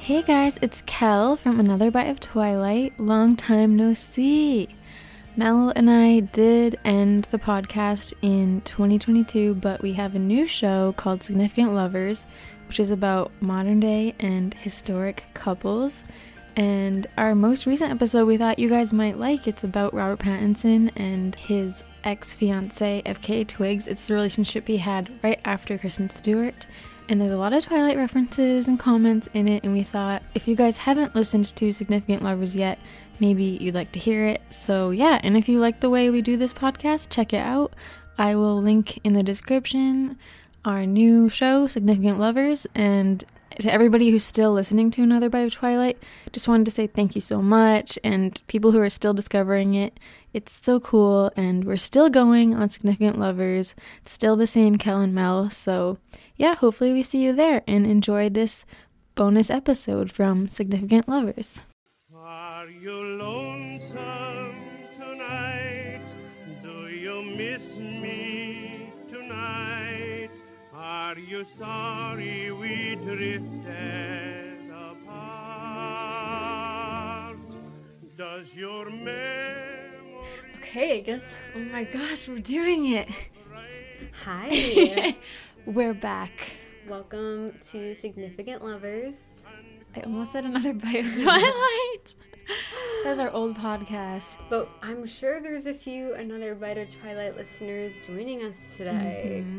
Hey guys, it's Kel from Another Bite of Twilight. Long time no see. Mel and I did end the podcast in 2022, but we have a new show called Significant Lovers, which is about modern day and historic couples. And our most recent episode we thought you guys might like. It's about Robert Pattinson and his ex fiance, FKA Twigs. It's the relationship he had right after Kristen Stewart. And there's a lot of Twilight references and comments in it. And we thought if you guys haven't listened to Significant Lovers yet, maybe you'd like to hear it. So, yeah, and if you like the way we do this podcast, check it out. I will link in the description our new show, Significant Lovers, and to everybody who's still listening to Another Bite of Twilight, just wanted to say thank you so much. And people who are still discovering it, it's so cool. And we're still going on Significant Lovers. It's still the same Kel and Mel. So, yeah, hopefully we see you there and enjoy this bonus episode from Significant Lovers. Are you lonesome tonight? Do you miss me tonight? Are you sorry we drifted apart? Does your memory Okay, I guess, oh my gosh, we're doing it. Hi. we're back. Welcome to Significant Lovers. I almost said another bite of Twilight. That was our old podcast. But I'm sure there's a few another Bite of Twilight listeners joining us today mm-hmm.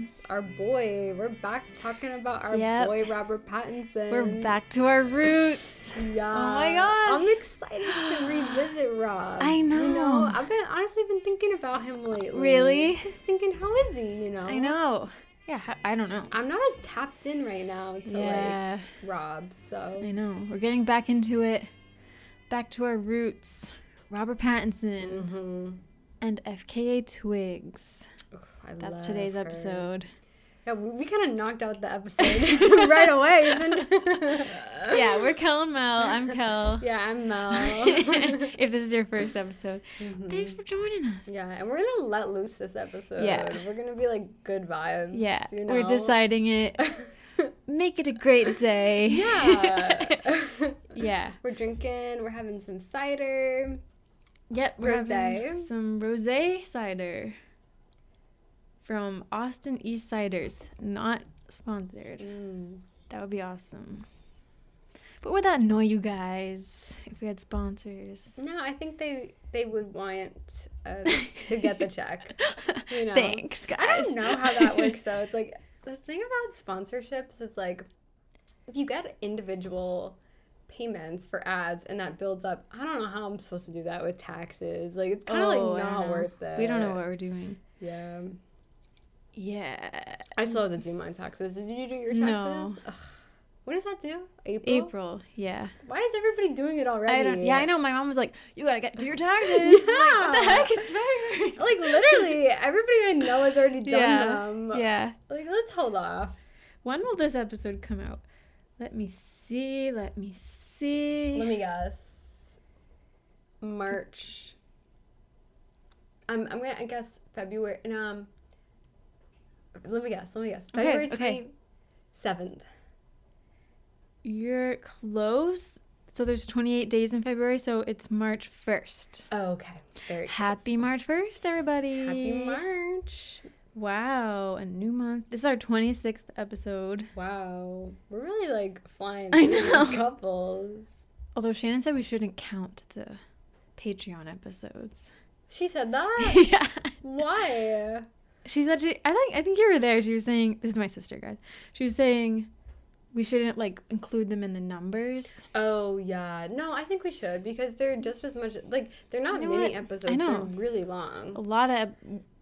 because our boy, we're back talking about our Yep. boy Robert Pattinson. We're back to our roots. Yeah. Oh my gosh. I'm excited to revisit Rob. I You know, know. I've been honestly been thinking about him lately. Really? Just thinking, how is he? You know. I know. Yeah, I don't know. I'm not as tapped in right now to Yeah, like Rob. So I know. We're getting back into it. Back to our roots. Robert Pattinson hmm and FKA Twigs. I That's today's her. episode. Yeah, we, kind of knocked out the episode right away. Isn't Yeah, we're Kel and Mel. I'm Kel. yeah, I'm Mel. if this is your first episode, Mhm. thanks for joining us. Yeah, and we're gonna let loose this episode. Yeah. we're gonna be like good vibes. Yeah, you know? we're deciding it. Make it a great day. yeah. yeah. we're drinking. We're having some cider. Yep, we're having some rosé cider from Austin East Ciders. Not sponsored. Mm. That would be awesome. But would that annoy you guys if we had sponsors? No, I think they they would want us to get the check. You know. Thanks, guys. I don't know how that works though. It's like the thing about sponsorships is like if you get individual payments for ads and that builds up, I don't know how I'm supposed to do that with taxes. Like it's kind of Oh, like don't worth it. We don't know what we're doing. Yeah. Yeah. I still have to do my taxes. Did you do your No. taxes? Ugh. When does that do? April. April. Yeah. Why is everybody doing it already? I don't, yeah, I know. My mom was like, "You gotta get do your taxes." I'm like, what the heck? It's February. Like literally, everybody I know has already done yeah. them. Yeah. Like let's hold off. When will this episode come out? Let me see. Let me see. Let me guess. March. I'm I'm gonna I guess February. And, um. Let me guess. Let me guess. Okay, February okay. twenty seventh. You're close. So there's 28 days in February, so it's March 1st. Oh, okay. Very Happy close. March 1st, everybody. Happy March. Wow, a new month. This is our 26th episode. Wow. We're really like flying I know. couples. Although Shannon said we shouldn't count the Patreon episodes. She said that? yeah. Why? She's actually I think I think you were there. She was saying this is my sister, guys. She was saying we shouldn't like include them in the numbers. Oh yeah. No, I think we should because they're just as much like they're not You know mini what? I episodes. know. They're really long. A lot of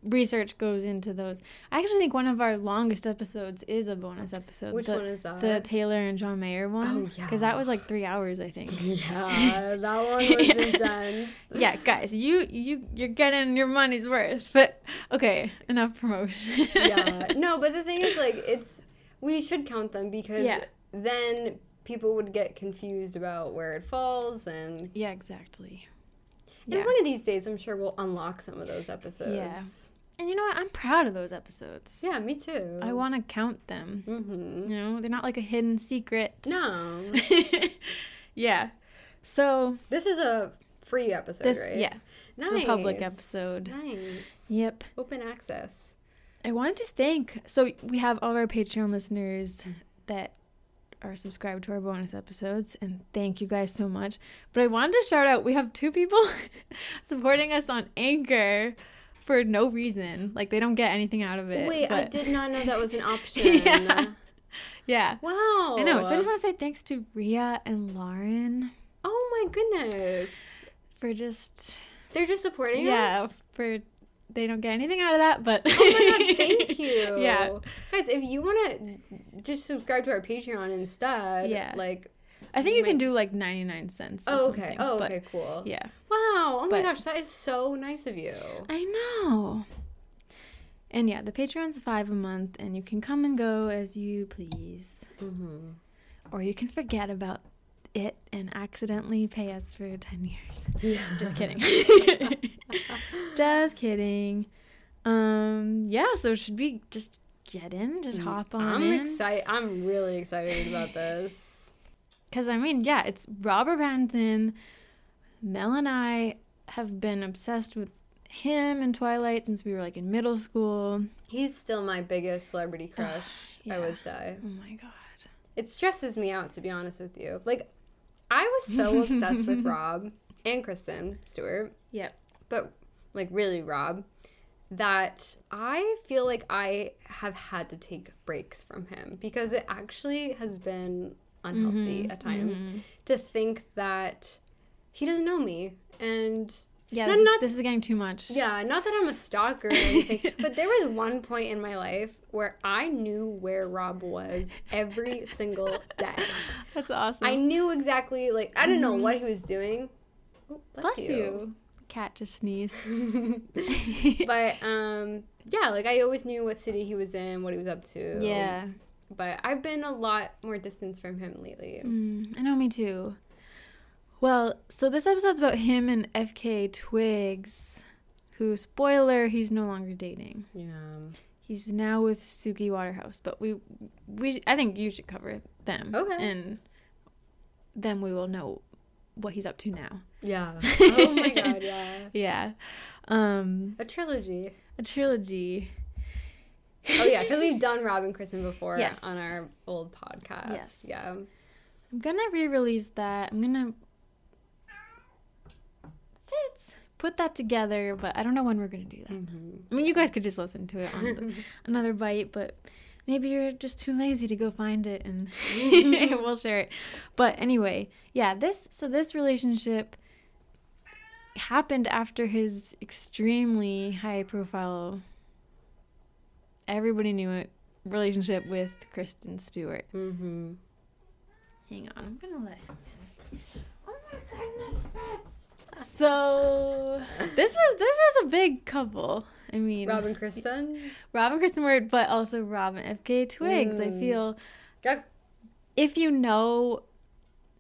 research goes into those. I actually think one of our longest episodes is a bonus episode. Which the, one is that? The Taylor and John Mayer one. Oh, yeah. Because that was like three hours, I think. Yeah, that one was intense. yeah, guys, you you you're getting your money's worth. But okay, enough promotion. yeah. No, but the thing is, like, it's we should count them because Yeah. then people would get confused about where it falls, and, yeah, exactly. and Yeah. one of these days, I'm sure we'll unlock some of those episodes. And you know what? I'm proud of those episodes. Yeah, me too. I want to count them. Mm-hmm. You know, they're not like a hidden secret. No, yeah. So this is a free episode, this, right? yeah, this is a public episode. Nice. Yep. Open access. I wanted to thank. So we have all of our Patreon listeners that are subscribed to our bonus episodes, and thank you guys so much. But I wanted to shout out. We have two people supporting us on Anchor for no reason. Like they don't get anything out of it. Wait, I did not know that was an option. Yeah. Yeah. Wow. I know. So I just want to say thanks to Ria and Lauren Oh my goodness. for just They're just supporting yeah us? Yeah, for they don't get anything out of that, but Oh my god, thank you. Yeah. Guys, if you want to just subscribe to our Patreon instead, Yeah. like I think you can do like ninety nine cents. Or Oh, okay. Oh, but okay, cool. Yeah, Wow. Oh my gosh, that is so nice of you. I know. And yeah, the Patreon's five a month, and you can come and go as you please, Mm-hmm. or you can forget about it and accidentally pay us for ten years. Yeah. Just kidding. just kidding. Um, yeah. So should we just get in? Just hop on I'm excited. I'm really excited about this. Because I mean, yeah, it's Robert Pattinson. Mel and I have been obsessed with him and Twilight since we were like in middle school. He's still my biggest celebrity crush, I would say. Oh my god. It stresses me out, to be honest with you. Like, I was so obsessed with Rob and Kristen Stewart, Yep. but like really Rob, that I feel like I have had to take breaks from him because it actually has been unhealthy Mm-hmm. at times to think that he doesn't know me and Yeah, this, is, not- this is getting too much. yeah, not that I'm a stalker or anything, but there was one point in my life where I knew where Rob was every single day. That's awesome. I knew exactly, like, I didn't know what he was doing. Oh, bless, Bless you. Cat just sneezed. but, um, yeah, like, I always knew what city he was in, what he was up to. yeah. But I've been a lot more distance from him lately. Mm, I know, me too. Well, so this episode's about him and FK Twigs, who, spoiler, he's no longer dating. Yeah. He's now with Suki Waterhouse, but we, we, I think you should cover them. Okay. And then we will know what he's up to now. Yeah. Oh my god, yeah. Yeah. Um, A trilogy. a trilogy. Oh yeah, because we've done Rob and Kristen before Yes. on our old podcast. Yes. Yeah. I'm gonna re-release that. I'm gonna Fitz put that together, but I don't know when we're gonna do that. Mm-hmm. I mean, you guys could just listen to it on the, another bite, but maybe you're just too lazy to go find it, and we'll share it. But anyway, yeah, this so this relationship happened after his extremely high-profile. Everybody knew it. Relationship with Kristen Stewart. Mm-hmm. Hang on, I'm gonna let him in. Oh my goodness, Fitz. So this was this was a big couple. I mean, Rob and Kristen. Rob and Kristen Wirt, but also Rob and FK Twigs. I Mm. feel Yeah. if you know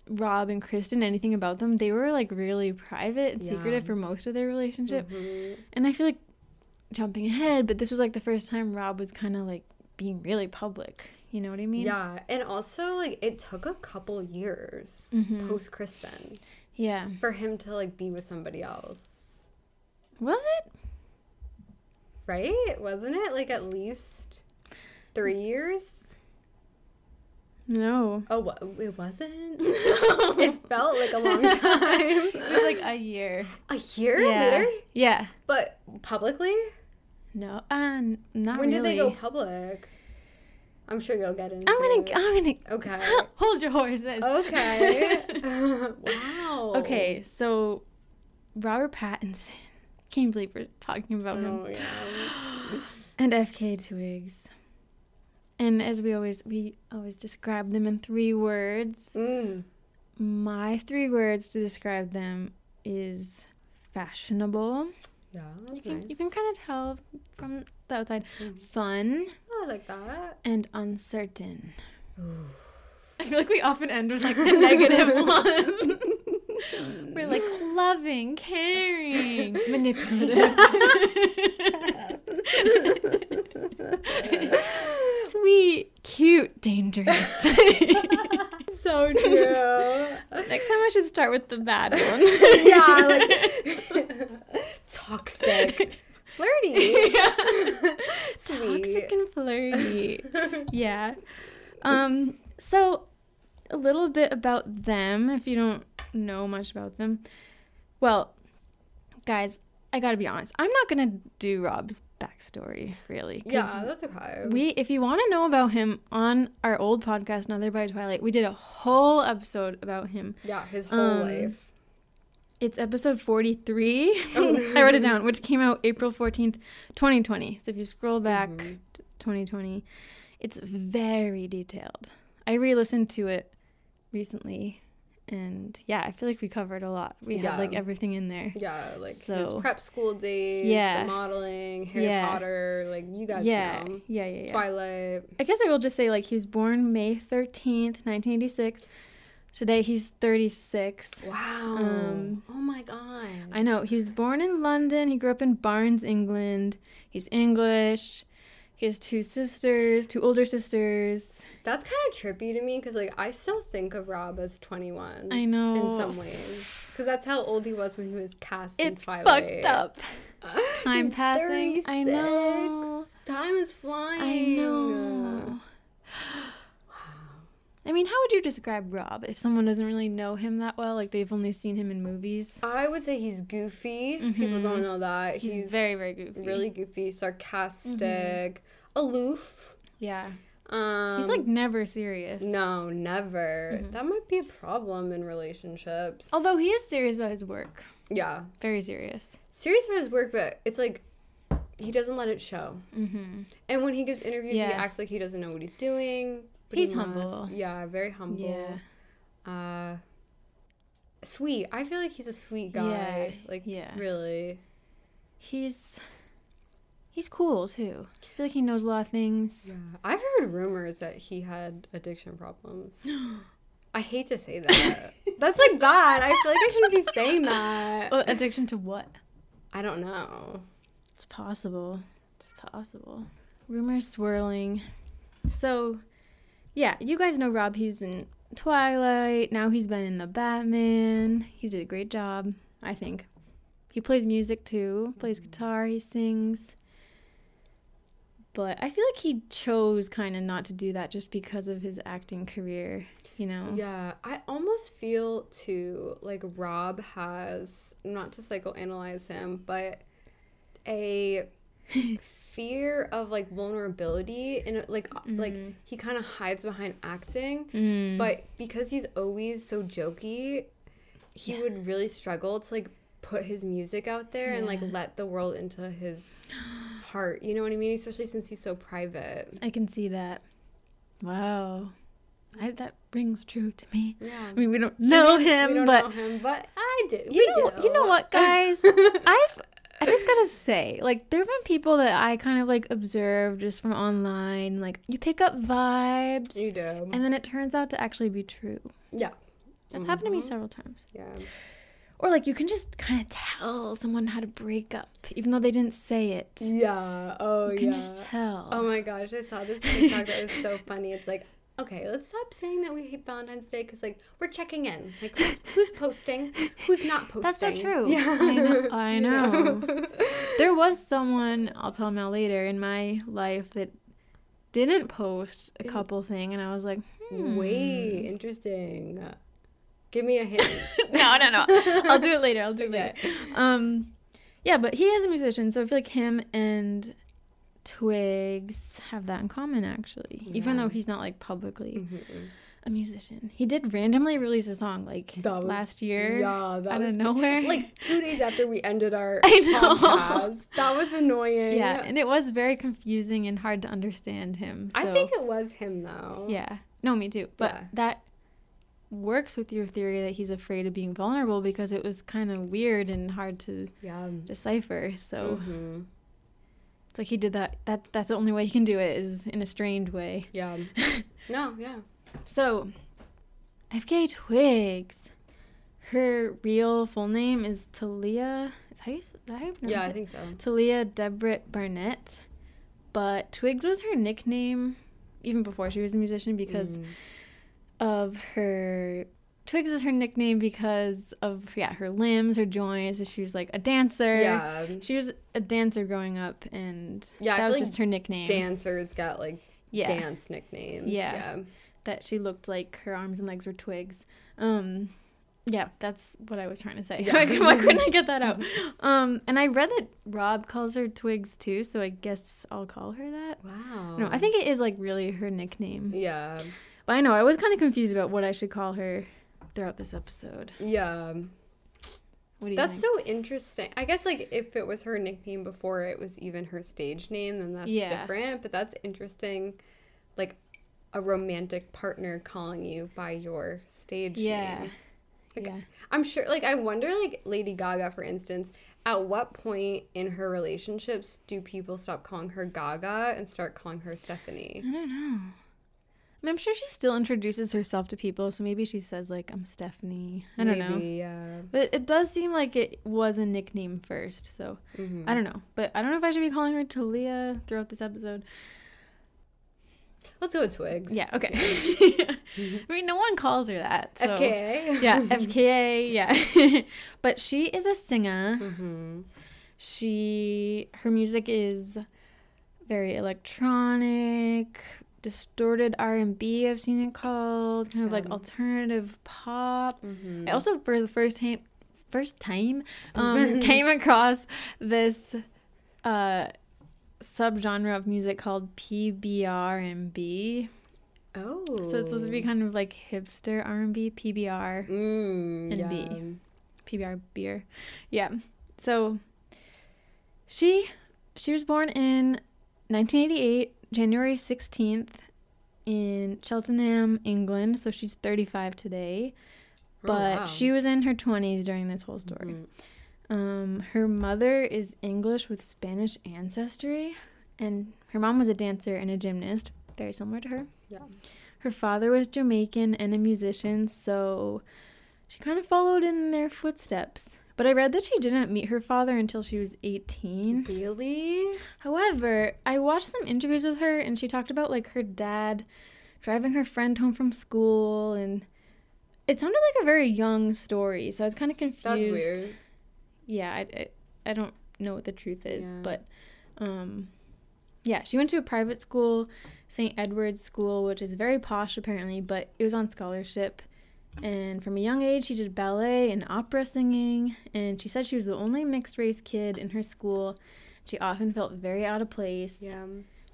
Rob and Kristen, anything about them, they were like really private and Yeah. secretive for most of their relationship. Mhm. And I feel like jumping ahead, but this was like the first time Rob was kind of like being really public. You know what I mean? Yeah, and also like it took a couple years Mhm. post Kristen Yeah. for him to like be with somebody else, Was it? right? Wasn't it like at least three years? No. Oh, what? It wasn't. it felt like a long time. It was like a year. a year yeah. later, Yeah. but publicly. No. Uh, n- not when really. did they go public? I'm sure you'll get into. I'm gonna. it. I'm gonna. Okay. Hold your horses. Okay. wow. Okay. So, Robert Pattinson. Can't believe we're talking about him. Oh yeah. And FK Twigs. And as we always we always describe them in three words. Mm. My three words to describe them is fashionable. Yeah. That's You can nice. you can kind of tell from the outside. Mhm. Fun Oh, I like that. and uncertain. Ooh. I feel like we often end with like the negative one. We're like loving, caring, manipulative. Sweet, cute, dangerous. So true. Next time I should start with the bad one. yeah, like toxic, flirty, Toxic and flirty. yeah. Um, so a little bit about them if you don't know much about them. Well, guys, I gotta be honest. I'm not gonna do Rob's backstory, really. Yeah, that's okay. we if you want to know about him on our old podcast, Another by Twilight, we did a whole episode about him. yeah, his whole Um, life. It's episode 43. Oh. I wrote it down, which came out April 14th, 2020. So if you scroll back Mhm. to 2020, it's very detailed. I re listened to it recently, and yeah, I feel like we covered a lot. We had like everything in there. Yeah, like his so- prep school days, Yeah. the modeling, Harry Yeah. Potter, like you guys Yeah, know. yeah, yeah, yeah. Twilight. I guess I will just say, like, he was born May 13th, 1986. Today he's 36. Wow. Um, oh my god. I know. He was born in London. He grew up in Barnes, England. He's English. He has two sisters, two older sisters. That's kind of trippy to me because like I still think of Rob as 21 I know. in some ways because that's how old he was when he was cast in Twilight. It's fucked up. Time He's passing. I know. Time is flying. I know. I mean, how would you describe Rob if someone doesn't really know him that well? Like they've only seen him in movies. I would say he's goofy. People Mhm. don't know that. He's very, very goofy. Really goofy, sarcastic, aloof. Yeah. Um, He's like never serious. no, never. Mhm. That might be a problem in relationships. Although he is serious about his work. yeah, Very serious. serious about his work, but it's like he doesn't let it show. Mm-hmm. And when he gives interviews, he acts like he doesn't know what he's doing. he He's humble. Yeah, very humble. Yeah. Uh, sweet. I feel like he's a sweet guy. Yeah, Like, yeah. really. He's he's cool too. I feel like he knows a lot of things. Yeah. I've heard rumors that he had addiction problems. I hate to say that. That's like bad. I feel like I shouldn't be saying that. Well, addiction to what? I don't know. It's possible. It's possible. Rumors swirling. So, yeah, you guys know Rob Hughes in Twilight. Now he's been in the Batman. He did a great job, I think. He plays music too, plays guitar, he sings. But I feel like he chose kind of not to do that just because of his acting career, you know? Yeah, I almost feel too like Rob has not to psychoanalyze him, but a fear of like vulnerability and like like Mhm. he kind of hides behind acting, Mm. but because he's always so jokey, he Yeah. would really struggle to like put his music out there and like let the world into his heart. You know what I mean? Especially since he's so private. I can see that. Wow. I, that rings true to me. Yeah. I mean, we don't know him, don't but know him, but I do. you We know, do. you know what, guys? I've I just gotta say, like, there have been people that I kind of like observe just from online. Like, you pick up vibes, You do. and then it turns out to actually be true. yeah. That's happened to me Mhm. several times. Yeah. Or like, you can just kind of tell someone how to break up, even though they didn't say it. Yeah. Oh You can yeah. just tell. Oh my gosh, I saw this TikTok that was so funny. It's like, okay, let's stop saying that we hate Valentine's Day because like we're checking in. Like who's, who's posting, who's not posting. That's so true. Yeah. I know- I know. there was someone I'll tell now later in my life that didn't post a couple thing, and I was like, hmm. Wait, interesting. Give me a hint. no, no, no. I'll do it later. I'll do it Okay. later. Um, yeah, but he is a musician, so I feel like him and Twigs have that in common, actually. Even though he's not like publicly Mhm. a musician, he did randomly release a song like was- last year Yeah, that out was of nowhere. like two days after we ended our I know. podcast. That was annoying. yeah, and it was very confusing and hard to understand him. I think it was him though. Yeah. No, me too. But Yeah. that works with your theory that he's afraid of being vulnerable because it was kind of weird and hard to Yeah. decipher. So Mhm. it's like he did that. That that's the only way he can do it is in a strange way. Yeah. No, yeah. So FK Twigs, her real full name is Talia. Is how you, is that how you pronounce Yeah, I think so. Talia Debrett Barnett. But Twigs was her nickname even before she was a musician because Mm. Of her Twigs is her nickname because of yeah, her limbs, her joints. She was like a dancer. yeah, She was a dancer growing up and Yeah, that was like just her nickname. dancers got like yeah. dance nicknames. Yeah. yeah. That she looked like her arms and legs were twigs. Um yeah, that's what I was trying to say. Yeah. Why couldn't I get that out? Um, and I read that Rob calls her Twigs too, so I guess I'll call her that. Wow. No, I think it is like really her nickname. Yeah. But I know I was kind of confused about what I should call her throughout this episode. Yeah. What do you That's think? so interesting. I guess like if it was her nickname before it was even her stage name, then that's Yeah. different. But that's interesting. Like a romantic partner calling you by your stage yeah. name. Like, yeah. I'm sure like I wonder like Lady Gaga for instance, at what point in her relationships do people stop calling her Gaga and start calling her Stephanie? I don't know. I mean, I'm sure she still introduces herself to people, so maybe she says like I'm Stephanie. I don't know. Yeah. But it does seem like it was a nickname first, so Mhm. I don't know. But I don't know if I should be calling her Talia throughout this episode. Let's go with Twigs. Yeah, okay. I mean, no one calls her that. So. FKA. Yeah, FKA, yeah. but she is a singer. mm-hmm. She her music is very electronic, distorted R&B I've seen it called, kind of like Yeah. alternative pop. Mm-hmm. I also for the first time first time um, came across this uh subgenre of music called PBR and B. Oh. So it's supposed to be kind of like hipster R&B, PBR, Mm, and yeah. B. PBR beer. Yeah. So she she was born in 1988, January 16th in Cheltenham, England. So she's 35 today. Oh, But wow. she was in her 20s during this whole story. Mhm. Um, her mother is English with Spanish ancestry, and her mom was a dancer and a gymnast, very similar to her. Yeah. Her father was Jamaican and a musician, so she kind of followed in their footsteps. But I read that she didn't meet her father until she was 18. Really? However, I watched some interviews with her and she talked about like her dad driving her friend home from school and it sounded like a very young story, so I was kind of confused. That's weird. Yeah, I, I, I don't know what the truth is, Yeah. but um yeah, she went to a private school, St. Edward's School, which is very posh apparently, but it was on scholarship. And from a young age, she did ballet and opera singing. And she said she was the only mixed race kid in her school. She often felt very out of place. Yeah.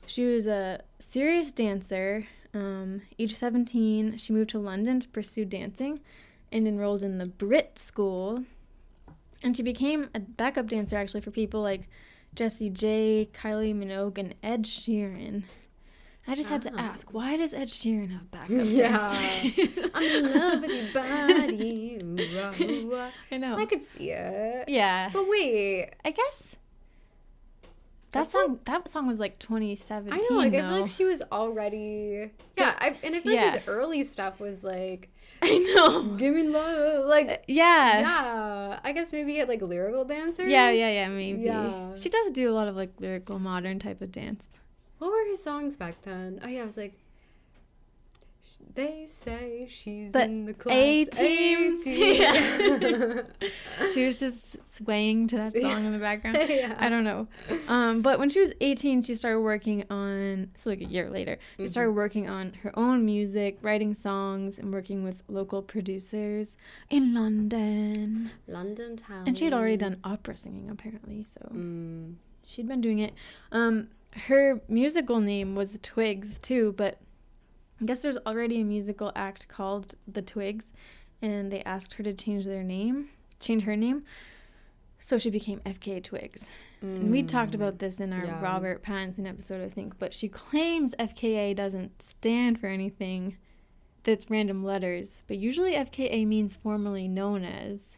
She was a serious dancer. Um, age 17, she moved to London to pursue dancing and enrolled in the Brit School. And she became a backup dancer actually for people like Jessie J, Kylie Minogue, and Ed Sheeran. I just had to Oh. ask, why does Ed Sheeran have backup Yeah. I'm in love with your body. Ooh. I know. I could see it. yeah. But wait, I guess that song that song was like 2017. I know, like I feel like she was already yeah, I, and I feel like his early stuff was like I know. give me love, like uh, Yeah. yeah. I guess maybe at like lyrical dancers. Yeah, yeah, yeah, maybe. Yeah. She does do a lot of like lyrical modern type of dance. What were his songs back then? Oh yeah, I was like. They say she's The in the class A-Team. A-Team. She was just swaying to that song in the background. yeah. I don't know. Um, but when she was 18, she started working on, so like a year later, she Mhm. started working on her own music, writing songs, and working with local producers in London. London town. And she had already done opera singing, apparently, so Mm. she'd been doing it. Um, her musical name was Twigs, too, but I guess there's already a musical act called The Twigs, and they asked her to change their name, change her name, so she became FKA Twigs. And we talked about this in our Mm. Yeah. Robert Pattinson episode, I think, but she claims FKA doesn't stand for anything that's random letters, but usually FKA means formerly known as.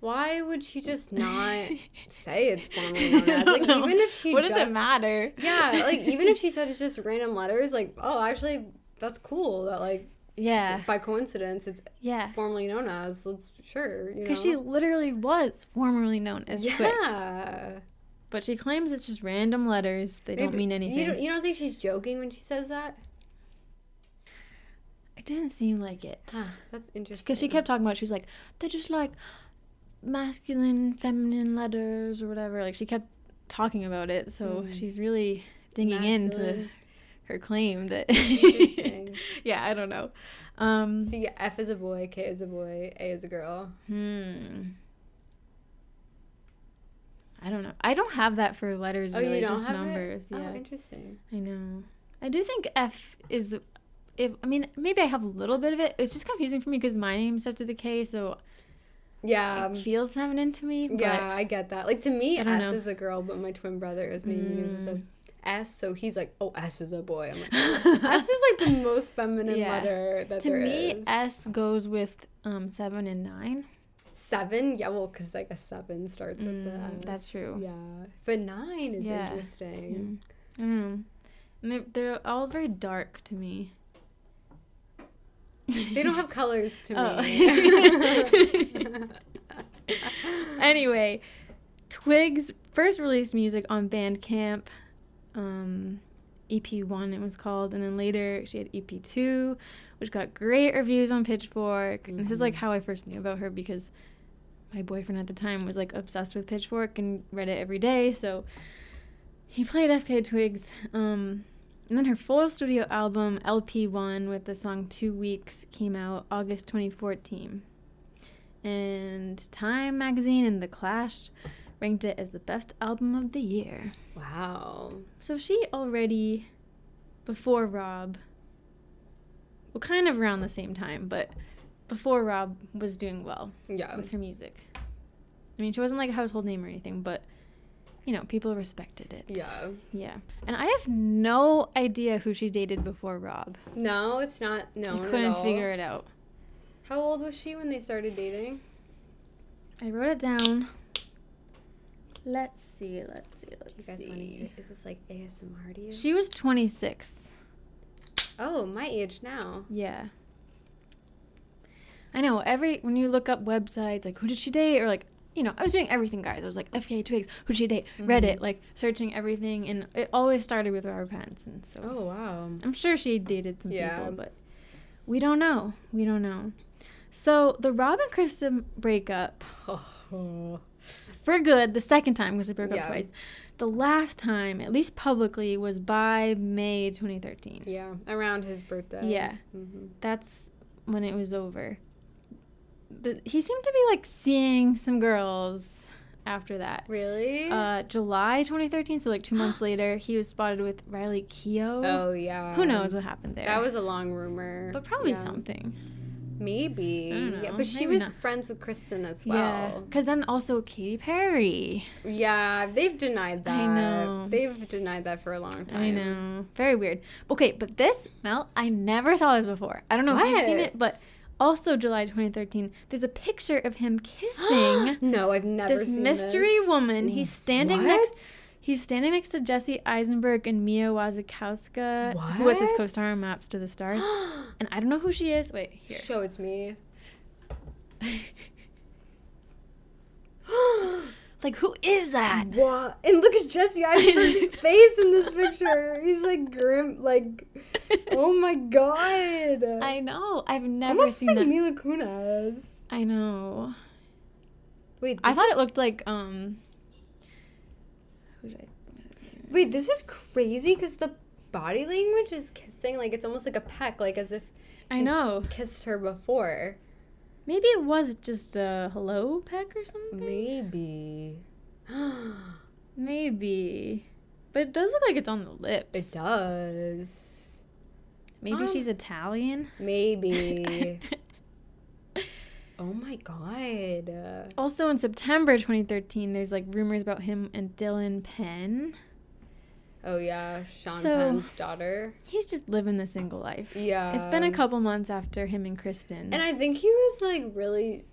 Why would she just not say it's formally known as? Like, know. even if she what does it matter? Yeah, like even if she said it's just random letters, like, oh, actually, that's cool. That like Yeah. By coincidence, it's Yeah. formerly known as. Let's sure. You know. Because she literally was formerly known as Twigs. yeah. But she claims it's just random letters. They don't mean anything. You don't, you don't think she's joking when she says that? it didn't seem like it. Ah, that's interesting. Because she kept talking about, she was like, they're just like masculine, feminine letters or whatever. Like she kept talking about it. So Mm. she's really digging into her claim that. Interesting. yeah, I don't know. Um, So yeah, F is a boy, K is a boy, A is a girl. hmm. I don't know. I don't have that for letters, Oh, really, you don't just have numbers. it? Yeah. Oh, interesting. I know. I do think F is. If I mean, maybe I have a little bit of it. It's just confusing for me because my name starts with a K, so Yeah. it feels feminine to me. Yeah, I get that. Like to me, s know. is a girl, but my twin brother is named Mm. the S, so he's like, oh, S is a boy. I'm like, S is like the most feminine Yeah. letter that to there me, is. S goes with um seven and nine. Seven, yeah, well, because like a seven starts with the Mm, S. that's true. Yeah, but nine is Yeah. interesting. Mm. I. And they're, they're all very dark to me. They don't have colors to Oh. me. anyway, Twigs first released music on Bandcamp, um, EP1 it was called, and then later she had EP2, which got great reviews on Pitchfork. And this is like Mhm. how I first knew about her because my boyfriend at the time was like obsessed with Pitchfork and read it every day, so he played FK Twigs. Um, and then her full studio album LP1 with the song Two Weeks came out August 2014 and Time Magazine and The Clash ranked it as the best album of the year. wow. So she already, before Rob, well, kind of around the same time, but before Rob was doing well Yeah. with her music. I mean, she wasn't like a household name or anything, but you know, people respected it. Yeah. Yeah. And I have no idea who she dated before Rob. No, it's not known I couldn't figure it out. How old was she when they started dating? I wrote it down. Let's see, let's see, let's guys want to see. Is this like ASMR to you? She was 26. oh, my age now. Yeah. I know. Every when you look up websites like who did she date or like you know I was doing everything guys. I was like FK Twigs, who she date? Reddit, Mhm. like searching everything, and it always started with Robert Pattinson. So Oh wow. I'm sure she dated some Yeah. people, but we don't know. We don't know. So the Rob and Kristen breakup for good the second time because they broke Yeah. up twice. The last time, at least publicly, was by May 2013. yeah, around his birthday. Yeah. hmm That's when it was over. The, he seemed to be like seeing some girls after that. Really? Uh, July 2013, so like two months later, he was spotted with Riley Keough. oh yeah. Who knows what happened there? That was a long rumor. but probably Yeah. something. Maybe. Yeah, but she was not. friends with Kristen as well. Yeah, because then also Katy Perry. Yeah. they've denied that. I know. They've denied that for a long time. I know, very weird. Okay, but this Mel, I never saw this before. I don't know if you've seen it, but also July 2013. There's a picture of him kissing no, I've never this mystery this. woman. He's standing What? next. He's standing next to Jesse Eisenberg and Mia Wasikowska, who was his co-star on Maps to the Stars. and I don't know who she is. Wait, here. Show it to me. like, who is that? What? And look at Jesse Eisenberg's face in this picture. He's like grim, like, oh my god. I know. I've never Almost seen like that. Mila Kunis. I know. Wait, I thought is- it looked like um. I? Wait, this is crazy because the body language is kissing. Like it's almost like a peck, like as if I know. kissed her before. Maybe it was just a hello peck or something. Maybe. Maybe. But it does look like it's on the lips. it does. Maybe Um, she's Italian. Maybe. oh my god. Also in September 2013, there's like rumors about him and Dylan Penn. Oh yeah, Sean So- Penn's daughter. He's just living the single life. Yeah. It's been a couple months after him and Kristen. And I think he was like really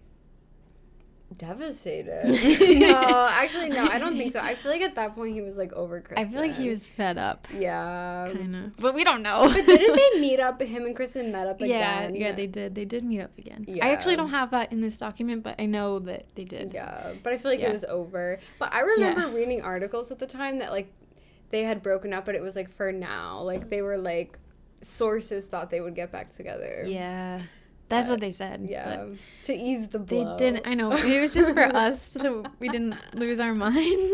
devastated. no, actually, no, I don't think so. I feel like at that point he was like over Kristen. I feel like he was fed up, Yeah. kind of. But we don't know. But didn't they meet up? Him and Kristen met up yeah, again. yeah, they did. They did meet up again. Yeah. I actually don't have that in this document, but I know that they did. Yeah, but I feel like Yeah. it was over. But I remember reading articles at the time that like they had broken up, but it was like for now. Like they were like sources thought they would get back together. Yeah, that's But, what they said. Yeah. To ease the blow. They didn't. I know. It was just for us, so we didn't lose our minds.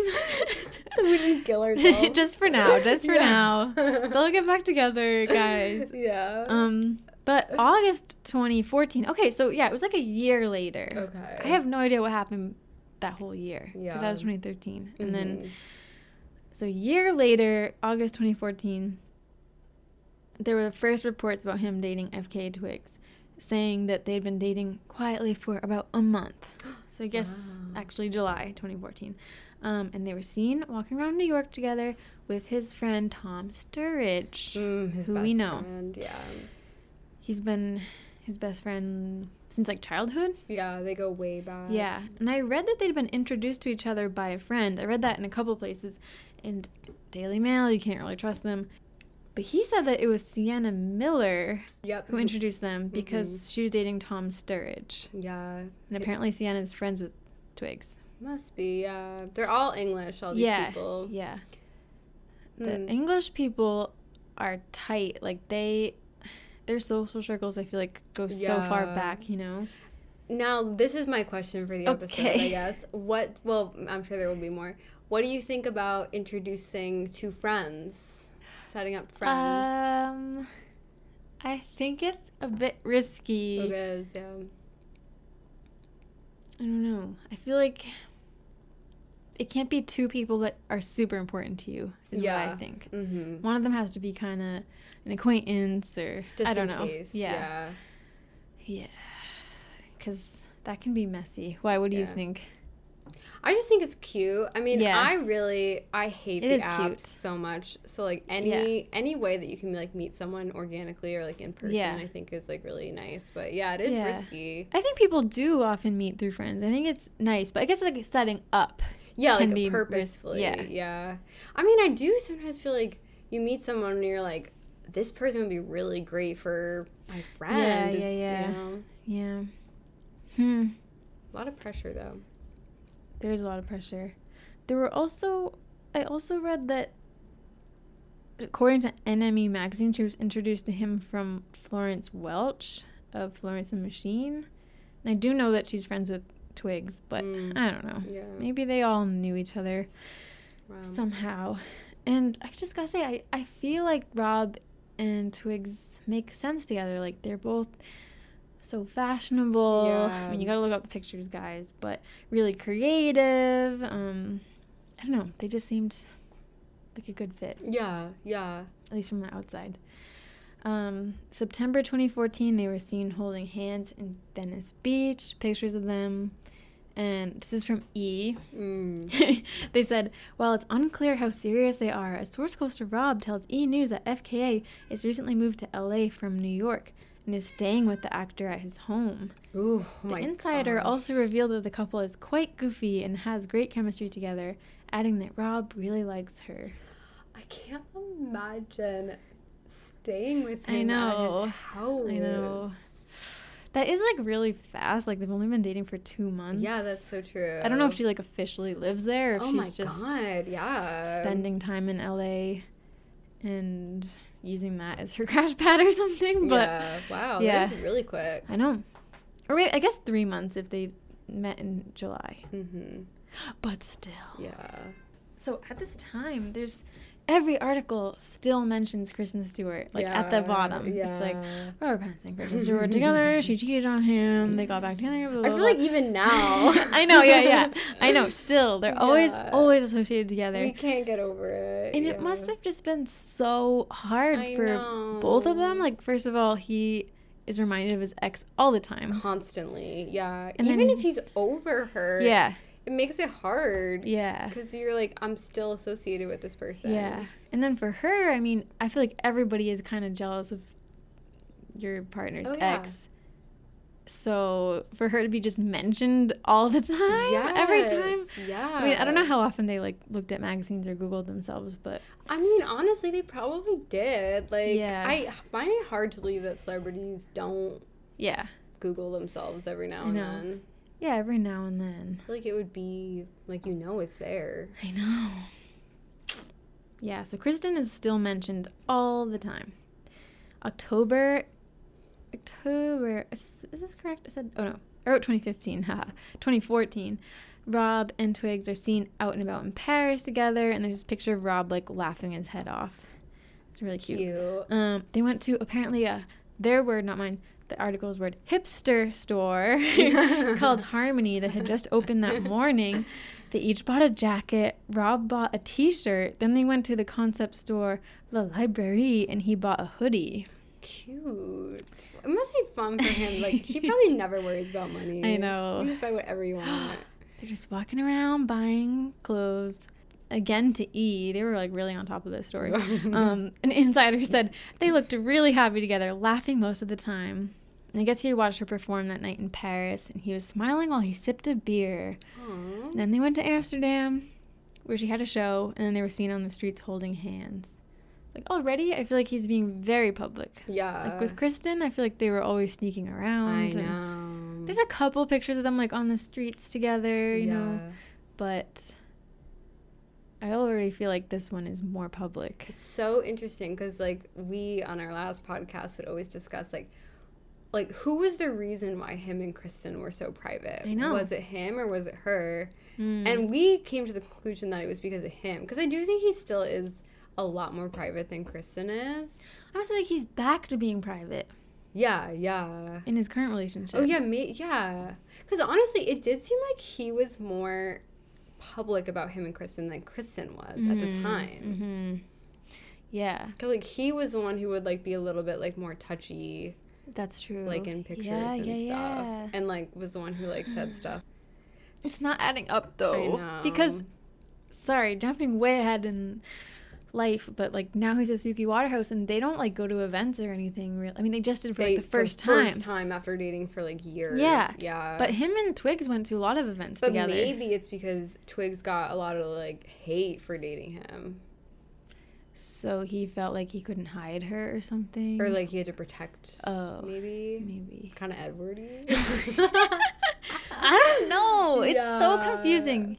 so we didn't kill ourselves. just for now. Just for Yeah. now. They'll get back together, guys. yeah. Um, but August 2014. Okay, so yeah, it was like a year later. okay. I have no idea what happened that whole year Yeah. because that was 2013, and then Mhm. So a year later, August 2014, there were the first reports about him dating FKA Twigs, saying that they'd been dating quietly for about a month. So I guess Wow. actually July 2014. Um, and they were seen walking around New York together with his friend Tom Sturridge. Mm, his who best we know. friend, Yeah. He's been his best friend since like childhood. Yeah, they go way back. Yeah, and I read that they'd been introduced to each other by a friend. I read that in a couple places. And Daily Mail, you can't really trust them. But he said that it was Sienna Miller Yep. who introduced them because she was dating Tom Sturridge. Yeah. And apparently Sienna's friends with Twigs. Must be, yeah. They're all English, all these yeah, people. yeah. The Mm. English people are tight. Like they, their social circles, I feel like go so far back. You know. Now, this is my question for the episode, I guess. What, well, I'm sure there will be more. What do you think about introducing two friends? Setting up friends? Um, I think it's a bit risky. it is, yeah. I don't know. I feel like it can't be two people that are super important to you. Is what I think. Mm-hmm. One of them has to be kind of an acquaintance or Just I don't in know. case. Yeah, Yeah. yeah, because that can be messy. Why? What do you think? I just think it's cute. I mean, Yeah. I really I hate It the is apps cute. so much. So like any any way that you can like meet someone organically or like in person, Yeah. I think is like really nice. But yeah, it is Yeah. risky. I think people do often meet through friends. I think it's nice, but I guess it's like setting up. Yeah, like be ris- purposefully. yeah. yeah. I mean, I do sometimes feel like you meet someone and you're like, this person would be really great for my friend. yeah, It's, yeah. You know, Yeah. Hmm. a lot of pressure though. There's a lot of pressure. There were also, I also read that, according to NME magazine, she was introduced to him from Florence Welch of Florence and the Machine. And I do know that she's friends with Twigs, but Mm. I don't know. Yeah. Maybe they all knew each other Wow. somehow. And I just gotta say, I, I feel like Rob and Twigs make sense together. Like they're both so fashionable. I mean, you gotta look up the pictures, guys, but really creative. Um, I don't know. They just seemed like a good fit, yeah, yeah. at least from the outside. Um, September 2014, they were seen holding hands in Venice Beach. Pictures of them. And this is from E. Mm. they said, while it's unclear how serious they are, a source close to Rob tells E! News that FKA has recently moved to LA from New York and is staying with the actor at his home. Ooh, oh The my insider gosh. also revealed that the couple is quite goofy and has great chemistry together, adding that Rob really likes her. I can't imagine staying with him I know. at his house. I know. That is like really fast. Like they've only been dating for two months. Yeah, that's so true. I don't know if she like officially lives there or if Oh she's my just god, yeah. spending time in LA and using that as her crash pad or something. But yeah, wow, yeah. that was really quick. I know. Or wait, I guess three months if they met in July. Mm-hmm. But still. Yeah. So at this time, there's every article still mentions Kristen Stewart, like at the Yeah, bottom. It's like yeah. Robert Pattinson and Kristen Stewart together. She cheated on him. They got back together. Blah, I blah, feel blah. like even now. I know, yeah, yeah. I know. Still, they're always, Yeah. always associated together. we can't get over it. And it must have just been so hard I for both of them. Like, first of all, he is reminded of his ex all the time. constantly. Yeah. And even then- if he's over her. Yeah, It makes it hard. yeah, Because you're like, I'm still associated with this person. yeah. And then for her, I mean, I feel like everybody is kind of jealous of your partner's Oh, yeah. ex. So for her to be just mentioned all the time, every time. Yeah. I mean, I don't know how often they like looked at magazines or Googled themselves, but I mean, honestly, they probably did. Like, Yeah. I find it hard to believe that celebrities don't yeah, Google themselves every now and then. Yeah, every now and then. I feel like it would be like you know it's there. I know. Yeah, so Kristen is still mentioned all the time. October, October, is this, is this correct? I said, oh no, I wrote 2015, haha, 2014. Rob and Twigs are seen out and about in Paris together, and there's this picture of Rob like laughing his head off. It's really cute. Cute. Um, they went to apparently a their word, not mine. The article's word, hipster store called Harmony that had just opened that morning. They each bought a jacket. Rob bought a T-shirt. Then they went to the concept store, La Librairie, and he bought a hoodie. Cute. It must be fun for him. Like he probably never worries about money. I know. You just buy whatever you want. They're just walking around buying clothes. Again to E, they were like really on top of this story. um, an insider said they looked really happy together, laughing most of the time. And I guess he watched her perform that night in Paris, and he was smiling while he sipped a beer. Then they went to Amsterdam, where she had a show, and then they were seen on the streets holding hands. Like already, I feel like he's being very public. Yeah. Like with Kristen, I feel like they were always sneaking around. I know. There's a couple pictures of them like on the streets together, you know, Yeah. but I already feel like this one is more public. It's so interesting because like we on our last podcast would always discuss like like who was the reason why him and Kristen were so private? I know. Was it him or was it her? Mm. And we came to the conclusion that it was because of him because I do think he still is a lot more private than Kristen is. I was like, he's back to being private Yeah, yeah. in his current relationship. Oh yeah, me yeah. Because honestly, it did seem like he was more public about him and Kristen than Kristen was at the time. hmm Yeah, Cause like he was the one who would like be a little bit like more touchy, that's true. like in pictures Yeah, and yeah, stuff, yeah. and like was the one who like said stuff. It's not adding up though. Because, sorry, jumping way ahead in life, but like now he's at Suki Waterhouse and they don't like go to events or anything. Real. I mean, they just did for They- like the first time. First time after dating for like years. Yeah, yeah. But him and Twigs went to a lot of events but together. maybe it's because Twigs got a lot of like hate for dating him, So he felt like he couldn't hide her or something. or like he had to protect. Oh, maybe. maybe. Kind of Edwardy. I don't know. It's so confusing.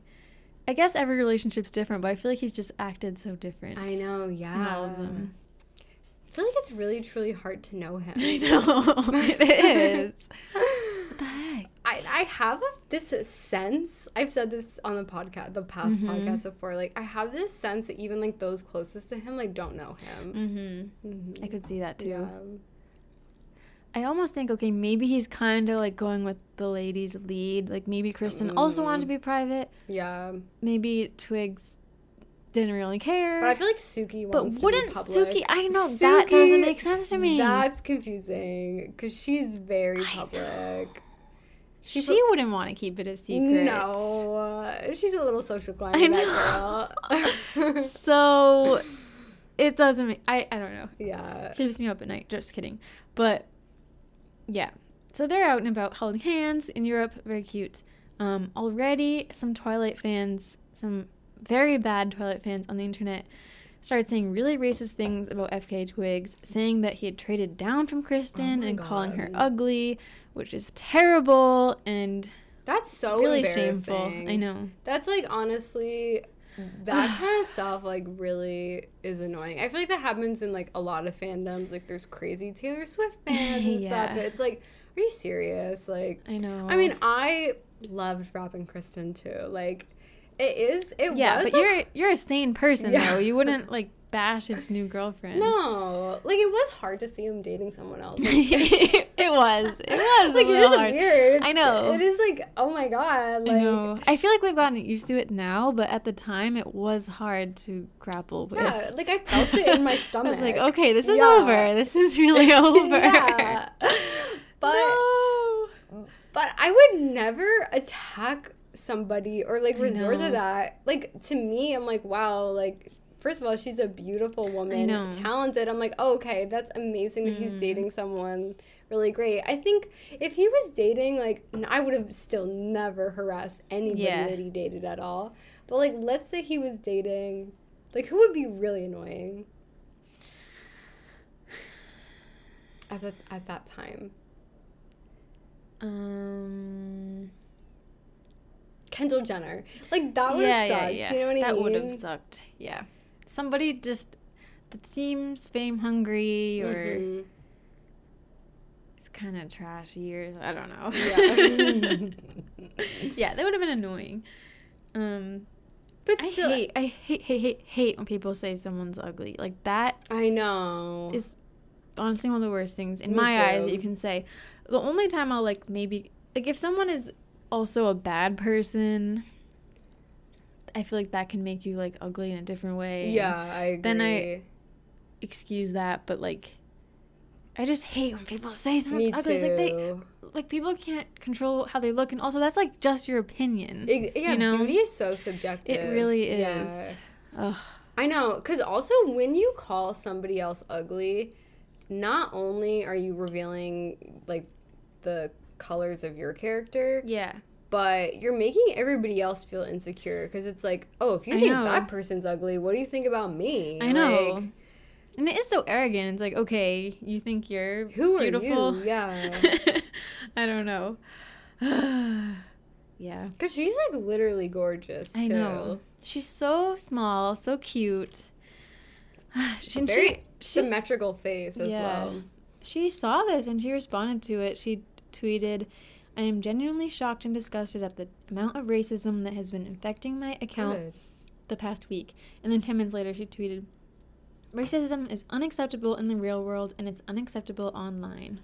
I guess every relationship's different, but I feel like he's just acted so different. I know. Yeah. all of them. I feel like it's really truly hard to know him. I know it is. What the heck? I, I have a, this sense. I've said this on the podcast, the past Mhm. podcast before. Like I have this sense that even like those closest to him like don't know him. Mm-hmm. Mhm. I could see that too. Yeah. I almost think, okay, maybe he's kind of like going with the ladies' lead. Like maybe Kristen also wanted to Mm. be private. Yeah. Maybe Twigs didn't really care. But I feel like Suki But wouldn't to be. Suki? I know that doesn't make sense to me. That's confusing because she's very public. She she wouldn't want to keep it a secret. No, uh, she's a little social climber. I that girl. so it doesn't make I, I don't know. yeah. Keeps me up at night. Just kidding. But yeah. So they're out and about holding hands in Europe. Very cute. Um, already some Twilight fans, some very bad Twilight fans on the internet started saying really racist things about FK Twigs, saying that he had traded down from Kristen my and calling her ugly, which is terrible and That's so really embarrassing. shameful. I know. That's like honestly that kind of stuff like really is annoying. I feel like that happens in like a lot of fandoms. Like there's crazy Taylor Swift fans and Yeah. stuff. But it's like, are you serious? Like I know. I mean, I loved Rob and Kristen too. Like it is it yeah, was but like, you're you're a sane person Yeah. though. You wouldn't like bash his new girlfriend. no, like it was hard to see him dating someone else. Like, it was. It was. like it little hard. weird. I know. It is like oh my god. Like I know. I feel like we've gotten used to it now, but at the time it was hard to grapple with. yeah, like I felt it in my stomach. I was like, okay, this is Yeah. over. This is really over. yeah. But No. but I would never attack somebody or like resort to that. Like to me, I'm like, wow, like first of all, she's a beautiful woman, talented. I'm like, oh, okay, that's amazing that he's Mhm. dating someone really great. I think if he was dating, like, I would have still never harassed anybody Yeah. that he dated at all. But, like, let's say he was dating, like, who would be really annoying? At, the, at that time. Um. Kendall Jenner. Like, that would have yeah, sucked. yeah, yeah. You know what I that mean? would have sucked. Yeah. Somebody just that seems fame hungry or Mhm. is kind of trashy or I don't know. Yeah. yeah, that would have been annoying. Um, but I still, hate, I hate, hate, hate, hate when people say someone's ugly. Like that I know. is honestly one of the worst things in Me my eyes that you can say. The only time I'll like maybe like if someone is also a bad person, I feel like that can make you like ugly in a different way. yeah, I agree. Then I- excuse that, but like I just hate when people say someone's ugly. It's like they like people can't control how they look and also that's like just your opinion. Ex- yeah, you know? beauty is so subjective. it really is. Yeah. Ugh. I know, because also when you call somebody else ugly, not only are you revealing like the colors of your character, Yeah. But you're making everybody else feel insecure because it's like, oh, if you I think know. that person's ugly, what do you think about me? I know. Like, and it is so arrogant. It's like, okay, you think you're who beautiful. are you? Yeah. I don't know. yeah. Because she's like literally gorgeous. I too. know. She's so small, so cute. she, and Very she, symmetrical face as Yeah. well. She saw this and she responded to it. She tweeted, I am genuinely shocked and disgusted at the amount of racism that has been infecting my account Good. the past week. And then 10 minutes later, she tweeted, Racism is unacceptable in the real world and it's unacceptable online.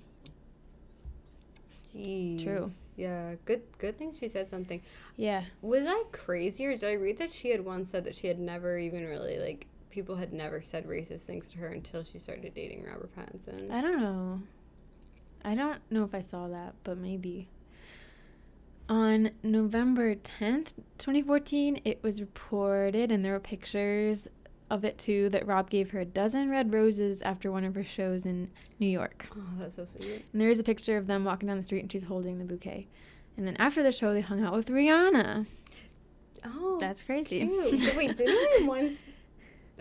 Jeez. True. Yeah. Good. Good thing she said something. Yeah. Was I crazy or did I read that she had once said that she had never even really like people had never said racist things to her until she started dating Robert Pattinson? I don't know. I don't know if I saw that, but maybe. On November 10th, 2014, it was reported, and there were pictures of it too, that Rob gave her a dozen red roses after one of her shows in New York. Oh, that's so sweet. And there is a picture of them walking down the street and she's holding the bouquet. And then after the show, they hung out with Rihanna. Oh, That's crazy. cute. So wait, didn't we once?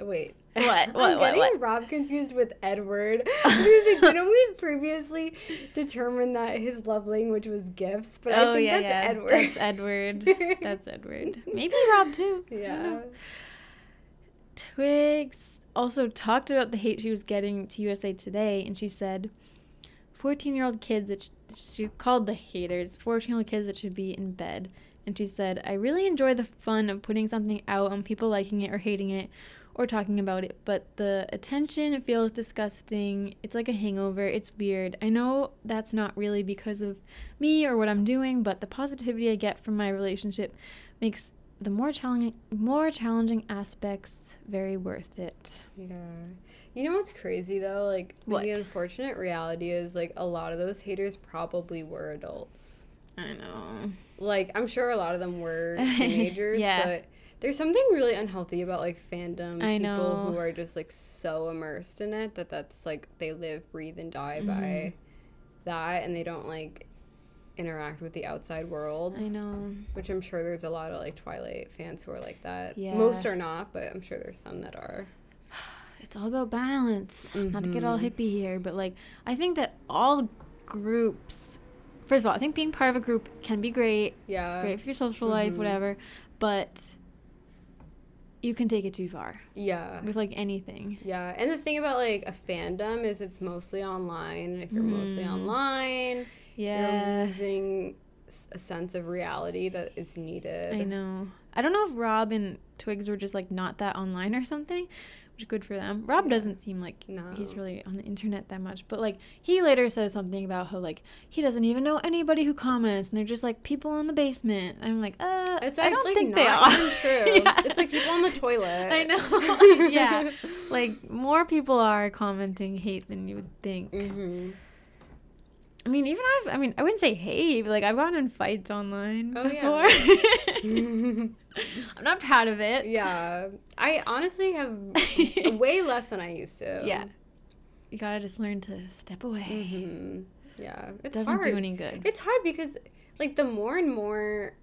Oh, Wait. What? I'm What? What? getting What? Rob confused with Edward. because like, didn't we previously determine that his love language was gifts? But I oh, think that's Edward. Oh, That's Edward. That's Edward. Maybe Rob too. Yeah. Twigs also talked about the hate she was getting to USA Today, and she said, 14 year old kids that sh- she called the haters, 14 year old kids that should be in bed. And she said, I really enjoy the fun of putting something out and people liking it or hating it or talking about it, but the attention feels disgusting. It's like a hangover. It's weird. I know that's not really because of me or what I'm doing, but the positivity I get from my relationship makes the more challenging more challenging aspects very worth it. Yeah. You know what's crazy though? Like What? the unfortunate reality is like a lot of those haters probably were adults. I know. Like I'm sure a lot of them were teenagers, Yeah. but there's something really unhealthy about like fandom I people know. who are just like so immersed in it that that's like they live, breathe and die Mhm. by that and they don't like interact with the outside world. I know. Which I'm sure there's a lot of like Twilight fans who are like that. Yeah. Most are not, but I'm sure there's some that are. It's all about balance. Not to get all Mhm. hippie here, but like I think that all groups first of all, I think being part of a group can be great. Yeah. It's great for your social life, Mhm. whatever. But you can take it too far Yeah. with like anything. Yeah, and the thing about like a fandom is it's mostly online. and If you're mostly Mhm. online, you're Yeah. losing a sense of reality that is needed. I know. I don't know if Rob and Twigs were just like not that online or something, which is good for them. Rob Yeah. doesn't seem like No. he's really on the internet that much, but like he later says something about how like he doesn't even know anybody who comments, and they're just like people in the basement. I'm like, uh, It's I don't like think not they are. true. Yeah. It's like people on the toilet. I know. yeah, like more people are commenting hate than you would think. hmm I mean, even I've, I mean, I wouldn't say hate, but like I've gotten in fights online Oh, before. yeah. I'm not proud of it. yeah, I honestly have way less than I used to. Yeah. You gotta just learn to step away. hmm Yeah, It doesn't hard. do any good. It's hard because like the more and more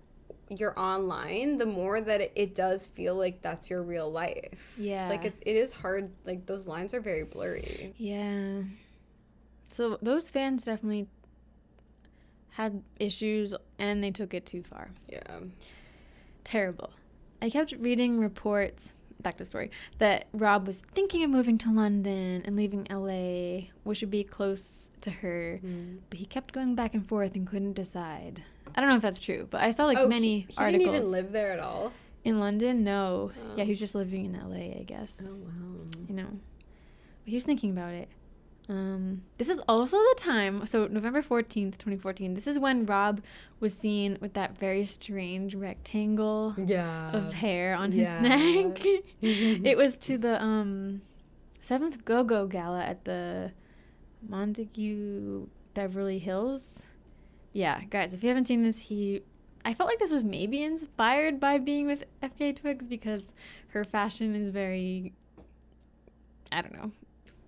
you're online, the more that it, it does feel like that's your real life. yeah. Like it, it is hard. Like those lines are very blurry. Yeah. So those fans definitely had issues and they took it too far. Yeah. Terrible. I kept reading reports, back to the story, that Rob was thinking of moving to London and leaving LA, which would be close to her, mm. but he kept going back and forth and couldn't decide. I don't know if that's true, but I saw like oh, many he, he articles didn't even live there at all. in London. No, yeah, Oh. he was just living in LA, I guess. Oh wow. You know, but he was thinking about it. Um, this is also the time. So November fourteenth, twenty fourteen. This is when Rob was seen with that very strange rectangle Yeah. of hair on his yeah. neck. it was to the um seventh Go Go Gala at the Montage Beverly Hills. Yeah, guys, if you haven't seen this, he. I felt like this was maybe inspired by being with FK Twigs because her fashion is very. I don't know,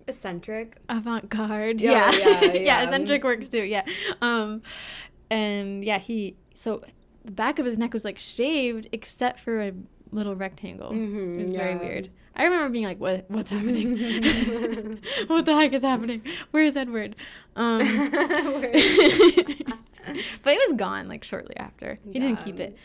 Eccentric. avant-garde. Yeah, Yeah, yeah, yeah, yeah. eccentric works too. Yeah, um, and yeah, he so the back of his neck was like shaved except for a little rectangle. Mhm, it was very weird. I remember being like, "What? What's happening? what the heck is happening? Where is Edward?" Um, Where- but it was gone like shortly after. He didn't keep it.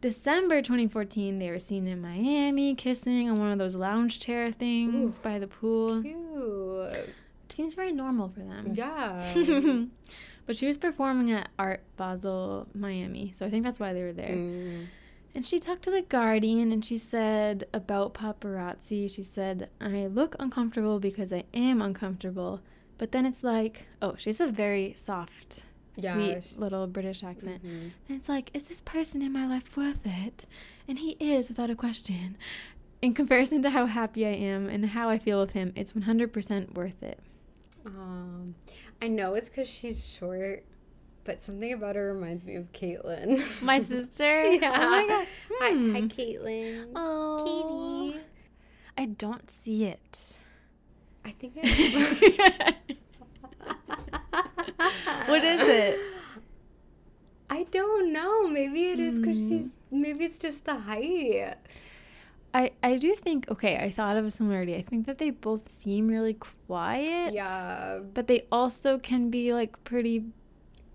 December 2014, they were seen in Miami kissing on one of those lounge chair things by the pool. Cute. Seems very normal for them. Yeah. but she was performing at Art Basel, Miami, so I think that's why they were there. Mm. And she talked to the Guardian and she said about paparazzi, she said, I look uncomfortable because I am uncomfortable. But then it's like, oh, she's a very soft, Yeah, sweet little British accent. Mhm. And it's like, is this person in my life worth it? And he is, without a question. In comparison to how happy I am and how I feel with him, it's 100% worth it. Um, I know it's because she's short, but something about her reminds me of Caitlyn. My sister? yeah. Oh my god. Hi, Hmm. hi, Caitlyn. Oh. Katie. I don't see it. I think it. What is it? I don't know. Maybe it is because Hmm. she's. Maybe it's just the height. I, I do think, okay, I thought of a similarity. I think that they both seem really quiet. Yeah. But they also can be like pretty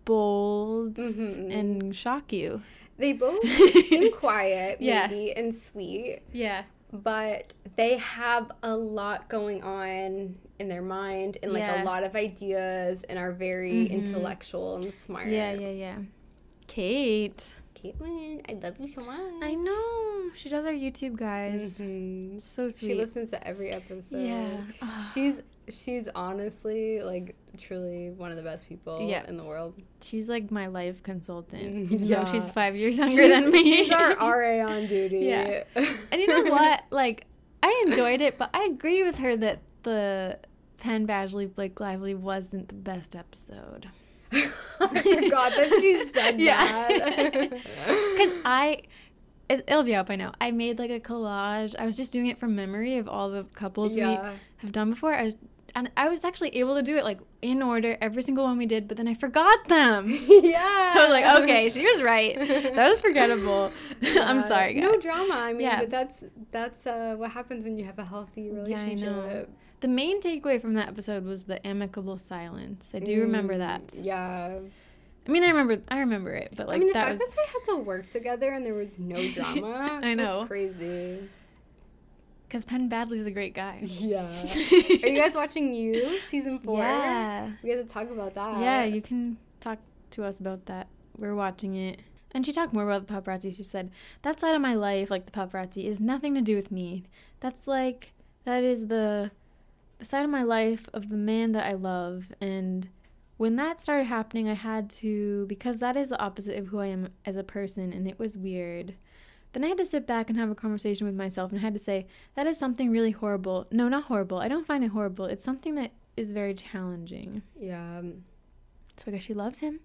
bold Mhm. and shock you. They both seem quiet, Yeah. maybe, and sweet, Yeah. but they have a lot going on in their mind and like Yeah. a lot of ideas and are very Mhm. intellectual and smart. Yeah, yeah, yeah. Kate. Caitlin, I love you so much. I know. She does our YouTube, guys. Mhm. So sweet. She listens to every episode. Yeah. Ah. She's she's honestly like truly one of the best people Yeah. in the world. She's like my life consultant. Mm, Even yeah. though she's five years younger She's- than me. She's our RA on duty. Yeah. And you know what? Like, I enjoyed it, but I agree with her that the Penn Badgley Blake Lively wasn't the best episode. I forgot that she said Yeah. that. Because I, it, it'll be up, I know. I made like a collage. I was just doing it from memory of all the couples we have done before. I was, and I was actually able to do it like in order, every single one we did, but then I forgot them. yeah. So I was like, okay, she was right. That was forgettable. I'm sorry, guys. No drama. I mean, Yeah. but that's that's uh, what happens when you have a healthy Yeah, relationship. know. The main takeaway from that episode was the amicable silence. I do remember Mm, that. Yeah. I mean, I remember, I remember it, but like I mean, the that fact was that they had to work together and there was no drama. I know. That's crazy. because Penn Badgley's a great guy. Yeah. Are you guys watching You season four? Yeah, We have to talk about that. yeah. You can talk to us about that. We're watching it, and she talked more about the paparazzi. She said that side of my life, like the paparazzi, is nothing to do with me. That's like that is the the side of my life of the man that I love, and when that started happening, I had to because that is the opposite of who I am as a person, and it was weird. Then I had to sit back and have a conversation with myself, and I had to say that is something really horrible. No, not horrible. I don't find it horrible. It's something that is very challenging. Yeah. So I guess she loves him.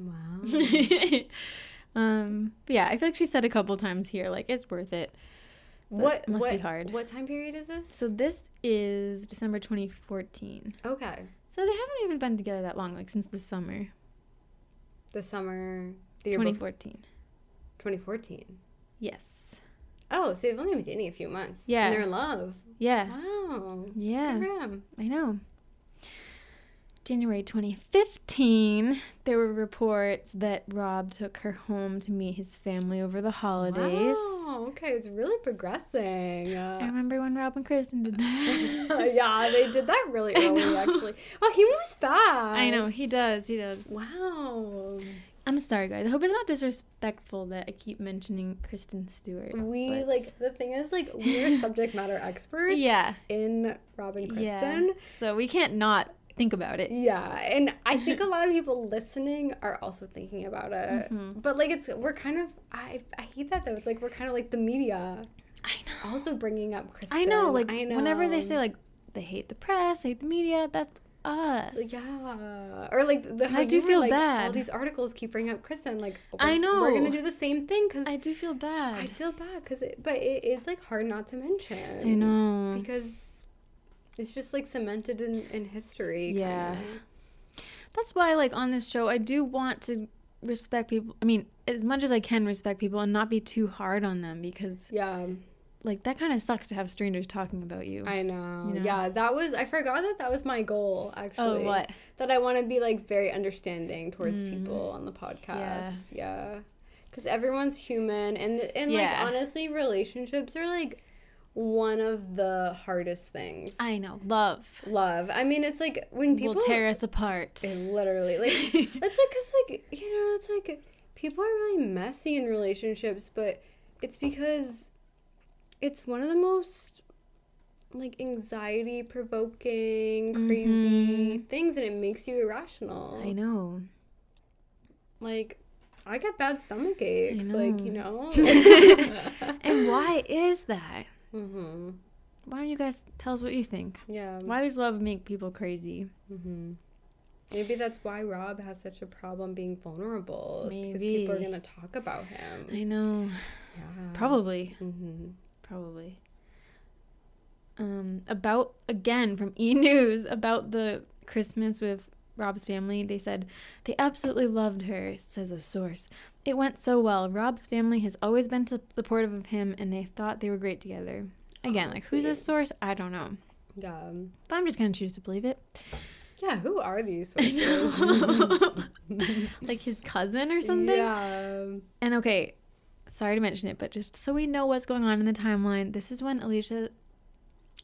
Wow. um, but yeah, I feel like she said a couple times here, like it's worth it. What must what, be hard. What time period is this? So this is December 2014. Okay. So they haven't even been together that long, like since the summer, The summer, the year before, 2014. 2014. Yes. Oh, so they've only been dating a few months. Yeah. And they're in love. Yeah. Wow. Yeah. Good for them. I know. January 2015, there were reports that Rob took her home to meet his family over the holidays. Wow. Okay, it's really progressing. I Uh, remember when Rob and Kristen did that. yeah, they did that really early, actually. Oh, he moves fast. I know, he does, he does. Wow. I'm sorry, guys. I hope it's not disrespectful that I keep mentioning Kristen Stewart. We but- like the thing is like we're subject matter experts Yeah. in Robin Kristen. Yeah. So we can't not think about it. Yeah, and I think a lot of people listening are also thinking about it. Mhm. But like it's we're kind of I I hate that though. It's like we're kind of like the media I know. also bringing up Kristen. I know. Like, I know. whenever they say, like, they hate the press, hate the media, that's us. Like, yeah, or like the how I do were, feel like, All these articles keep bringing up Kristen. Like I we're- we're gonna do the same thing because I do feel bad. I feel bad because it, but it is like hard not to mention. I know. because it's just like cemented in in history. Yeah. kinda. That's why, like, on this show, I do want to respect people. I mean, as much as I can respect people and not be too hard on them because, Yeah. like, that kind of sucks to have strangers talking about you. I know. You know? Yeah, that was I forgot that that was my goal actually. oh, what? That I want to be like very understanding towards Mm. people on the podcast. Yeah. Cuz everyone's human and and like honestly relationships are like one of the hardest things. I know. Love love. I mean, it's like when people will tear us apart. it literally like it's like cuz like you know, it's like people are really messy in relationships, but it's because it's one of the most like anxiety provoking crazy Mhm. things and it makes you irrational I know. like i get bad stomach aches like you know And why is that? Mm-hmm. Why don't you guys tell us what you think? yeah Why does love make people crazy? mm-hmm. maybe that's why rob has such a problem being vulnerable because people are gonna talk about him I know. yeah Probably. mm-hmm. Probably. Um, about again from E News about the Christmas with Rob's family. They said they absolutely loved her, says a source. It went so well. Rob's family has always been supportive of him, and they thought they were great together. Oh, Again, Oh, like who's a source? I don't know, yeah but I'm just gonna choose to believe it. yeah who are these sources like his cousin or something. yeah And okay, sorry to mention it, but just so we know what's going on in the timeline, this is when Alicia,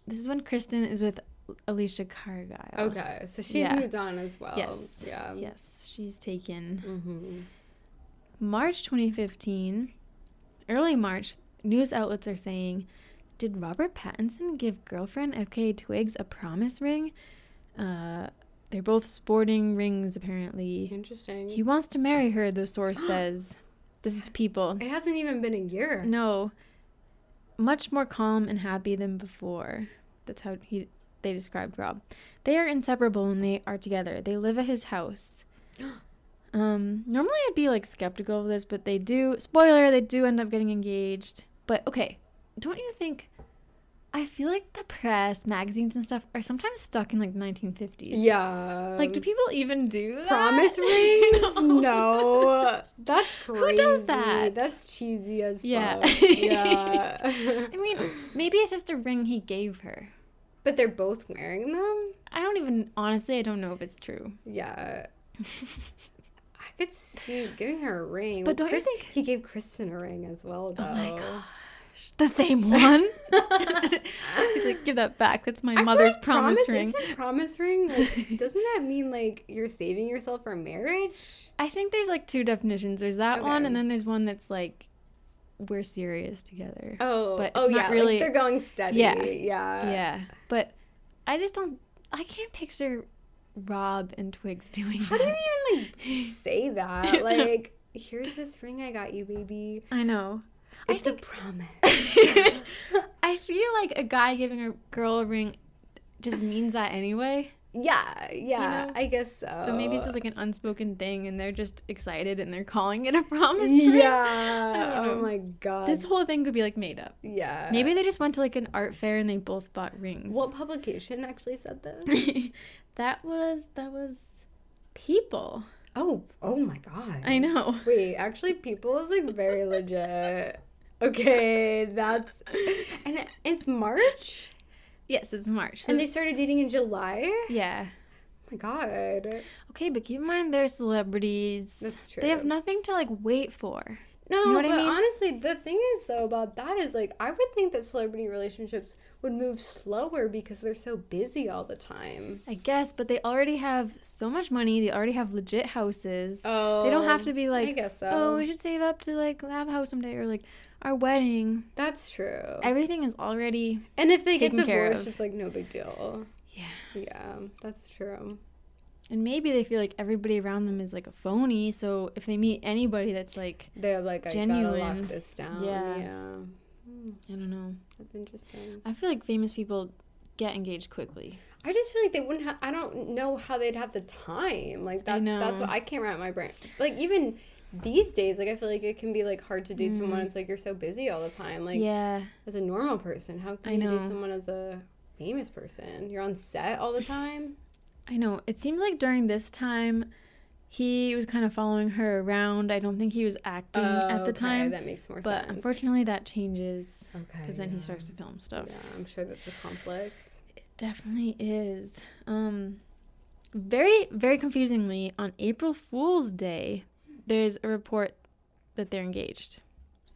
this is when Kristen is with Alicia Cargile. okay so she's Yeah. moved on as well Yes. yeah Yes, she's taken. mm-hmm. March 2015, early March, news outlets are saying, did Robert Pattinson give girlfriend FK Twigs a promise ring? Uh, they're both sporting rings, apparently. interesting He wants to marry her, the source says. This is people. it hasn't even been a year No. Much more calm and happy than before. That's how he they described Rob. They are inseparable when they are together. They live at his house. Um, normally I'd be like skeptical of this, but they do spoiler, they do end up getting engaged. But okay, don't you think I feel like the press, magazines and stuff are sometimes stuck in like 1950s. Yeah. Like do people even do that? promise rings? no. That's crazy. Who does that? That's cheesy as Yeah. fuck. Yeah. I mean, maybe it's just a ring he gave her. But they're both wearing them? I don't even honestly I don't know if it's true. Yeah. I could see giving her a ring. But don't you think- he gave Kristen a ring as well though? Oh my gosh. The same one? He's like, give that back. That's my I mother's like promise, ring. Isn't promise ring like doesn't that mean like you're saving yourself for marriage? I think there's like two definitions. There's that one, and then there's one that's like, we're serious together. Oh, But oh not yeah, really- like they're going steady. Yeah. yeah, yeah. But I just don't, I can't picture Rob and Twigs doing How that. do you even like say that? Like, here's this ring I got you, baby. I know. I It's a promise. I feel like a guy giving a girl a ring just means that anyway. Yeah, yeah, know? I guess so. So maybe it's just like an unspoken thing, and they're just excited and they're calling it a promise. Yeah. Oh my god. This whole thing could be like made up. yeah. Maybe they just went to like an art fair and they both bought rings. What publication actually said this? that was that was people. oh, oh my god. I know. Wait, actually, people is like very legit. Okay, that's and it- it's March, Yes, it's March. So- and they started dating in July. Oh yeah. my god. Okay, but keep in mind they're celebrities. That's true. They have nothing to like wait for. No, know what I but mean? honestly, the thing is though about that is like I would think that celebrity relationships would move slower because they're so busy all the time. I guess, but they already have so much money. They already have legit houses. Oh, they don't have oh, to be like, I guess so. oh, we should save up to like have a house someday or like our wedding. That's true. Everything is already and if they get divorced, it's like no big deal. yeah. Yeah, that's true. And maybe they feel like everybody around them is like a phony. So if they meet anybody that's like, They're like, I gotta lock Genuine. this down. Yeah. yeah. I don't know. that's interesting. I feel like famous people get engaged quickly. I just feel like they wouldn't have. I don't know how they'd have the time. Like that's that's what I can't wrap my brain. Like even these days, like I feel like it can be like hard to date someone. Mm. It's like you're so busy all the time. Like yeah. as a normal person, how can I you know. date someone as a famous person? You're on set all the time. I know. It seems like during this time, he was kind of following her around. I don't think he was acting at Oh, the okay, time. that makes more But sense. unfortunately, that changes okay, because then he starts to film stuff. Yeah, I'm sure that's a conflict. It definitely is. Um, very, very confusingly, on April Fool's Day, there's a report that they're engaged.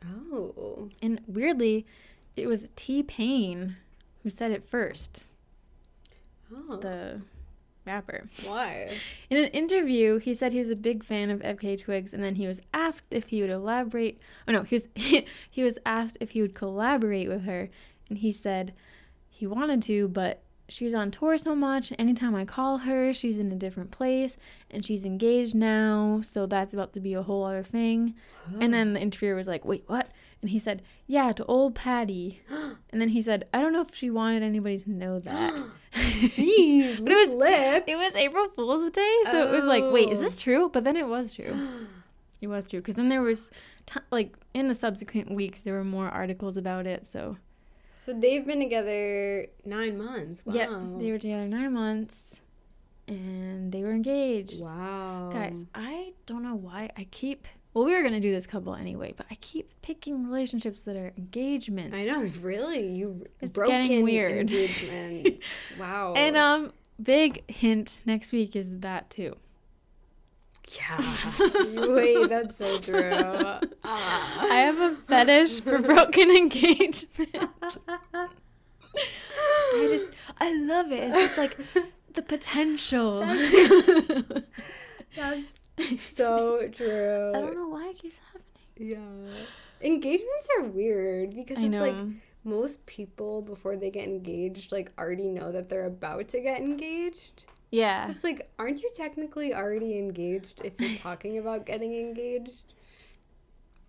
Oh, And weirdly, it was T Pain who said it first, oh, the rapper. why? In an interview, he said he was a big fan of FK Twigs, and then he was asked if he would elaborate. Oh no, he was he was asked if he would collaborate with her, and he said he wanted to, but she's on tour so much. Anytime I call her, she's in a different place, and she's engaged now, so that's about to be a whole other thing. And then the interviewer was like, "Wait, what?" And he said, "Yeah, to old Patty." and then he said, "I don't know if she wanted anybody to know that." Jeez, But it was- lips. It was April Fool's Day, so it was like, wait, is Oh. this true? But then it was true. It was true because then there was, t- like, in the subsequent weeks, there were more articles about it. So So they've been together nine months. Wow. yeah, they were together nine months, and they were engaged. Wow. Guys, I don't know why I keep. Well, we were gonna do this couple anyway, but I keep picking relationships that are engagements. I know, really. You It's broken getting weird. engagement. wow. And um, big hint next week is that too. Yeah. Wait, that's so true. Ah. I have a fetish for broken engagements. I just, I love it. It's just like the potential. I That's so true. I don't know why it keeps happening. Yeah. Engagements are weird because it's like most people before they get engaged like already know that they're about to get engaged. So yeah. it's like, aren't you technically already engaged if you're talking about getting engaged?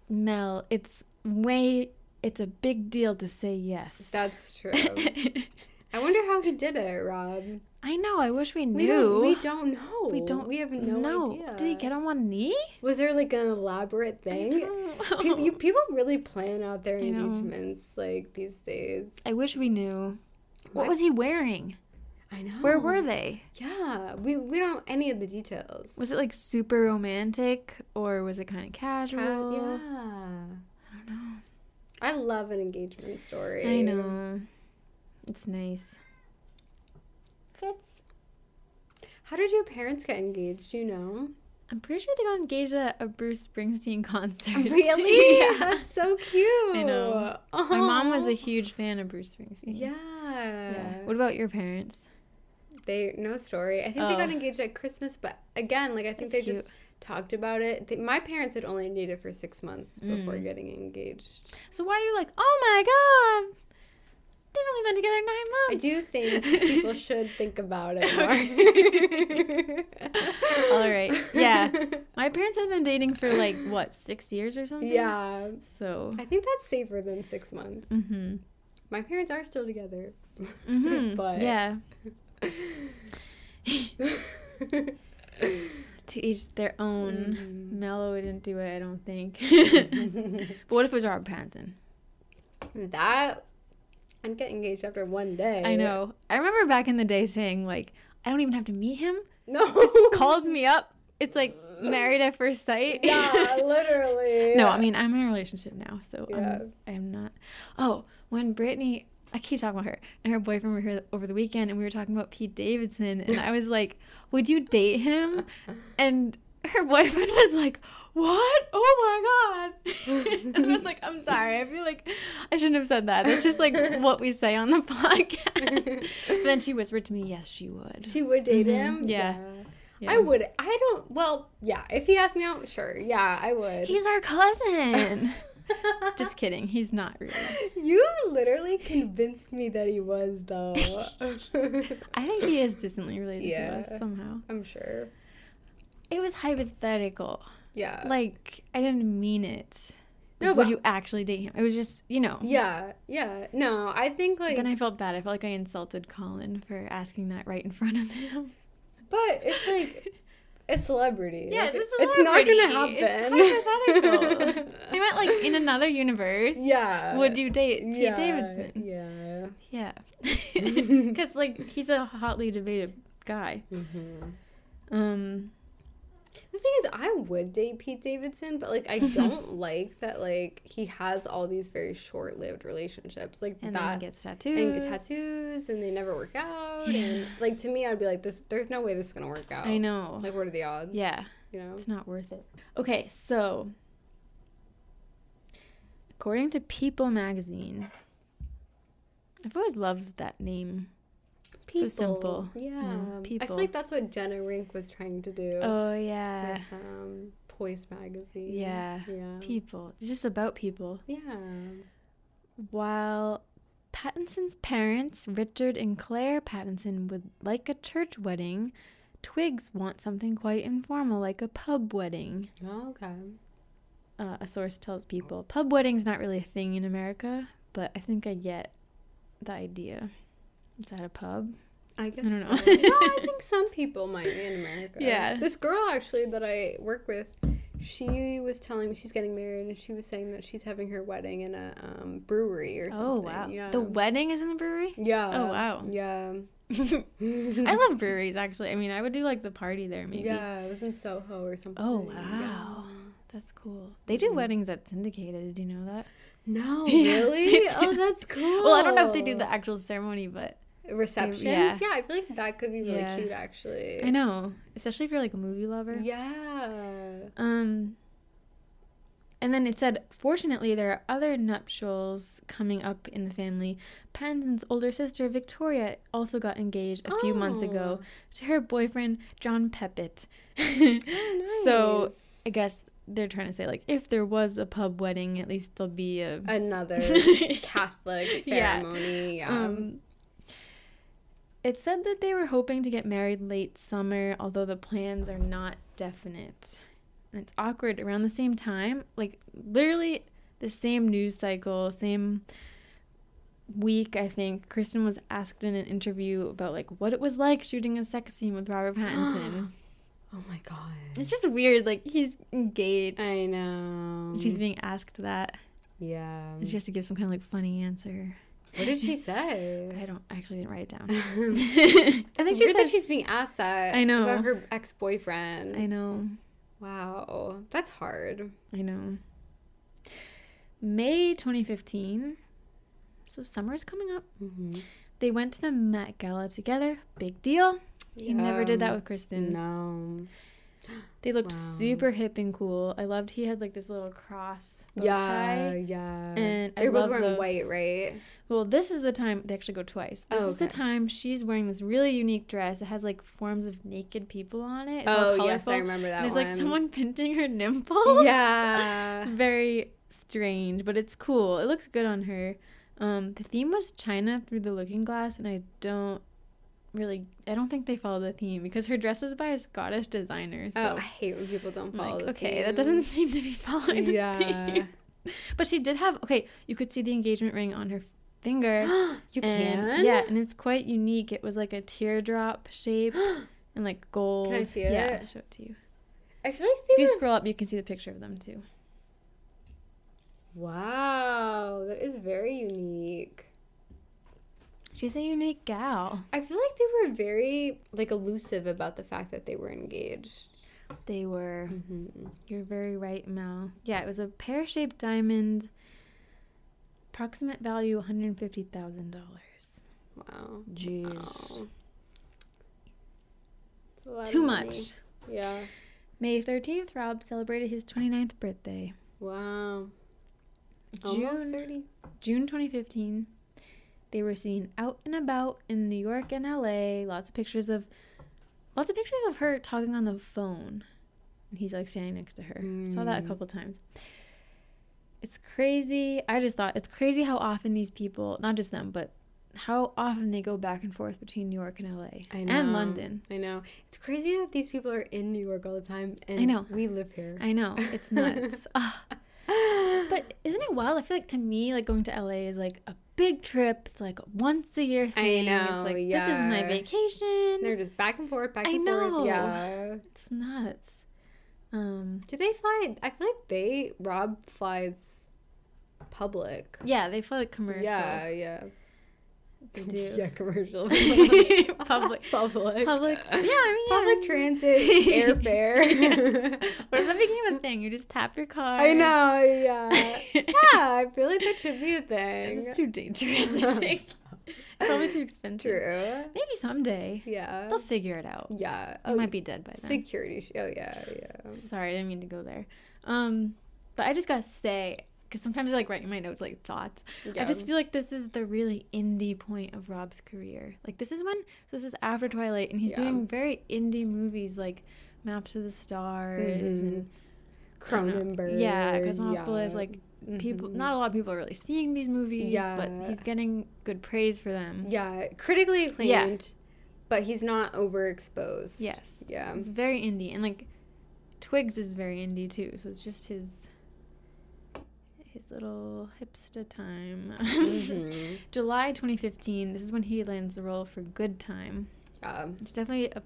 Mel, it's way, it's a big deal to say yes. That's true. I wonder how he did it, Rob. I know. I wish we We knew. don't, we don't know. We don't We have no, idea. Did he get on one knee? Was there like an elaborate thing? Pe- you, people really plan out their I know. engagements like these days. I wish we knew. What My- was he wearing? I know. Where were they? Yeah, we we don't know any of the details. Was it like super romantic or was it kind of casual? Ca- yeah. I don't know. I love an engagement story. I know. It's nice. Fits. How did your parents get engaged? Do you know? I'm pretty sure they got engaged at a Bruce Springsteen concert. Really? yeah. That's so cute. I know. My mom was a huge fan of Bruce Springsteen. Yeah. Yeah. What about your parents? They no story. I think they got Oh. engaged at Christmas, but again, like I think That's they just talked about it. They, my parents had only dated for six months before Mm. getting engaged. So why are you like, oh my god, they've only been together nine months. I do think people should think about it more. All right. Yeah. My parents have been dating for like what six years or something. yeah. So. I think that's safer than six months. Mhm. My parents are still together. Mhm. But- Yeah. to each their own. Mhm. Mello didn't do it, I don't think. but what if it was Robert Pattinson? that I'd get engaged after one day. I know. I remember back in the day saying like, I don't even have to meet him. No. He calls me up. It's like married at first sight. yeah, literally. no, I mean I'm in a relationship now, so Yeah. I'm I'm not. Oh, when Brittany, I keep talking about her and her boyfriend were here over the weekend, and we were talking about Pete Davidson, and I was like, "Would you date him?" And her boyfriend was like, "What? Oh my god!" and I was like, "I'm sorry. I feel like I shouldn't have said that. That's just like what we say on the podcast." but then she whispered to me, "Yes, she would." she would date Mhm, him. yeah. Yeah. I would. I don't. Well, yeah. If he asked me out, sure. Yeah, I would. He's our cousin. just kidding. He's not really. You literally convinced me that he was, though. I think he is distantly related to us somehow. I'm sure. It was hypothetical. Yeah. Like I didn't mean it. No, Like, but- would you actually date him? It was just, you know. yeah. Yeah. No, I think But like. then I felt bad. I felt like I insulted Colin for asking that right in front of him. but it's like a celebrity. Yeah, Like, it's a It's not gonna happen. It's hypothetical. I meant like in another universe. yeah. Would you date Pete yeah, Davidson? Yeah. Yeah. Because like he's a hotly debated guy. Mm-hmm. Um. The thing is, I would date Pete Davidson, but like I don't like that like he has all these very short-lived relationships, like And then that, he gets tattoos. and get tattoos, and they never work out. And like to me, I'd be like, this. There's no way this is gonna work out. I know. Like, what are the odds? yeah. You know. It's not worth it. Okay, so according to People magazine, I've always loved that name. So simple. Yeah. Mm, I feel like that's what Jenna Rink was trying to do Oh yeah. with um, Poise magazine. Yeah. Yeah. People. It's just about people. yeah. While Pattinson's parents, Richard and Claire Pattinson, would like a church wedding, Twigs want something quite informal, like a pub wedding. Oh, okay. uh, a source tells people. Pub wedding's not really a thing in America, but I think I get the idea. Is that a pub? I guess don't know. so. no, I think some people might be in America. Yeah. This girl actually that I work with, she was telling me she's getting married and she was saying that she's having her wedding in a um, brewery or something. Oh wow! Yeah. The wedding is in the brewery. yeah. Oh, wow. Yeah. I love breweries actually. I mean, I would do like the party there maybe. Yeah, it was in Soho or something. Oh Yeah. wow, that's cool. They do Mhm. weddings at Syndicated. Do you know that? No, Yeah, really? oh, that's cool. Well, I don't know if they do the actual ceremony, but receptions. yeah. Yeah. I feel like that could be really Yeah. cute actually. I know, especially if you're like a movie lover. Yeah. Um, and then it said, fortunately, there are other nuptials coming up in the family. Pattinson's older sister, Victoria, also got engaged a few months ago Oh. to her boyfriend, John Peppett. Oh, So. I guess they're trying to say, like, if there was a pub wedding, at least there'll be a. another Catholic Yeah. ceremony. Yeah. Um, it said that they were hoping to get married late summer, although the plans are not definite. And it's awkward around the same time, like literally the same news cycle, same week, I think. Kristen was asked in an interview about like what it was like shooting a sex scene with Robert Pattinson. oh my god. it's just weird, like he's engaged. I know. She's being asked that. yeah. And she has to give some kind of like funny answer. What did she say? I don't I actually didn't write it down. I think she said that she's being asked that. I know. about her ex boyfriend. I know. Wow, that's hard. I know. May 2015. So summer's coming up. Mm-hmm. They went to the Met Gala together. Big deal. He never did that with Kristen. No. They looked Wow. super hip and cool. I loved he had like this little cross bow Yeah, tie. yeah. And they're both wearing those. white, right? Well, this is the time they actually go twice. This Oh, is the time she's wearing this really unique dress. It has like forms of naked people on it. It's oh yes, colorful. I remember that And there's one. like someone pinching her nipple. Yeah. It's very strange, but it's cool. It looks good on her. Um, the theme was China through the looking glass, and I don't really, I don't think they follow the theme because her dress is by a Scottish designer. So oh, I hate when people don't follow. like, the okay, theme. that doesn't seem to be following the Yeah. theme. But she did have okay. You could see the engagement ring on her finger. you and, can? Yeah, and it's quite unique. It was like a teardrop shape and like gold. Can I see Yeah, it? I'll show it to you. I feel like they If you were. scroll up, you can see the picture of them too. Wow, that is very unique. She's a unique gal. I feel like they were very like elusive about the fact that they were engaged. They were. Mm-hmm. You're very right, Mel. Yeah, it was a pear shaped diamond. Approximate value one hundred fifty thousand dollars. Wow. Jeez. Wow. It's a lot of Too much. Yeah. May 13th, Rob celebrated his 29th birthday. Wow. Almost June, 30. June 2015. They were seen out and about in New York and LA. Lots of pictures of lots of pictures of her talking on the phone. And he's like standing next to her. Saw that a Mm. couple times. It's crazy. I just thought it's crazy how often these people, not just them, but how often they go back and forth between New York and LA I know. and London. I know. It's crazy that these people are in New York all the time and I know. we live here. I know. It's nuts. Ah. But isn't it wild? I feel like to me, like going to LA is like a big trip. It's like a once a year thing. I know, It's like this is my vacation. They're just back and forth, back I and know. forth. Yeah. It's nuts. Um, Do they fly? I feel like they Rob flies public. yeah, they fly like commercial. Yeah, yeah. They do. Yeah, commercial. Public. Public. Public. Yeah, I mean, Public yeah. transit, airfare. What if that became a thing? You just tap your car. I know, yeah. Yeah, I feel like that should be a thing. It's too dangerous, I think. Probably too expensive. True. Maybe someday. Yeah. They'll figure it out. Yeah. I might be dead by then. Security. Sh- oh, yeah, yeah. Sorry, I didn't mean to go there. Um, but I just gotta say, because sometimes I like write in my notes like thoughts. yeah. I just feel like this is the really indie point of Rob's career. Like this is when so this is after Twilight, and he's Yeah. doing very indie movies like Maps of the Stars and don't know. Cronenberg. Yeah, Cosmopolis. yeah. Like people, Mhm. not a lot of people are really seeing these movies, but he's getting good praise for them. Yeah, critically acclaimed, yeah. but he's not overexposed. Yes. Yeah. It's very indie, and like Twigs is very indie too. So it's just his his little hipster time. Mhm. July 2015. This is when he lands the role for Good Time. Um, It's definitely a.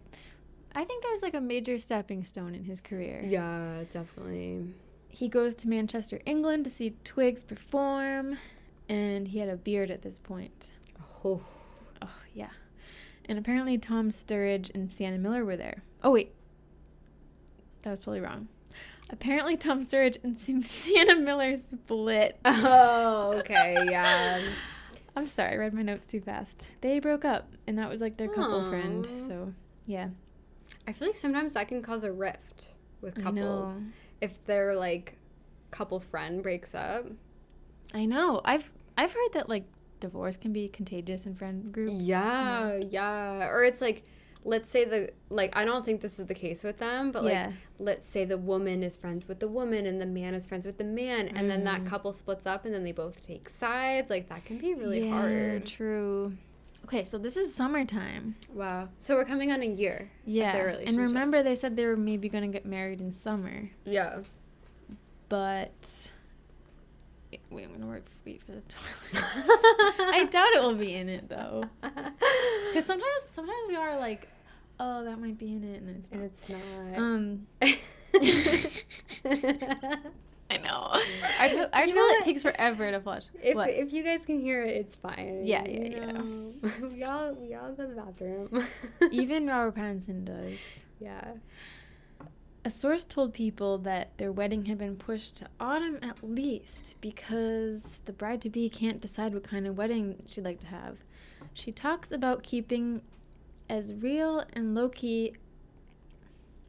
I think that was like a major stepping stone in his career. yeah, definitely. He goes to Manchester, England to see Twigs perform, and he had a beard at this point. Oh, Oh, yeah. And apparently Tom Sturridge and Sienna Miller were there. Oh, wait. That was totally wrong. Apparently Tom Sturridge and Si- Sienna Miller split. oh okay, yeah. I'm sorry, I read my notes too fast. They broke up, and that was like their couple friend. So, yeah. I feel like sometimes that can cause a rift with couples. If their like couple friend breaks up. I know. I've I've heard that like divorce can be contagious in friend groups. Yeah, yeah. Or it's like, let's say the like I don't think this is the case with them, but like let's say the woman is friends with the woman and the man is friends with the man, and then that Mm. couple splits up and then they both take sides. Like that can be really Yeah, hard. True. Okay, so this is summertime. Wow. So we're coming on a year. Yeah. And remember they said they were maybe going to get married in summer, Yeah. but wait, I'm going to wait for the toilet. I doubt it will be in it though. Cuz sometimes sometimes we are like, "Oh, that might be in it." And it's and not. it's not. Um I know. I Our, You to- our know toilet takes forever to flush. If, what? if you guys can hear it, it's fine. Yeah, yeah, you yeah. we all we all go to the bathroom. Even Robert Pattinson does. yeah. A source told people that their wedding had been pushed to autumn at least because the bride to be can't decide what kind of wedding she'd like to have. She talks about keeping as real and low key.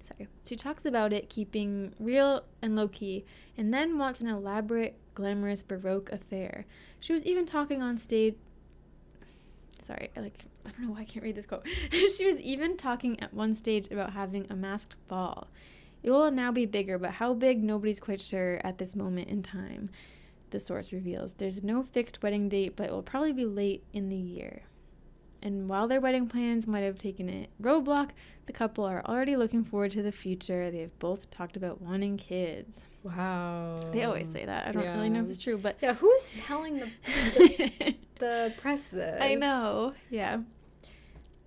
Sorry. She talks about it keeping real and low key and then wants an elaborate, glamorous Baroque affair. She was even talking on stage. Sorry, like I don't know why I can't read this quote. she was even talking at one stage about having a masked ball. It will now be bigger, but how big, nobody's quite sure at this moment in time, the source reveals. There's no fixed wedding date, but it will probably be late in the year. And while their wedding plans might have taken a roadblock, the couple are already looking forward to the future. They have both talked about wanting kids. Wow. They always say that. I don't really know if it's true, but Yeah, who's telling the, the the press this. I know. Yeah.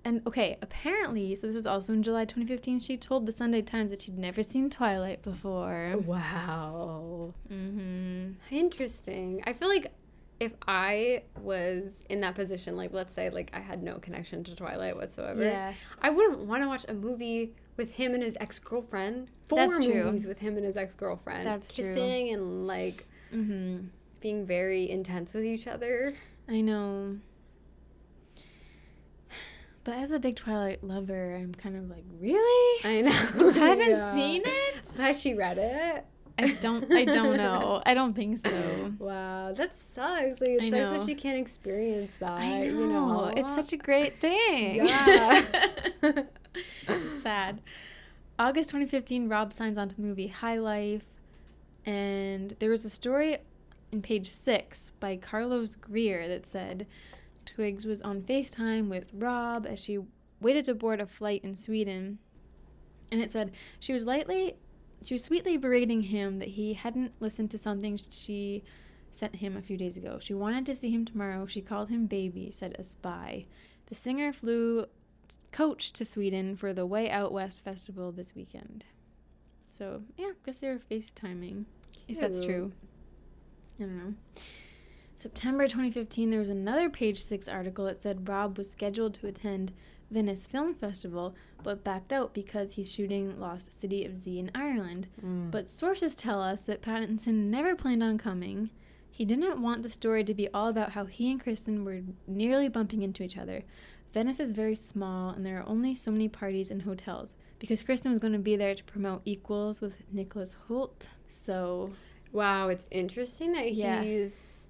And okay, apparently, so this was also in July 2015. She told the Sunday Times that she'd never seen Twilight before. Wow. Mm-hmm. Interesting. I feel like if I was in that position, like let's say like I had no connection to Twilight whatsoever, Yeah. I wouldn't want to watch a movie with him and his ex girlfriend. Four That's true. movies with him and his ex girlfriend. That's true. kissing and like Mm-hmm. being very intense with each other. I know. But as a big Twilight lover, I'm kind of like, really? I know. You haven't Yeah. seen it? Has she read it? I don't. I don't know. I don't think so. Wow, that sucks. Like it I sucks know. that she can't experience that. I know. You know, It's such a great thing. Yeah. Sad. August 2015, Rob signs on to the movie High Life, and there was a story in page six by Carlos Greer that said Twigs was on FaceTime with Rob as she waited to board a flight in Sweden, and it said she was lightly, she was sweetly berating him that he hadn't listened to something she sent him a few days ago. She wanted to see him tomorrow. She called him baby, said a spy. The singer flew coach to Sweden for the Way Out West festival this weekend. So, yeah, guess they were FaceTiming, if that's true. I don't know. September 2015, there was another page six article that said Rob was scheduled to attend Venice Film Festival, but backed out because he's shooting Lost City of Z in Ireland. Mm. But sources tell us that Pattinson never planned on coming. He didn't want the story to be all about how he and Kristen were nearly bumping into each other. Venice is very small, and there are only so many parties and hotels because Kristen was going to be there to promote Equals with Nicholas Hoult. So, Wow, it's interesting that Yeah. he's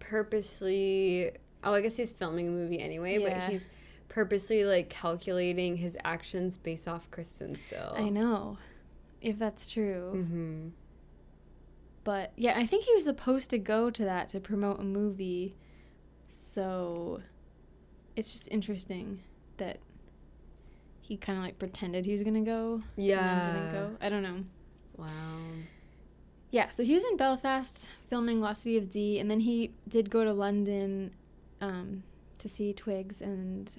purposely. Oh, I guess he's filming a movie anyway, Yeah. but he's purposely like calculating his actions based off Kristen still. I know if that's true. Mm-hmm. But yeah, I think he was supposed to go to that to promote a movie. So it's just interesting that he kind of like pretended he was going to go Yeah. didn't go. I don't know. Wow. Yeah, so he was in Belfast filming Lost City of Z, and then he did go to London um, to see Twigs, and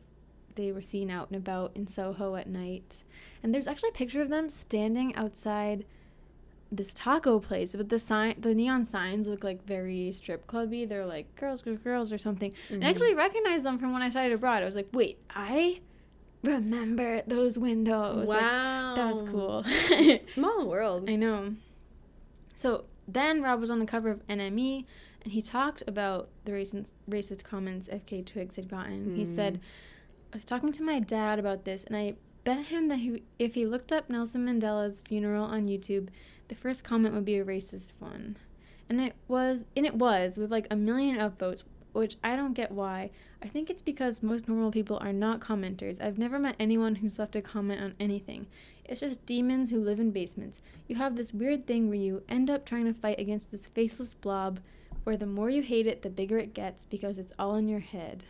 they were seen out and about in Soho at night. And there's actually a picture of them standing outside this taco place, but the sign, the neon signs look like very strip clubby. They're like girls, girls, girls, or something. And I Mhm. actually recognized them from when I studied abroad. I was like, wait, I remember those windows. Like, Wow. that was cool. Small world. I know. So then Rob was on the cover of NME and he talked about the racist, racist comments FKA Twigs had gotten. He Mm. said, I was talking to my dad about this and I bet him that he, if he looked up Nelson Mandela's funeral on YouTube, the first comment would be a racist one. And it was, and it was, with like a million upvotes, which I don't get why. I think it's because most normal people are not commenters. I've never met anyone who's left a comment on anything. It's just demons who live in basements. You have this weird thing where you end up trying to fight against this faceless blob, where the more you hate it, the bigger it gets because it's all in your head.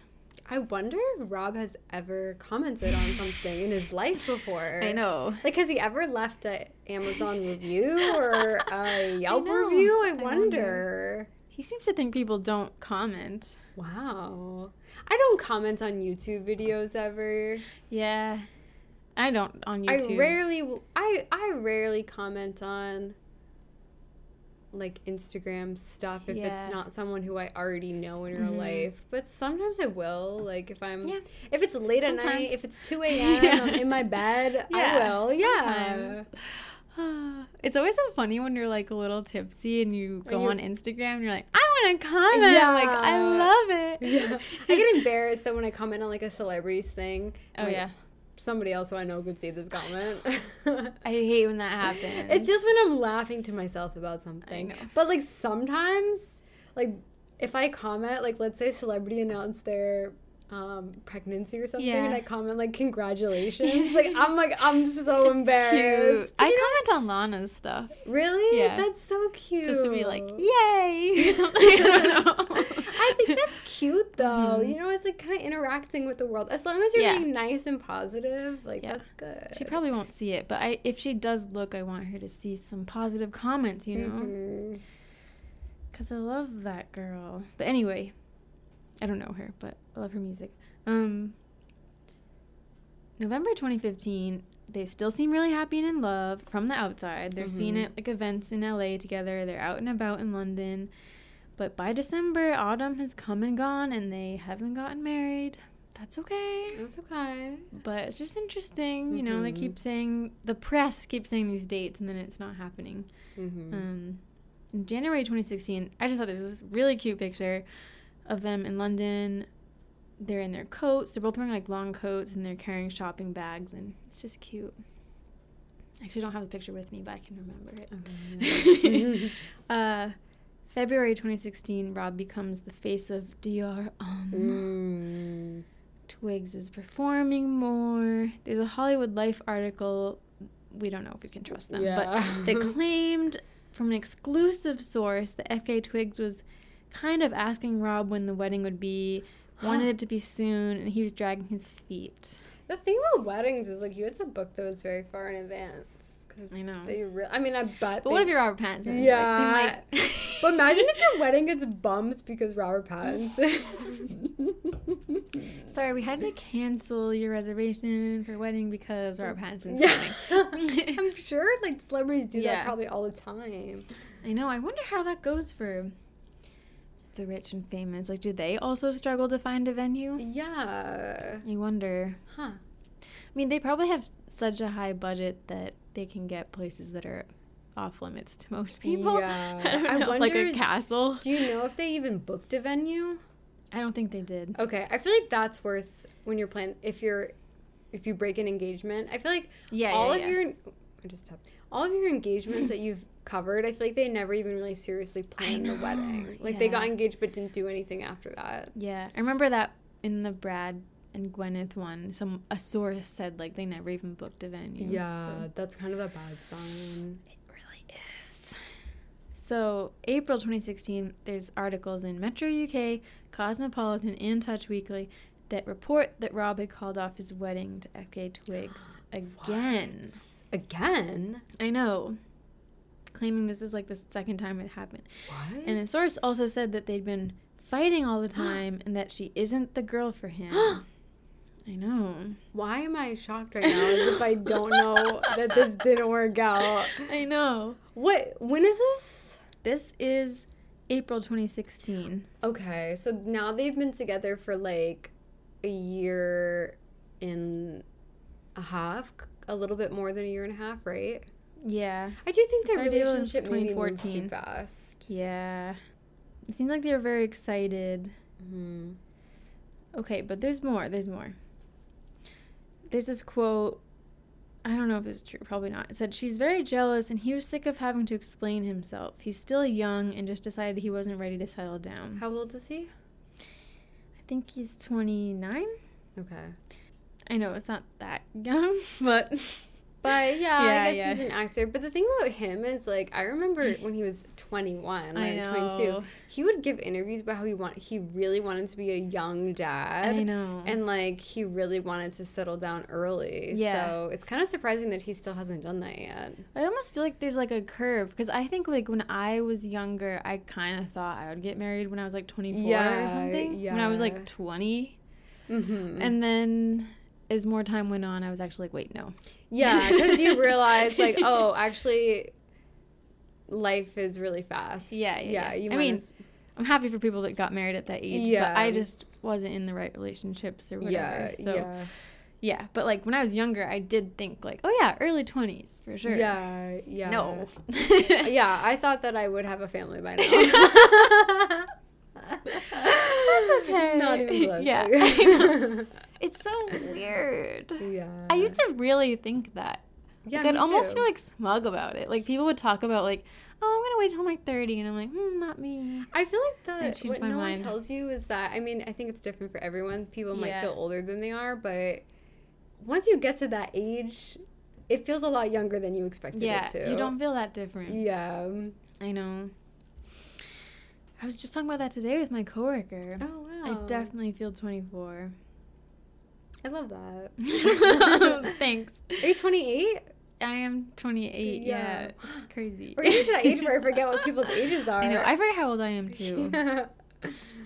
I wonder if Rob has ever commented on something in his life before. I know. Like, has he ever left a Amazon review or a Yelp know. review? I, I wonder. wonder. He seems to think people don't comment. Wow. I don't comment on YouTube videos ever. Yeah. I don't on YouTube. I rarely, I I rarely comment on like Instagram stuff if Yeah. it's not someone who I already know in real Mhm. life. But sometimes I will. Like if I'm, Yeah. if it's late at night, if it's two a.m. Yeah. In my bed, I will. Yeah. It's always so funny when you're like a little tipsy and you go you- on Instagram and you're like, I want to comment. Yeah. Like, I love it. Yeah. I get embarrassed that when I comment on like a celebrity's thing. Oh, like, yeah. Somebody else who I know could see this comment. I hate when that happens. It's just when I'm laughing to myself about something. But like sometimes, like if I comment, like let's say a celebrity announced their um, pregnancy or something, and I comment like congratulations, like I'm like I'm so It's embarrassed. I comment on Lana's stuff Really? Yeah. That's so cute. just to be like, yay, or something. I don't know. I think that's cute though. Mhm. You know, it's like kind of interacting with the world. As long as you're Yeah. being nice and positive, like Yeah. that's good. She probably won't see it, but I, if she does look, I want her to see some positive comments, you know? Mhm. Because I love that girl. But anyway, I don't know her, but I love her music. Um, November 2015, they still seem really happy and in love from the outside. They're seen Mhm. at like events in LA together. They're out and about in London. But by December, autumn has come and gone, and they haven't gotten married. That's okay. That's okay. But it's just interesting, you know. They Mhm. keep saying the press keeps saying these dates, and then it's not happening. Mm-hmm. Um, in January 2016, I just thought there was this really cute picture of them in London. They're in their coats. They're both wearing like long coats, and they're carrying shopping bags, and it's just cute. I actually don't have the picture with me, but I can remember it. uh, February 2016, Rob becomes the face of Dior. Um, mm. Twigs is performing more. There's a Hollywood Life article. We don't know if we can trust them, Yeah. but they claimed from an exclusive source that FKA Twigs was kind of asking Rob when the wedding would be, wanted it to be soon, and he was dragging his feet. The thing about weddings is like you had to book those very far in advance. Cause I know. They re- I mean, I bet. But what if you're Robert Pattinson? Yeah. Like, they might. But imagine if your wedding gets bumped because Robert Pattinson. Sorry, we had to cancel your reservation for wedding because Robert Pattinson's coming. I'm sure like celebrities do Yeah. that probably all the time. I know. I wonder how that goes for the rich and famous. Like, do they also struggle to find a venue? Yeah. I wonder. Huh. I mean, they probably have such a high budget that they can get places that are off limits to most people. Yeah. I don't I know, like a castle. Do you know if they even booked a venue? I don't think they did. Okay, I feel like that's worse when you're planning if you're if you break an engagement. I feel like Yeah, all yeah, of yeah. your I just tapped. all of your engagements that you've covered, I feel like they never even really seriously planned the wedding. Like they got engaged but didn't do anything after that. Yeah, I remember that in the Brad and Gwyneth one. Some a source said like they never even booked a venue. Yeah, so- that's kind of a bad sign. It really is. So, April 2016, there's articles in Metro UK, Cosmopolitan, and Touch Weekly that report that Rob had called off his wedding to FKA Twigs again. Again? I know. Claiming this is like the second time it happened. What? And the source also said that they'd been fighting all the time and that she isn't the girl for him. I know. Why am I shocked right now as if I don't know that this didn't work out? I know. What when is this? This is April 2016. Okay, so now they've been together for like a year and a half, a little bit more than a year and a half, right? Yeah. I do think their Started relationship maybe moved too fast. Yeah. It seemed like they were very excited. hmm Okay, but there's more. There's more. There's this quote. I don't know if this is true. Probably not. It said, She's very jealous, and he was sick of having to explain himself. He's still young and just decided he wasn't ready to settle down. How old is he? I think he's 29. Okay. I know it's not that young, but But yeah, Yeah, I guess yeah. he's an actor. But the thing about him is like I remember when he was 21 I or 22, he would give interviews about how he want he really wanted to be a young dad. I know. And like he really wanted to settle down early. Yeah. So it's kind of surprising that he still hasn't done that yet. I almost feel like there's like a curve because I think like when I was younger, I kind of thought I would get married when I was like 24 Yeah, or something. Yeah. When I was like 20. Mm-hmm. And then as more time went on, I was actually like, wait, no. yeah, because you realize like, oh, actually, life is really fast. Yeah, yeah, yeah. You I mean, I'm happy for people that got married at that age, but I just wasn't in the right relationships or whatever. yeah, so yeah, yeah, but like when I was younger, I did think like, oh yeah, early 20s for sure. yeah, yeah. No. yeah, I thought that I would have a family by now. That's okay. Not even close. Yeah. It's so weird. yeah. I used to really think that. Yeah, like, I'd almost too. feel like smug about it. Like people would talk about like, oh, I'm gonna wait till I'm like 30, and I'm like, hmm, not me. I feel like the what my no mind. one tells you is that I mean I think it's different for everyone. People might feel older than they are, but once you get to that age, it feels a lot younger than you expected Yeah, it to. you don't feel that different. Yeah. I know. I was just talking about that today with my coworker. Oh wow. I definitely feel 24. I love that. Thanks. Are you 28? I am 28. Yeah, Yeah. it's crazy. We're getting to that age where I forget what people's ages are. I know. I forget how old I am too.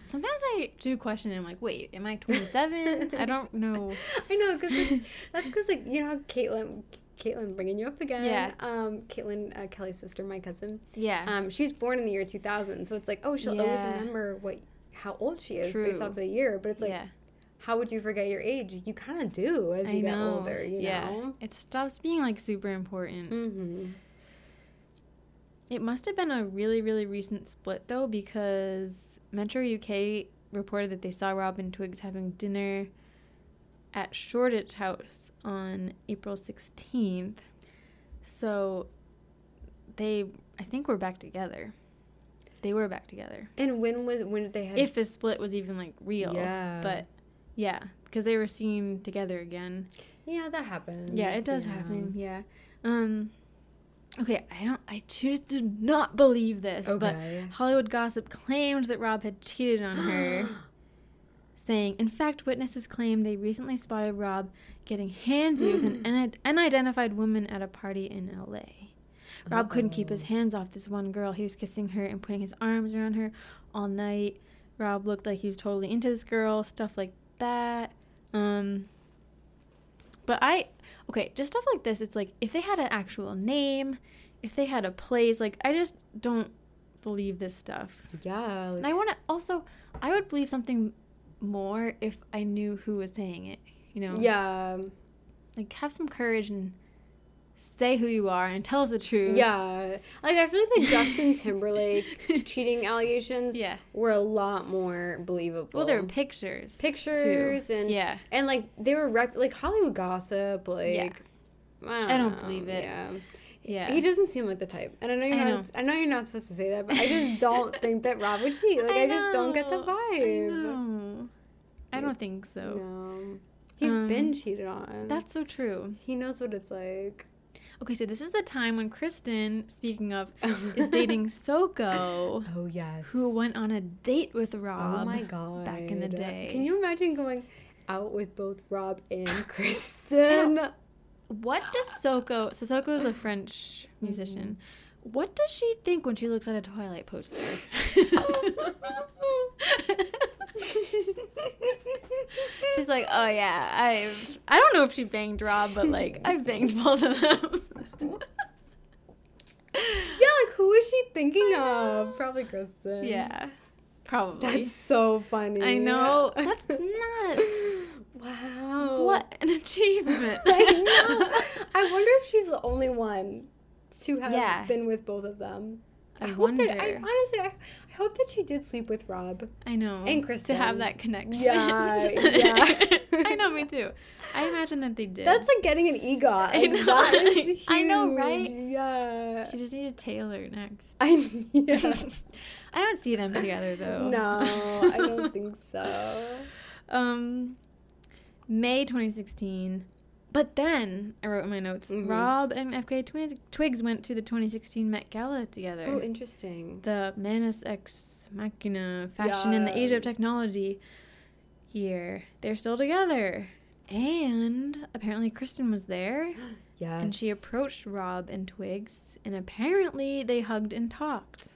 Sometimes I do question. I'm like, wait, am I 27? I don't know. I know, because that's because like you know Caitlyn, Caitlyn bringing you up again. Yeah. Um, Caitlyn, uh, Kelly's sister, my cousin. Yeah. Um, she was born in the year 2000, so it's like, oh, she'll always remember what how old she is True. based off the year. But it's like, yeah. How would you forget your age? You kind of do as you get older. You yeah. know. It stops being like super important. Mm-hmm. It must have been a really, really recent split though, because Metro UK reported that they saw Rob and Twigs having dinner at Shoreditch House on April 16th. So they, I think, were back together. They were back together. And when was when did they have? If the split was even like real. Yeah. But yeah, because they were seen together again. yeah, that happens. Yeah, it does yeah. happen. Yeah. Um Okay, I don't I choose to not believe this, but Okay. Hollywood gossip claimed that Rob had cheated on her, saying, "In fact, witnesses claim they recently spotted Rob getting handsy with an unid- unidentified woman at a party in LA." Rob couldn't keep his hands off this one girl. He was kissing her and putting his arms around her all night. Rob looked like he was totally into this girl, stuff like that. Um but I okay, just stuff like this, it's like if they had an actual name, if they had a place, like I just don't believe this stuff. Yeah. And I want to also I would believe something more if I knew who was saying it, you know. yeah. Like have some courage and say who you are and tell us the truth. Yeah. Like I feel like the Justin Timberlake cheating allegations Yeah. were a lot more believable. Well, there were pictures. too. pictures and yeah. and like they were rep- like Hollywood gossip. Like I don't, I don't know, believe it. Yeah. Yeah. He doesn't seem like the type, and I know you're I not. I know you're not supposed to say that, but I just don't think that Rob would cheat. Like I, just don't get the vibe. I, know. I don't think so. No, he's Um, been cheated on. That's so true. he knows what it's like. Okay, so this is the time when Kristen, speaking of, is dating Soko, Oh yes. who went on a date with Rob. Oh my god. back in the day. Can you imagine going out with both Rob and Kristen? What does Soko? So Soko is a French musician. Mm-hmm. What does she think when she looks at a Twilight poster? She's like, oh yeah, I've. I don't know if she banged Rob, but like I've banged both of them. Yeah, like who is she thinking of? Probably Kristen. yeah, probably. That's so funny. I know. That's nuts. wow. What an achievement. I know. I wonder if she's the only one to have Yeah. been with both of them. I hope that I honestly I, I hope that she did sleep with Rob. I know. And Chris To Kristen. have that connection. Yeah, yeah. I know, me too. I imagine that they did. That's like getting an EGOT. I know. I know, right? Yeah. She just needed Taylor next. I yeah. I don't see them together though. no, I don't think so. Um, May 2016. But then I wrote in my notes. Mhm. Rob and FKA Twi- Twigs went to the 2016 Met Gala together. Oh, interesting. the Manus Ex Machina fashion in the age of technology year. They're still together. And apparently Kristen was there Yes. and she approached Rob and Twigs and apparently they hugged and talked.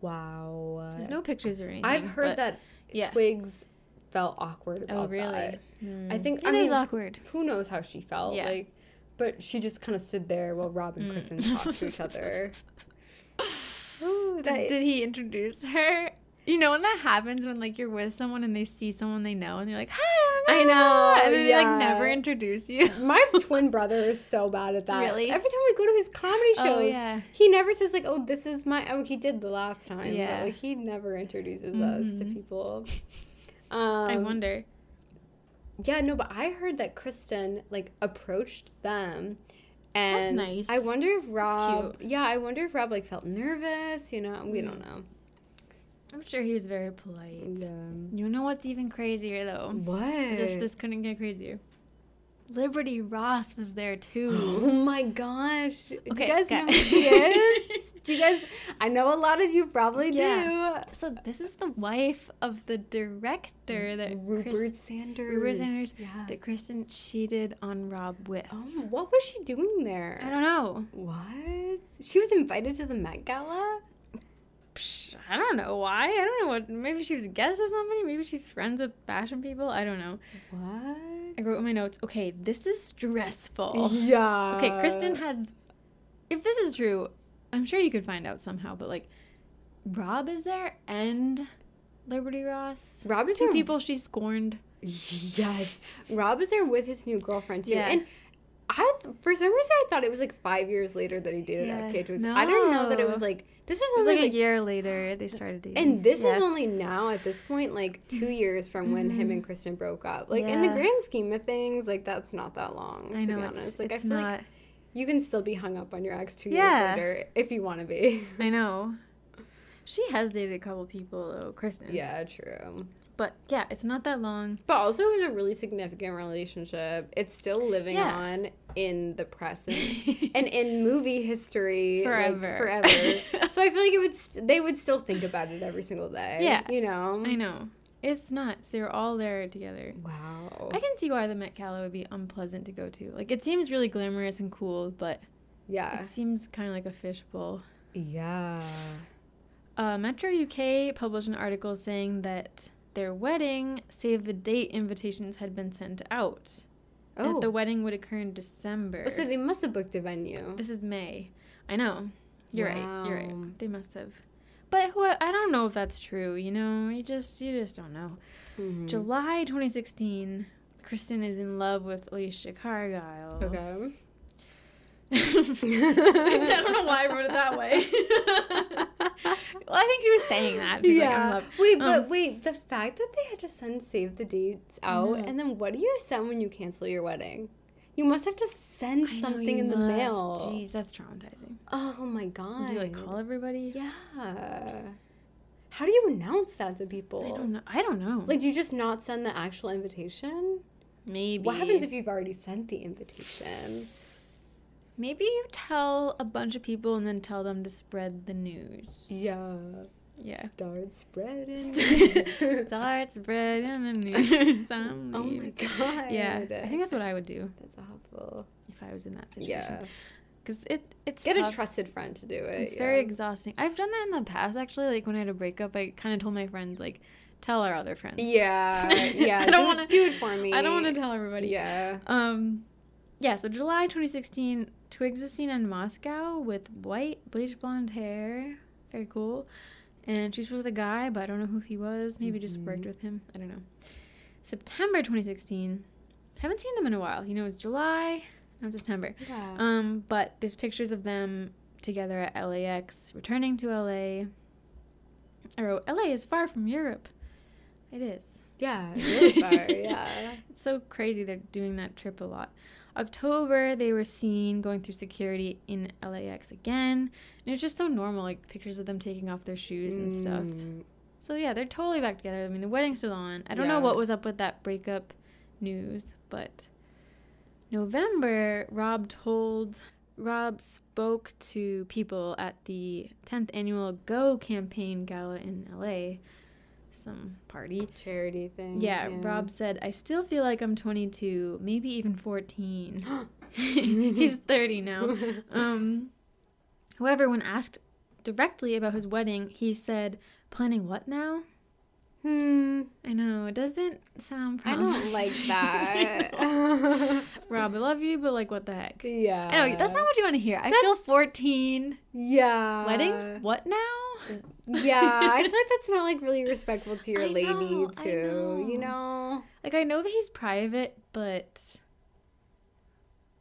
Wow. There's no pictures or anything. I've heard that yeah. Twigs felt awkward about Oh really? that. Hmm. I think- it I is mean, awkward. Who knows how she felt? Yeah. Like, but she just kind of stood there while Rob and Mm. Kristen talked to each other. Ooh, that- Did, did he introduce her? You know when that happens when like you're with someone and they see someone they know and they're like, "Hi." oh I my God," know, And then they like never introduce you. My twin brother is so bad at that. Really? Every time we go to his comedy shows, Oh yeah. he never says like, "Oh, this is my." Oh, he did the last time. Yeah. But, like he never introduces us to Mhm. people. Um, I wonder. Yeah, no, but I heard that Kristen like approached them. And nice. I wonder if Rob. Yeah, I wonder if Rob like felt nervous, you know. We don't Mm. know. I'm sure he was very polite. Yeah. You know what's even crazier though? What? As if this couldn't get crazier. Liberty Ross was there too. Oh my gosh. Do Okay, you guys know who she is? Do you guys I know a lot of you probably Yeah. so this is the wife of the director that Rupert Chris- Sanders. Rupert Sanders Yeah. that Kristen cheated on Rob with. Oh, what was she doing there? I don't know. What? She was invited to the Met Gala? Psh, I don't know why. I don't know what. Maybe she was a guest or something. Maybe she's friends with fashion people. I don't know. What? I wrote in my notes. Okay, this is stressful. Yeah. Okay, Kristen has. If this is true, I'm sure you could find out somehow. But like, Rob is there and Liberty Ross. Rob is Two there- people she scorned. Yes. Rob is there with his new girlfriend too. Yeah. And I for some reason I thought it was like five years later that he dated Yeah. FKA Twigs. I didn't know that it was like this is only like, like, a year later they started dating. and this Yeah. is only now at this point, like two years from when him and Kristen broke up. Like in the Mm-hmm. Grand scheme of things, like that's not that long, I to know be it's, honest. Like it's I feel not. like you can still be hung up on your ex two Yeah. years later if you want to be. I know. She has dated a couple people though, Kristen. yeah, true. But yeah, it's not that long. But also, it was a really significant relationship. It's still living Yeah. on in the press and, and in movie history like, Forever. forever. so I feel like it would st- they would still think about it every single day. Yeah. you know. I know. It's nuts. They're all there together. Wow. I can see why the Met Gala would be unpleasant to go to. Like it seems really glamorous and cool, but yeah. it seems kind of like a fishbowl. Yeah. Uh, Metro UK published an article saying that their wedding save the date invitations had been sent out. Oh. that the wedding would occur in December. Oh, so they must have booked a venue. This is May. I know. You're right. You're right. They must have. But who, I don't know if that's true. You know, you just you just don't know. Mhm. July 2016, Kristen is in love with Alicia Cargile. Okay. I don't know why I wrote it that way. well, I think she was saying that. She's like, in love. Wait, but Um, wait, the fact that they had to send save the dates out, and then what do you send when you cancel your wedding? You must have to send I something you in the must. mail. Jeez, that's traumatizing. Oh my god. Do you like call everybody? Yeah. How do you announce that to people? I don't know. I don't know. Like, do you just not send the actual invitation? maybe. What happens if you've already sent the invitation? Maybe you tell a bunch of people and then tell them to spread the news? Yeah. Yeah. Start spreading. Start spreading the news. I'm oh my god. Yeah, I think that's what I would do that's awful. if I was in that situation. Yeah. because it it's Get tough. a trusted friend to do it. It's yeah. very exhausting. I've done that in the past actually. Like when I had a breakup, I kind of told my friends like, tell our other friends. Yeah, yeah. I do, don't wanna- do it for me. I don't want to tell everybody. Yeah. Um, yeah. So July 2016, Twigs was seen in Moscow with white bleach blonde hair. Very cool. And she's with a guy, but I don't know who he was. Maybe just Mm-hmm. worked with him. I don't know. September 2016. Haven't seen them in a while. You know, it's July. Now it's September. Yeah. Um, but there's pictures of them together at LAX, returning to LA. I wrote, LA is far from Europe. It is. yeah. Really far. Yeah. It's so crazy they're doing that trip a lot. October, they were seen going through security in LAX again. And it was just so normal, like pictures of them taking off their shoes and stuff. Mm, So yeah, they're totally back together. I mean, the wedding's still on. I don't know what was up with that breakup news, but November, Rob told Rob spoke to people at the 10th annual Go campaign gala in LA, some party. Charity thing. Yeah, Rob said, "I still feel like I'm 22, maybe even 14." He's 30 now. Um, however, when asked directly about his wedding, he said, "Planning what now?" Hmm. I know it doesn't sound. I don't like that. Rob, I love you, but like, what the heck? yeah. I know that's not what you want to hear. I feel 14. Yeah. Wedding? What now? Yeah, I feel like that's not like really respectful to your I lady know, too. You know. know. Like I know that he's private, but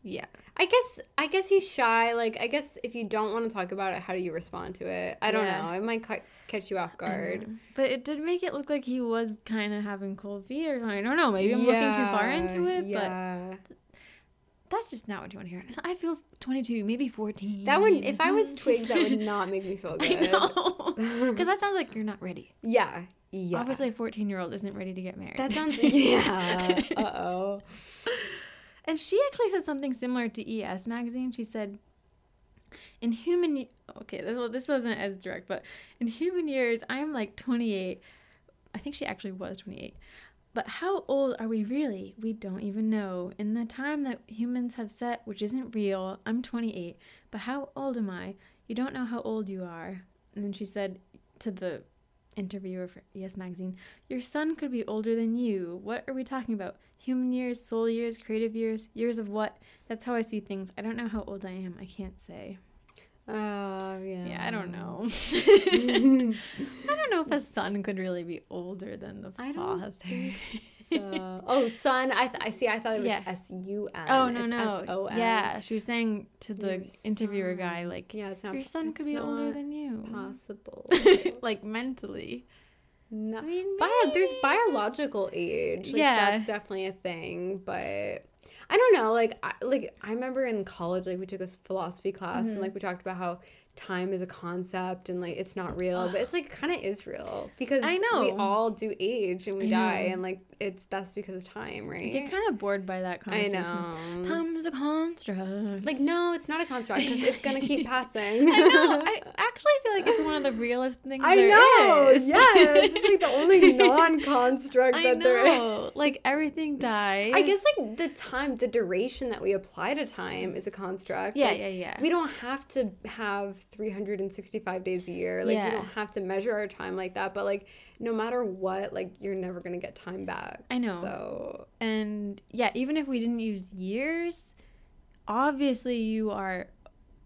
yeah, I guess I guess he's shy. Like I guess if you don't want to talk about it, how do you respond to it? I don't Yeah. know. It might ca- catch you off guard. know. But it did make it look like he was kind of having cold feet or something. I don't know. Maybe I'm looking too far into it, but Yeah. That's just not what you want to hear. I feel 22, maybe 14. That would if I was twigs, that would not make me feel good. Because that sounds like you're not ready. Yeah. Yeah. Obviously, a 14 year old isn't ready to get married. That sounds yeah. Uh oh. And she actually said something similar to ES magazine. She said, "In human, okay, well, this wasn't as direct, but in human years, I'm like 28. I think she actually was 28. But how old are we really? We don't even know. In the time that humans have set, which isn't real, I'm 28. But how old am I? You don't know how old you are." And then she said, to the interviewer for ES Magazine, Your son could be older than you. What are we talking about? Human years, soul years, creative years, years of what? That's how I see things. I don't know how old I am. I can't say. Oh yeah. Yeah, I don't know. I don't know if a son could really be older than the I father. so. Oh, son. I th- I see. I thought it was Yeah. S U N. Oh no It's no! S-O-N. Yeah, she was saying to the Your interviewer guy like, Yeah, it's not. your son could be older than you, possible. like mentally. no. I mean, Bio- there's biological age. Like, Yeah. that's definitely a thing. But I don't know. Like, I, like I remember in college, like we took a philosophy class, Mm-hmm. and like we talked about how time is a concept and like it's not real, but it's like kind of is real because I know we all do age and we I die, know. and like it's that's because of time, I right? get kind of bored by that I conversation. know. Time is a construct. Like no, it's not a construct because it's gonna keep passing. I know. I actually feel like it's one of the realest things I know. is. Yes, it's like the only non-construct I that there is. know. Like everything dies. I guess like the time, the duration that we apply to time is a construct. Yeah, Like, yeah, yeah. We don't have to have 365 days a year. Like Yeah. we don't have to measure our time like that. But like no matter what, like you're never gonna get time back. I know. So and yeah, even if we didn't use years, obviously you are.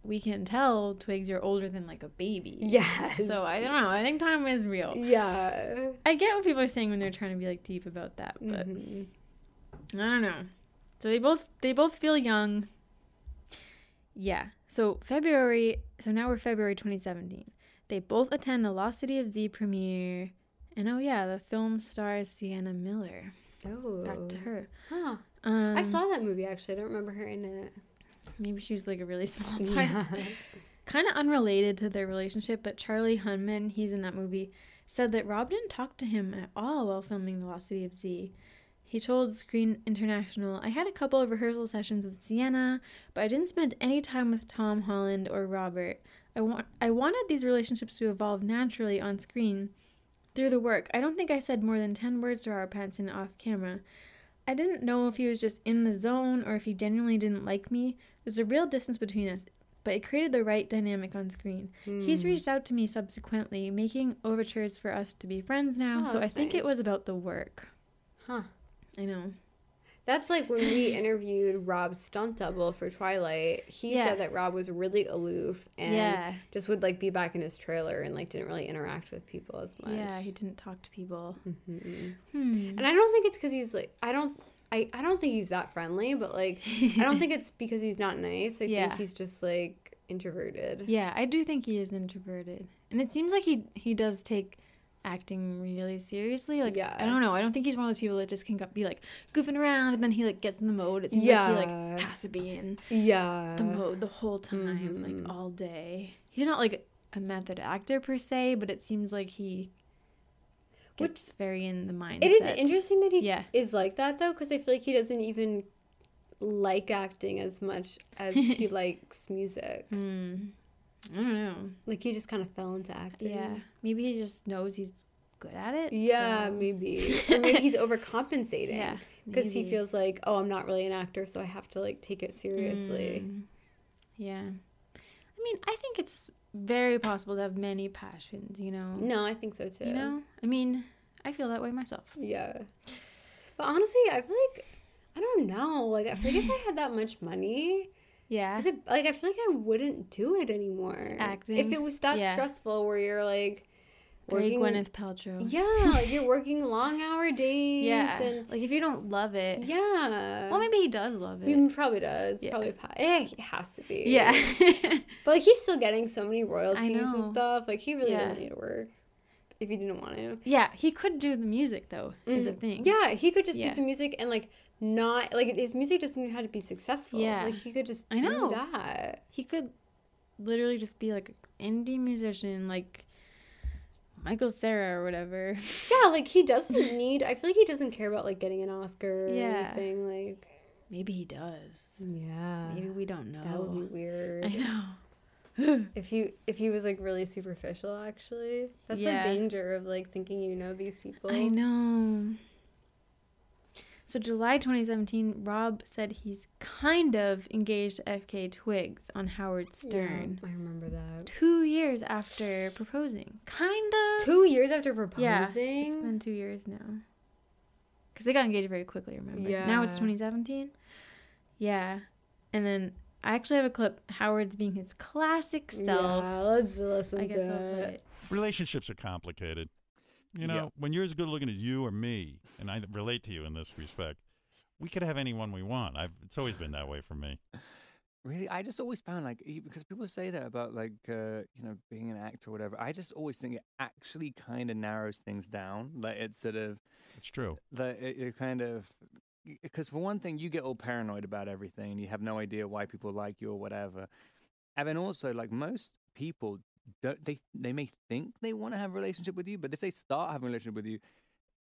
We can tell Twigs you're older than like a baby. yes. So I don't know. I think time is real. yeah. I get what people are saying when they're trying to be like deep about that, but Mhm. I don't know. So they both they both feel young. Yeah. So February. So now we're February 2017. They both attend the Lost City of Z premiere, and oh yeah, the film stars Sienna Miller. Oh. Back to her. Huh. Um, I saw that movie actually. I don't remember her in it. Maybe she was like a really small part. Yeah. Kind of unrelated to their relationship, but Charlie Hunnam, he's in that movie, said that Rob didn't talk to him at all while filming The Lost City of Z. He told Screen International, I had a couple of rehearsal sessions with Sienna, but I didn't spend any time with Tom Holland or Robert. I, want, I wanted these relationships to evolve naturally on screen through the work. I don't think I said more than 10 words to Robert Pattinson off camera. I didn't know if he was just in the zone or if he genuinely didn't like me. There's a real distance between us, but it created the right dynamic on screen. He's Hmm. reached out to me subsequently, making overtures for us to be friends now, Oh, so I that's think it was about the work. Huh. I know. That's like when we interviewed Rob's stunt double for Twilight. He Yeah. said that Rob was really aloof and yeah. just would like be back in his trailer and like didn't really interact with people as much. Yeah, he didn't talk to people. Mhm. Hmm. And I don't think it's because he's like I don't I, I don't think he's that friendly, but like I don't think it's because he's not nice. I Yeah. think he's just like introverted. Yeah, I do think he is introverted. And it seems like he he does take acting really seriously. Like Yeah. I don't know. I don't think he's one of those people that just can be like goofing around and then he like gets in the mode. It seems Yeah. like he like has to be in Yeah. the mode the whole time, mhm. like all day. He's not like a method actor per se, but it seems like he Which- gets very in the mindset. It is interesting that he Yeah. is like that though, because I feel like he doesn't even like acting as much as he likes music. Hmm. I don't know. Like he just kind of fell into acting. Yeah, maybe he just knows he's good at it. Yeah, so- maybe. Or maybe he's overcompensating. Yeah, Because he feels like, oh, I'm not really an actor, so I have to like take it seriously. Mm. Yeah. I mean, I think it's very possible to have many passions, you know? No, I think so too. You know? I mean, I feel that way myself. Yeah. But honestly, I feel like I don't know. Like I feel like if I had that much money, Yeah. is it like I feel like I wouldn't do it anymore. Acting? If it was that Yeah. stressful where you're like Very working Gwyneth Paltrow. Yeah, like you're working long hour days Yeah. and Like if you don't love it. yeah. Well, maybe he does love it. He probably does. Yeah. Probably eh, he has to be. Yeah. But like he's still getting so many royalties and stuff. Like he really Yeah. doesn't need to work if he didn't want to. yeah, he could do the music though. Is the Mhm. thing. Yeah, he could just Yeah. do the music and like not like his music doesn't even have to be successful. Yeah. Like he could just I do know. that. He could literally just be like an indie musician, like Michael Cera or whatever. Yeah, like he doesn't need I feel like he doesn't care about like getting an Oscar or anything. Like Maybe he does. Yeah. Maybe we don't know. That would be weird. I know. If he if he was like really superficial actually. That's Yeah. the danger of like thinking you know these people. I know. So July 2017, Rob said he's kind of engaged to FKA Twigs on Howard Stern. Yeah, I remember that. Two years after proposing. Kind of. Two years after proposing. Yeah, it's been two years now. Because they got engaged very quickly, remember? Yeah. Now it's 2017. Yeah. And then I actually have a clip. Howard's being his classic self. Yeah, let's listen I guess to I'll play it. it. relationships are complicated. You know, Yeah. when you're as good looking as you or me, and I relate to you in this respect, we could have anyone we want. I've, it's always been that way for me. Really, I just always found like because people say that about like uh, you know being an actor or whatever. I just always think it actually kind of narrows things down. Like it's sort of It's true. that it, it kind of because for one thing you get all paranoid about everything and you have no idea why people like you or whatever and then also like most people don't they they may think they want to have a relationship with you but if they start having a relationship with you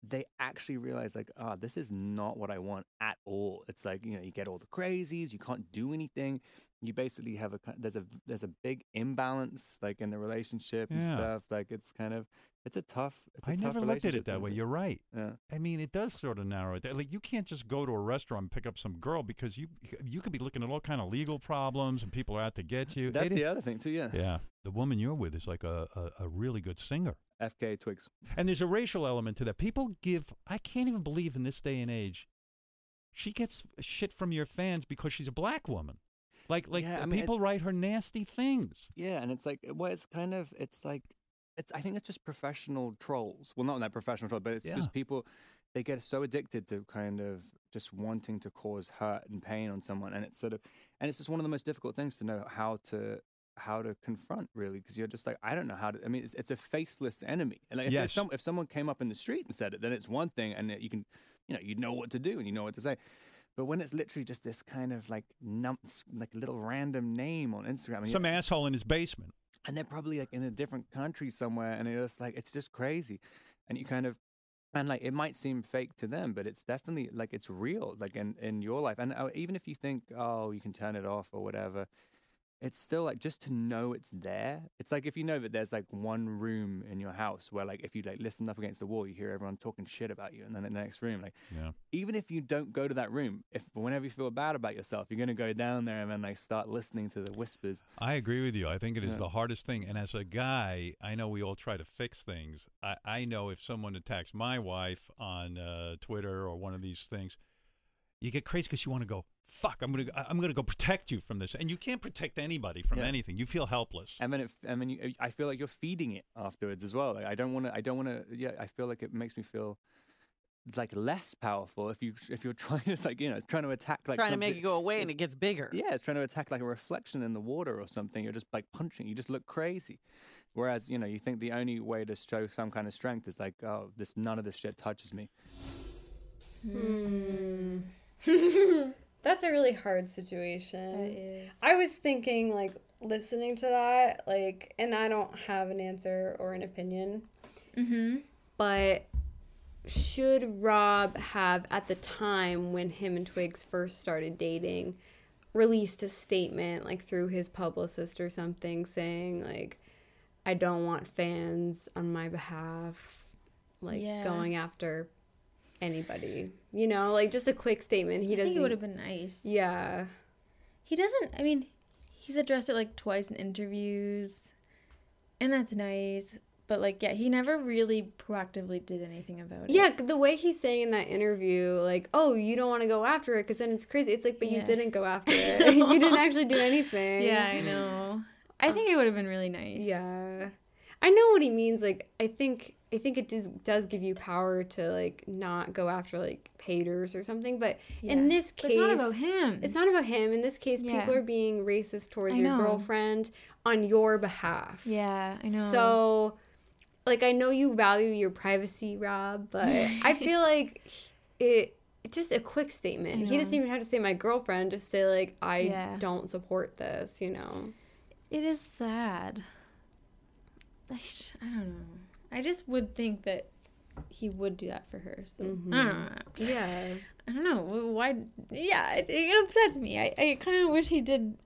they actually realize like oh this is not what i want at all. It's like you know you get all the crazies you can't do anything you basically have a there's a there's a big imbalance like in the relationship and Yeah. stuff like it's kind of it's a tough it's a I tough never looked at it that way. You're right. yeah I mean, it does sort of narrow it. Like you can't just go to a restaurant and pick up some girl because you you could be looking at all kind of legal problems and people are out to get you. That's It- the other thing too. Yeah. yeah, the woman you're with is like a, a, a really good singer. FKA Twigs. And there's a racial element to that. People give, I can't even believe in this day and age, she gets shit from your fans because she's a black woman. Like, like Yeah, uh, I mean, it- people write her nasty things. Yeah, and it's like well, it's kind of it's like it's I think it's just professional trolls. Well, not that professional troll, but it's Yeah. just people they get so addicted to kind of just wanting to cause hurt and pain on someone, and it's sort of and it's just one of the most difficult things to know how to how to confront really because you're just like I don't know how to. I mean, it's, it's a faceless enemy, and like if, Yes. if, some, if someone came up in the street and said it, then it's one thing, and that you can you know you know what to do and you know what to say. But when it's literally just this kind of like num- like a little random name on Instagram, Some you're- asshole in his basement. and they're probably like in a different country somewhere and it's like it's just crazy and you kind of and like it might seem fake to them but it's definitely like it's real like in in your life and uh, even if you think oh you can turn it off or whatever it's still like just to know it's there it's like if you know that there's like one room in your house where like if you like listen up against the wall you hear everyone talking shit about you and then in the next room like Yeah. even if you don't go to that room if whenever you feel bad about yourself you're going to go down there and then like start listening to the whispers I agree with you. I think it is Yeah. the hardest thing. And as a guy, I know we all try to fix things. I, I know if someone attacks my wife on uh, Twitter or one of these things, you get crazy because you want to go, fuck, I'm going to I'm gonna go protect you from this. And you can't protect anybody from Yeah. anything. You feel helpless. and then it, and then you, I feel like you're feeding it afterwards as well. Like I don't want to, I don't want to. Yeah, I feel like it makes me feel like less powerful if you if you're trying to like you know it's trying to attack like trying to make it go away and it gets bigger. Yeah, it's trying to attack like a reflection in the water or something. You're just like punching. You just look crazy. Whereas you know you think the only way to show some kind of strength is like oh this none of this shit touches me. Hmm. That's a really hard situation. That is. I was thinking, like, listening to that, like, and I don't have an answer or an opinion, Mm-hmm. but should Rob have, at the time when him and Twigs first started dating, released a statement, like, through his publicist or something, saying, like, I don't want fans on my behalf, like, Yeah. going after anybody. You know, like, just a quick statement. He I doesn't. it would have been nice. Yeah. He doesn't. I mean, he's addressed it like twice in interviews, and that's nice. But like, yeah, he never really proactively did anything about it. Yeah, the way he's saying in that interview, like, "Oh, you don't want to go after it because then it's crazy." It's like, but you didn't go after it. you didn't actually do anything. Yeah, I know. I think it would have been really nice. Yeah, I know what he means. Like, I think I think it does does give you power to like not go after like haters or something. But in Yeah. this But case, it's not about him. It's not about him. In this case, Yeah. people are being racist towards I your know. girlfriend on your behalf. Yeah, I know. So, like, I know you value your privacy, Rob, but I feel like it just a quick statement. He doesn't even have to say my girlfriend. Just say like I Yeah. don't support this. You know. it is sad. I, sh- I don't know. I just would think that he would do that for her. So Mhm. I don't know. Yeah. I don't know why. Yeah, it, it upsets me. I, I kind of wish he did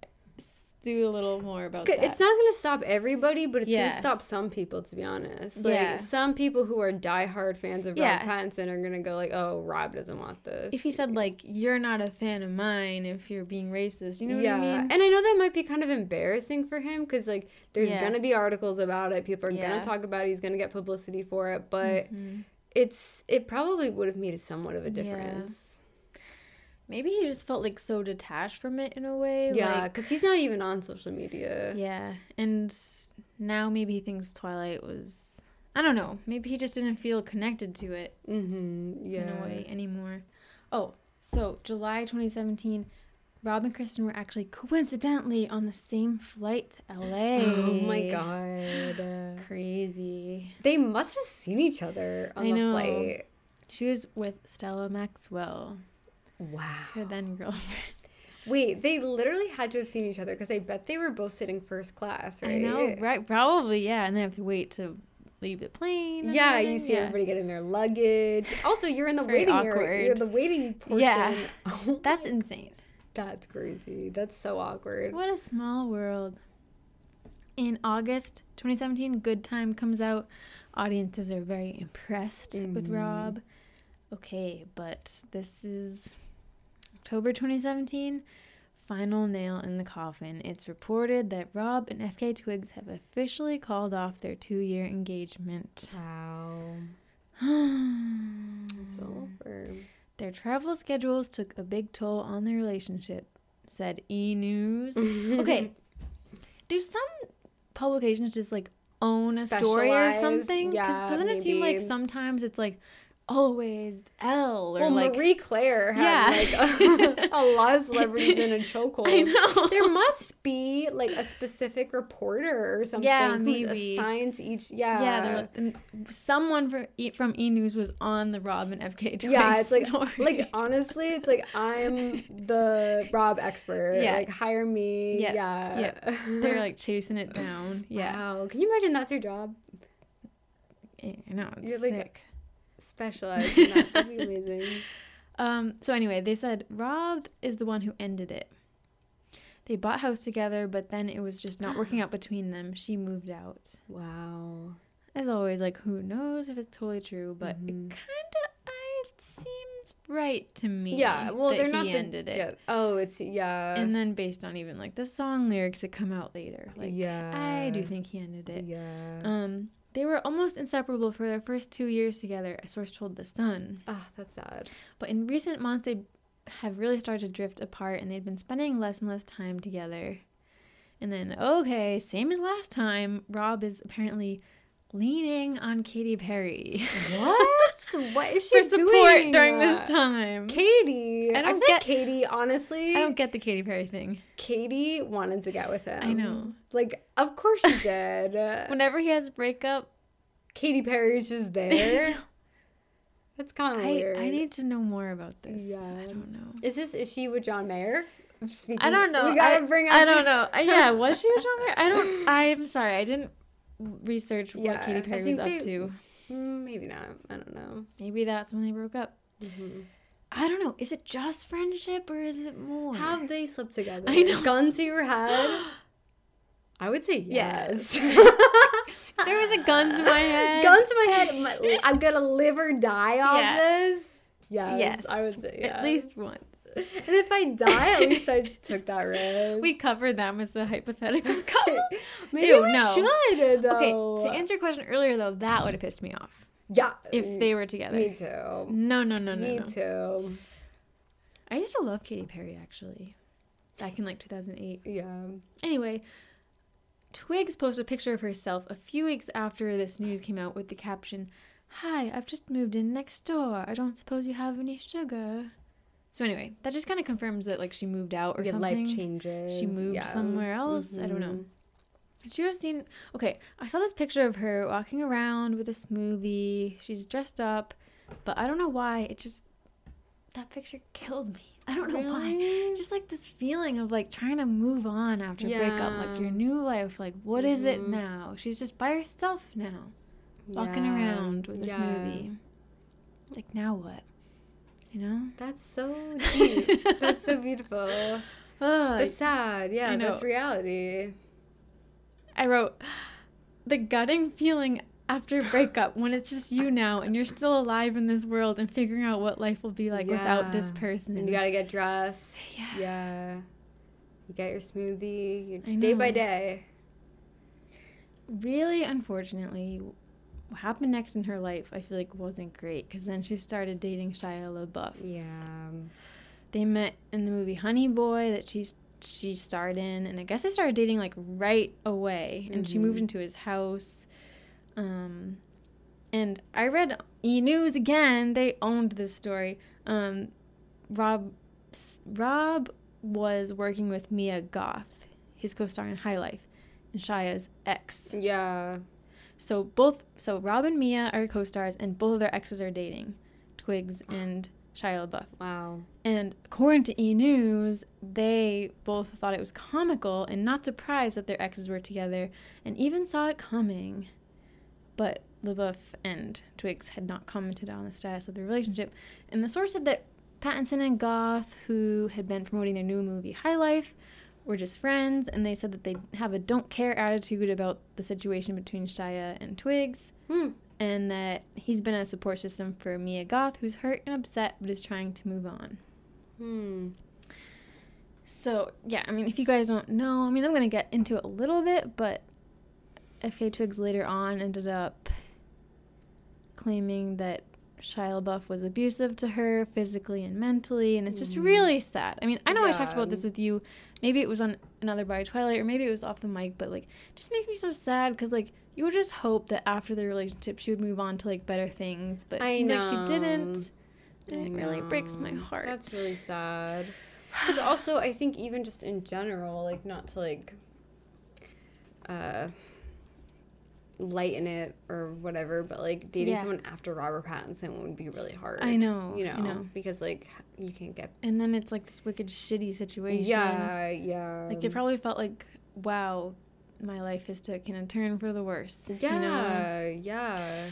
do a little more about that. It's not gonna stop everybody, but it's Yeah. gonna stop some people. To be honest, like Yeah. some people who are diehard fans of Yeah. Rob Pattinson are gonna go like, "Oh, Rob doesn't want this." if he said like you're not a fan of mine if you're being racist, you know what I mean? and I know that might be kind of embarrassing for him because like there's Yeah. gonna be articles about it. People are Yeah. gonna talk about it. He's gonna get publicity for it, but Mhm. it's it probably would have made somewhat of a Yeah. difference. Maybe he just felt like so detached from it in a way. Yeah, like- because he's not even on social media. Yeah, and now maybe he thinks Twilight was. I don't know. Maybe he just didn't feel connected to it Mm-hmm. Yeah. in a way anymore. Oh, so July 2017, Rob and Kristen were actually coincidentally on the same flight to LA. Oh my god. Crazy. They must have seen each other on I the know. flight. She was with Stella Maxwell, Wow. her then girlfriend. Wait, they literally had to have seen each other because I bet they were both sitting first class, right? I know, right? Probably, yeah. And they have to wait to leave the plane. Yeah, you see yeah. everybody getting their luggage. Also, you're in the Very waiting area. You're awkward. the waiting portion. Yeah. Oh That's insane. that's crazy. That's so awkward. What a small world. In August 2017, Good Time comes out. Audiences are very impressed with Mhm. Rob. Okay, but this is October 2017. Final nail in the coffin. It's reported that Rob and FKA Twigs have officially called off their two year engagement. Wow. It's over. Their travel schedules took a big toll on their relationship, said E News. okay, do some publications just like own a story or something? Because Yeah, doesn't it seem like sometimes it's like always L or Well, like Marie Claire had Yeah. like a, a lot of celebrities in a chokehold. I know. There must be like a specific reporter or something Yeah, who's maybe. assigned to each. Yeah, yeah, they're like, someone for, from E News was on the Rob and FKA Twigs yeah. It's like story. like honestly, it's like I'm the Rob expert. Yeah. like hire me. Yeah, Yeah, they're like chasing it down. Yeah, Wow, can you imagine that's your job? Eh, I know it's You're, like, sick. Specialized in that. That'd be amazing. Um, so anyway, they said Rob is the one who ended it. They bought house together, but then it was just not working out between them. She moved out. Wow. As always, like who knows if it's totally true, but Mhm. it kind of it seems right to me. Yeah. Well, that they're he not. ended it. Yeah. Oh, it's yeah. And then based on even like the song lyrics that come out later, like yeah, I do think he ended it. yeah. Um, they were almost inseparable for their first two years together. A source told the Sun. Ah, that's sad. But in recent months, they have really started to drift apart and they've been spending less and less time together. And then, okay, same as last time, Rob is apparently leaning on Katy Perry What? What is she for support doing? during this time. Katie. I I, don't feel get- like Katie, honestly, I don't get the Katy Perry thing. Katie wanted to get with him. I know. Like, of course she did. Whenever he has a breakup, Katy Perry's just there. That's kind of weird. I need to know more about this. Yeah. I don't know. Is this is she with John Mayer? Speaking, I don't know. We gotta I, bring up. I don't know. Yeah, was she with John Mayer? I don't. I'm sorry. I didn't research what Yeah, Katy Perry was up they- to. Mm, maybe not. I don't know. Maybe that's when they broke up. Mhm. I don't know. Is it just friendship or is it more? Have they slept together? I know. Gun to your head. I would say Yes. yes. there was a gun to my head. Gun to my head. I'm gonna live or die off Yeah. this. Yes, Yes, I would say yes. At least once. And if I die, at least I took that risk. We covered them as a hypothetical couple. Maybe Ew, we no. should. Though. okay, to answer your question earlier though, that would have pissed me off yeah, if they were together. Me too. No, no, no, no, me no. too. I used to love Katy Perry actually. Back in like 2008. Yeah. Anyway, Twigs posted a picture of herself a few weeks after this news came out with the caption, Hi, I've just moved in next door. I don't suppose you have any sugar. So anyway, that just kind of confirms that like she moved out or Your something. life changes. She moved yeah. somewhere else. I don't know. She was seen? Okay, I saw this picture of her walking around with a smoothie. She's dressed up, but I don't know why. It just that picture killed me. I don't know why. Just like this feeling of like trying to move on after a breakup, like your new life. Like, what is it Mhm. now? She's just by herself now, walking Yeah. around with a Yeah. smoothie. Like now what? You know? That's so deep. That's so beautiful. That's sad. Yeah, I know. that's reality. I wrote the gutting feeling after a breakup when it's just you now and you're still alive in this world and figuring out what life will be like without this person. And you gotta get dressed. Yeah. Yeah. You get your smoothie you, I day by day. really, unfortunately, what happened next in her life, I feel like wasn't great because then she started dating Shia LaBeouf. Yeah. They met in the movie Honey Boy that she's she starred in, and I guess they started dating like right away, and she moved Mhm. into his house. Um, and I read E News again. They owned this story. Um, Rob Rob was working with Mia Goth, his co-star in High Life, and Shia's ex. Yeah. So both so Rob and Mia are co-stars, and both of their exes are dating, Twigs and Shia LaBeouf. Wow. And according to E News, they both thought it was comical and not surprised that their exes were together, and even saw it coming. But LaBeouf and Twigs had not commented on the status of their relationship, and the source said that Pattinson and Goth, who had been promoting their new movie High Life, were just friends, and they said that they have a don't care attitude about the situation between Shia and Twigs Hmm. and that he's been a support system for Mia Goth, who's hurt and upset but is trying to move on. Hmm. So, yeah, I mean, if you guys don't know, I mean, I'm going to get into it a little bit, but FKA Twigs later on ended up claiming that Shia LaBeouf was abusive to her physically and mentally, and it's just Mhm. really sad. I mean, I know I talked about this with you. Maybe it was on Another by Twilight, or maybe it was off the mic, but like, it just makes me so sad because like you would just hope that after the relationship she would move on to like better things, but it I seems like she didn't. I And it really breaks my heart. That's really sad. Because also, I think even just in general, like not to like uh lighten it or whatever, but like dating Yeah. someone after Robert Pattinson would be really hard. I know, You know, know. because like you can't get. And then it's like this wicked shitty situation. Yeah, yeah. Like it probably felt like, wow, my life has taken a turn for the worse. Yeah, You know? yeah.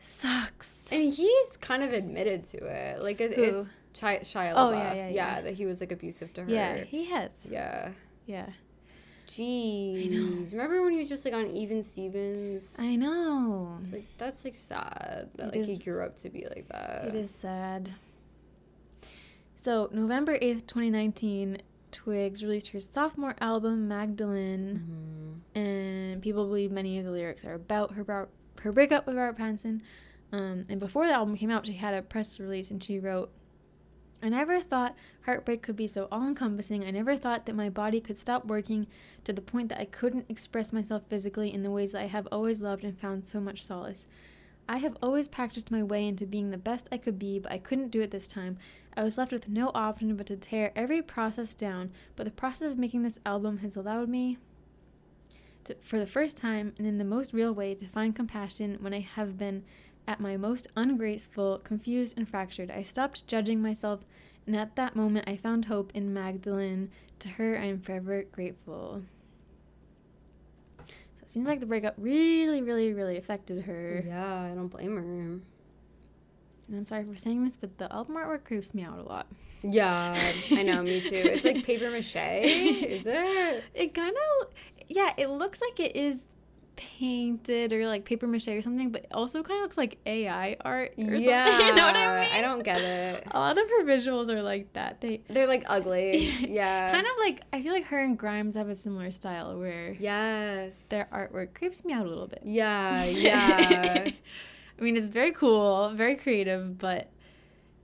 Sucks. And he's kind of admitted to it. Like it, it's Shia, Shia Oh, LaBeouf. yeah, yeah, yeah. that he was like abusive to her. Yeah, he has. Yeah. Yeah. Jeez. Remember when he was just like on Even Stevens? I know. It's like that's like sad that It like he grew up to be like that. It is sad. So, November 8th, 2019, Twigs released her sophomore album, Magdalene. Mhm. and people believe many of the lyrics are about her her breakup with Robert Pattinson. Um, and before the album came out, she had a press release and she wrote, "I never thought heartbreak could be so all-encompassing. I never thought that my body could stop working to the point that I couldn't express myself physically in the ways that I have always loved and found so much solace." I have always practiced my way into being the best I could be, but I couldn't do it this time. I was left with no option but to tear every process down, but the process of making this album has allowed me to, for the first time and in the most real way to find compassion when I have been at my most ungrateful, confused, and fractured. I stopped judging myself, and at that moment I found hope in Magdalene. To her, I am forever grateful. So it seems like the breakup really, really, really affected her. Yeah, I don't blame her. And I'm sorry for saying this, but the album artwork creeps me out a lot. Yeah, I know, me too. It's like paper mache, is it? It kind of, yeah, it looks like it is painted or like paper mache or something, but also kind of looks like AI art or Yeah, something. You know what I mean? I don't get it. A lot of her visuals are like that. They They're like ugly. Yeah. kind of like I feel like her and Grimes have a similar style where Yes. their artwork creeps me out a little bit. Yeah, yeah. I mean, it's very cool, very creative, but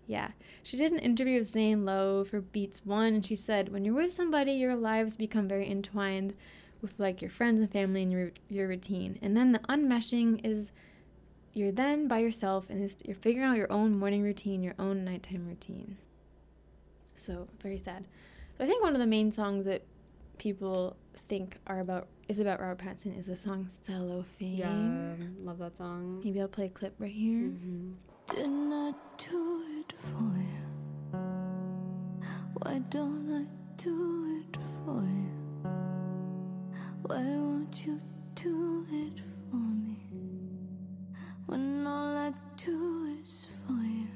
yeah. She did an interview with Zane Lowe for Beats One, and she said, "When you're with somebody, your lives become very entwined with like your friends and family and your your routine, and then the unmeshing is." You're then by yourself, and it's, you're figuring out your own morning routine, your own nighttime routine. So very sad. So I think one of the main songs that people think are about is about Robert Pattinson is the song Cellophane. yeah, love that song. Maybe I'll play a clip right here. hmm Did not I do it for you. Why don't I do it for you? Why won't you do it for me when all I do is for you?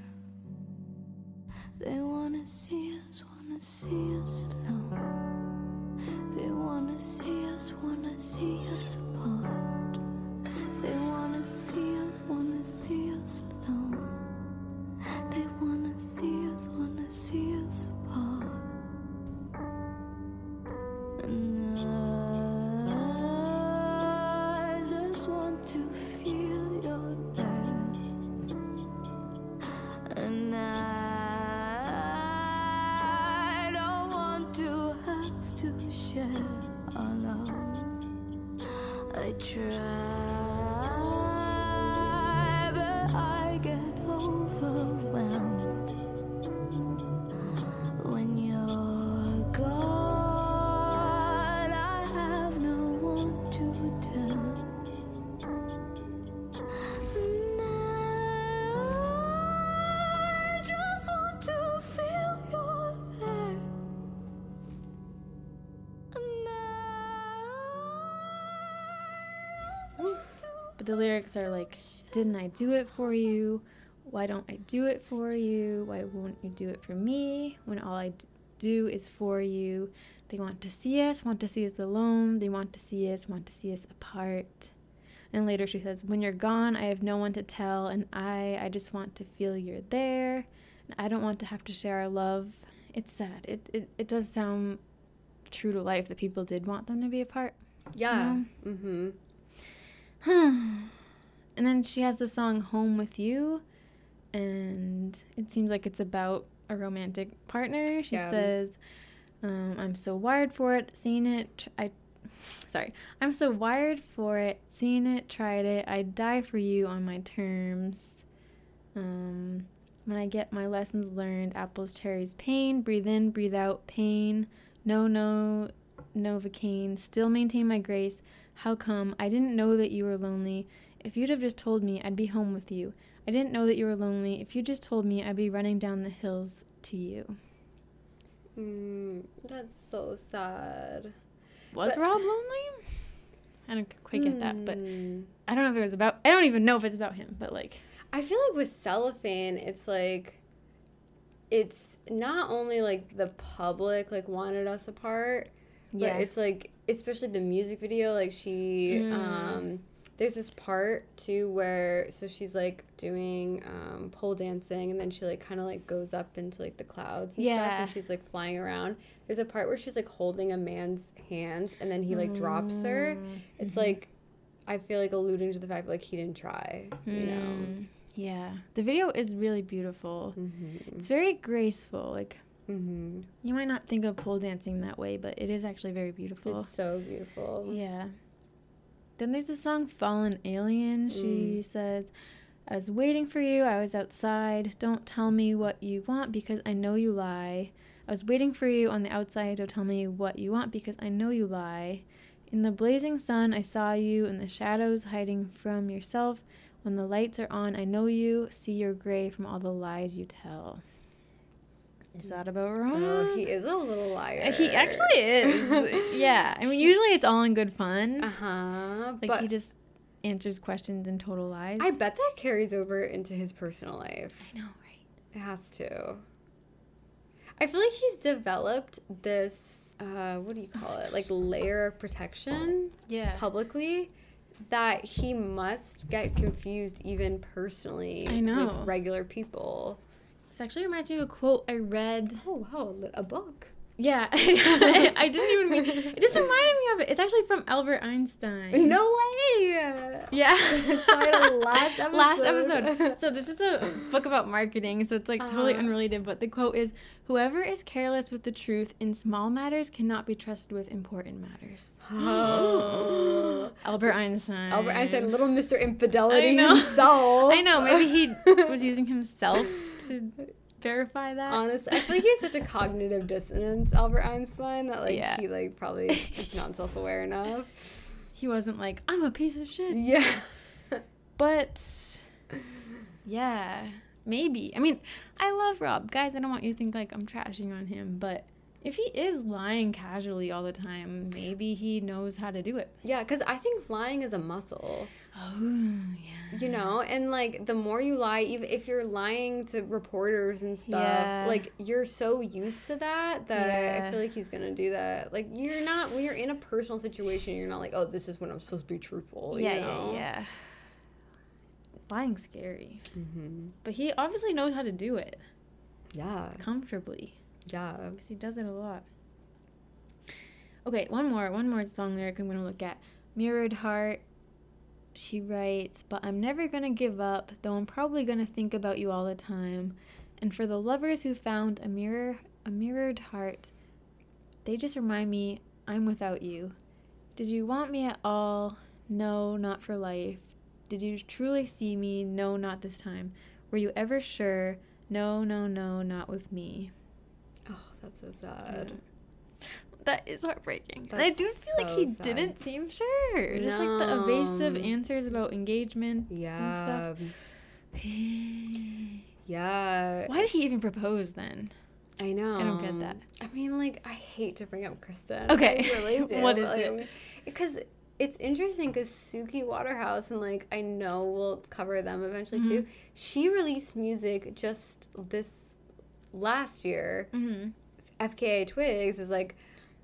They wanna see us, wanna see us alone. They wanna see us, wanna see us apart. They wanna see us, wanna see us alone. They wanna see us, wanna see us apart. The lyrics are like, Didn't I do it for you? Why don't I do it for you? Why won't you do it for me? When all I do is for you. They want to see us, want to see us alone. They want to see us, want to see us apart. And later she says, When you're gone, I have no one to tell, and I, I just want to feel you're there. And I don't want to have to share our love. It's sad. It, it, it does sound true to life that people did want them to be apart. Yeah. Mm-hmm. And then she has the song Home with You, and it seems like it's about a romantic partner. She Yeah. says, um, I'm so wired for it, seen it. I, sorry, I'm so wired for it, seen it, tried it. I'd die for you on my terms. Um, when I get my lessons learned, apples, cherries, pain, breathe in, breathe out, pain. No, no, Novocaine, still maintain my grace. How come? I didn't know that you were lonely. If you'd have just told me, I'd be home with you. I didn't know that you were lonely. If you just told me, I'd be running down the hills to you. Mm, that's so sad. Was But- Rob lonely? I don't quite get that, but Hmm. I don't know if it was about. I don't even know if it's about him, but like, I feel like with cellophane, it's like it's not only like the public like wanted us apart, but it's like especially the music video. Like she, Mm. um, there's this part too where so she's like doing um, pole dancing, and then she like kind of like goes up into like the clouds and stuff, and she's like flying around. There's a part where she's like holding a man's hands, and then he like drops her. Mm, It's mhm. like I feel like alluding to the fact that like he didn't try, you know. Mm, Yeah, the video is really beautiful. Mm-hmm. It's very graceful. Like Mm-hmm. you might not think of pole dancing that way, but it is actually very beautiful. It's so beautiful. Yeah. Then there's the song Fallen Alien. She says, I was waiting for you. I was outside. Don't tell me what you want because I know you lie. I was waiting for you on the outside. Don't tell me what you want because I know you lie. In the blazing sun, I saw you in the shadows hiding from yourself. When the lights are on, I know you. See your gray from all the lies you tell. Is that about right? Oh, he is a little liar. He actually is. yeah. I mean, usually it's all in good fun. Uh huh. Like but he just answers questions in total lies. I bet that carries over into his personal life. I know, right? It has to. I feel like he's developed this. Uh, what do you call it? Like layer of protection Yeah. publicly that he must get confused even personally I know. with regular people. This actually reminds me of a quote I read. Oh wow, a book. Yeah, I, didn't even mean. It just reminded me of it. It's actually from Albert Einstein. No way. Yeah. Last episode. Last episode. So this is a book about marketing, so it's like totally Uh-huh. unrelated. But the quote is, "Whoever is careless with the truth in small matters cannot be trusted with important matters." Oh. Albert Einstein. Albert Einstein, little Mr. Infidelity I know. himself. I know. Maybe he was using himself to verify that. Honestly, I feel like he has such a cognitive dissonance, Albert Einstein, that like Yeah. he like probably is not self-aware enough. he wasn't like, "I'm a piece of shit." Yeah. But yeah, maybe. I mean, I love Rob. Guys, I don't want you to think like I'm trashing on him, but if he is lying casually all the time, maybe he knows how to do it. Yeah, because I think lying is a muscle, Oh, yeah. you know? And like the more you lie, even if you're lying to reporters and stuff, Yeah. like you're so used to that that I feel like he's gonna do that. Like you're not, when you're in a personal situation, you're not like, oh, this is when I'm supposed to be truthful, Yeah, you know? yeah, yeah. Lying's scary. Mm-hmm. But he obviously knows how to do it Yeah. comfortably. Yeah. because he does it a lot. Okay, one more, one more song lyric I'm gonna look at. Mirrored Heart. She writes, "But I'm never gonna give up, though I'm probably gonna think about you all the time. And for the lovers who found a mirror, a mirrored heart, they just remind me I'm without you. Did you want me at all? No, not for life. Did you truly see me? No, not this time. Were you ever sure? No, no, no, not with me. Oh, that's so sad. That is heartbreaking. and I do feel like he sad. didn't seem sure. No. Just like the evasive answers about engagement Yeah. and stuff. Yeah. Why did he even propose then? I know. I don't get that. I mean, like, I hate to bring up Kristen. Okay. I really do. What is it? Because it's interesting because Suki Waterhouse, and like, I know we'll cover them eventually Mm-hmm. too. She released music just this last year. Mm-hmm. FKA Twigs is like,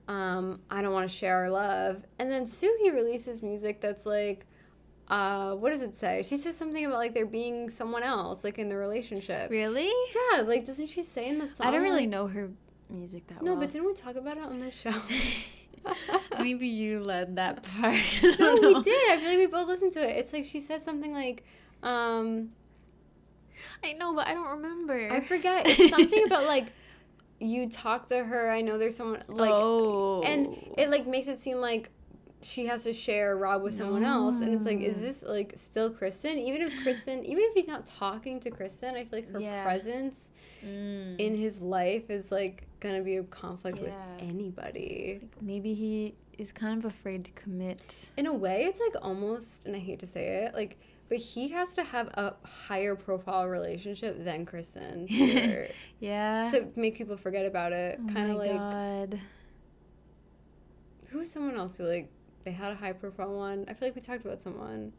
um, I don't want to share our love. And then Suki releases music that's like, uh, what does it say? She says something about like there being someone else, like in the relationship. Really? Yeah, like doesn't she say in the song? I don't really like- know her music that No, well. No, but didn't we talk about it on the show? Maybe you led that part. no, we did. I feel like we both listened to it. It's like she said something like, um, I know, but I don't remember. I forget. It's something about like you talk to her. I know there's someone like, oh. and it like makes it seem like she has to share Rob with someone else, and it's like, is this like still Kristen? Even if Kristen, even if he's not talking to Kristen, I feel like her Yeah. presence Mm. in his life is like gonna be a conflict with anybody. Like, maybe he is kind of afraid to commit. in a way it's like almost and i hate to say it like but he has to have a higher profile relationship than kristen Yeah. to make people forget about it oh kind of like God. who's someone else who like they had a high profile one i feel like we talked about someone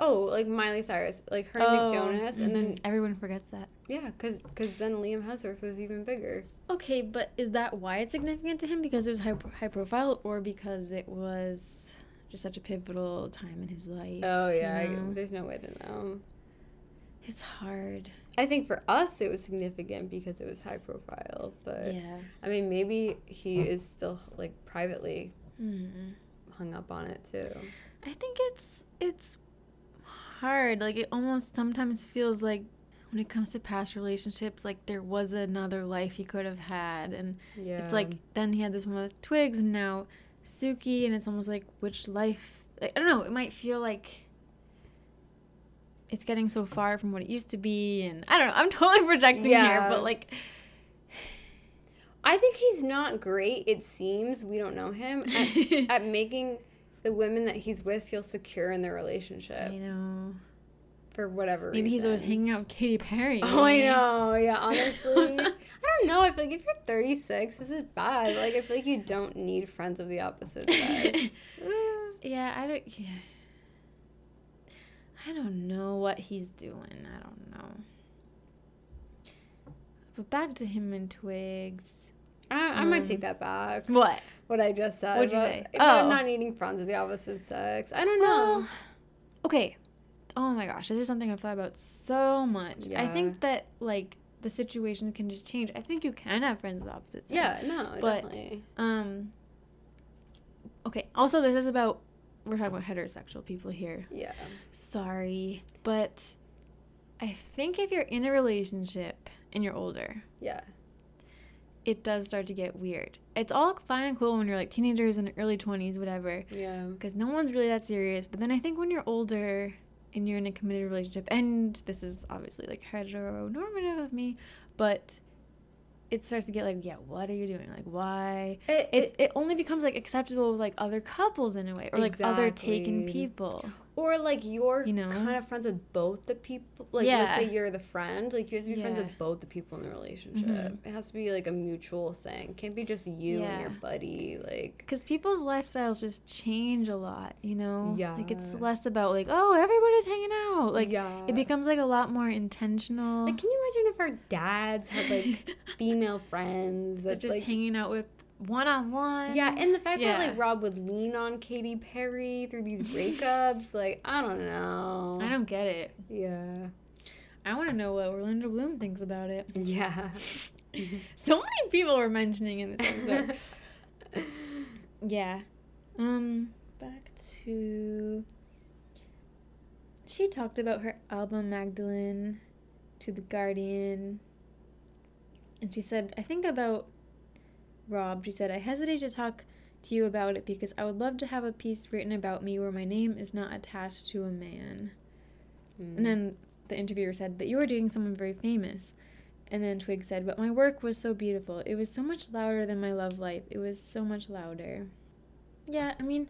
oh like miley cyrus like her and Oh, nick jonas and mm-hmm. then everyone forgets that. yeah because because then liam hemsworth was even bigger Okay, but is that why it's significant to him? Because it was high, high profile, or because it was just such a pivotal time in his life? oh you yeah I- there's no way to know it's hard. i think for us it was significant because it was high profile but yeah. i mean maybe he is still like privately Mm. hung up on it too. I think it's it's hard. Like it almost sometimes feels like when it comes to past relationships, like there was another life he could have had, and Yeah. it's like then he had this one with Twigs, and now Suki, and it's almost like which life? Like, I don't know. It might feel like it's getting so far from what it used to be, and I don't know. I'm totally projecting here, but like I think he's not great. It seems we don't know him at, at making the women that he's with feel secure in their relationship you know, for whatever maybe he's always hanging out with Katy Perry. Oh, I know. Yeah, honestly, I don't know. I feel like if you're 36, this is bad. Like, I feel like you don't need friends of the opposite sex. Yeah, I don't. Yeah. I don't know what he's doing. I don't know. But back to him and Twigs. I, I might Um, take that back. What? What I just said. What'd you say? Oh. not needing friends of the opposite sex. I don't know. Well, okay. Oh my gosh, this is something I've thought about so much. Yeah. I think that like the situation can just change. I think you can have friends of opposite sex. yeah, no, but- definitely. Um. Okay. Also, this is about we're talking about heterosexual people here. Yeah. Sorry, but I think if you're in a relationship and you're older, Yeah. it does start to get weird. It's all fine and cool when you're like teenagers and early 20s, whatever, Yeah. because no one's really that serious. But then I think when you're older and you're in a committed relationship, and this is obviously like heteronormative of me, but it starts to get like, yeah, what are you doing? Like, why? It, It's it only becomes like acceptable with like other couples in a way, or like other taken people. Or like you're You know? kind of friends with both the people. Like Yeah. let's say you're the friend, like you have to be friends with both the people in the relationship. Mhm. It has to be like a mutual thing. Can't be just you and your buddy. Like Because people's lifestyles just change a lot, you know? Yeah. Like it's less about like, oh, everybody's hanging out. Like yeah. it becomes like a lot more intentional. like can you imagine if our dads had like female friends They're that just like hanging out with one on one. yeah, and the fact that like Rob would lean on Katy Perry through these breakups, like I don't know. I don't get it. Yeah. I want to know what Orlando Bloom thinks about it. Yeah. So many people were mentioning in this episode. yeah. Um, back to. She talked about her album Magdalene to The Guardian. And she said, I think about Rob. She said, I hesitate to talk to you about it because I would love to have a piece written about me where my name is not attached to a man. Mm. And then the interviewer said, But you were dating someone very famous. And then Twig said, But my work was so beautiful. It was so much louder than my love life. It was so much louder. Yeah, I mean,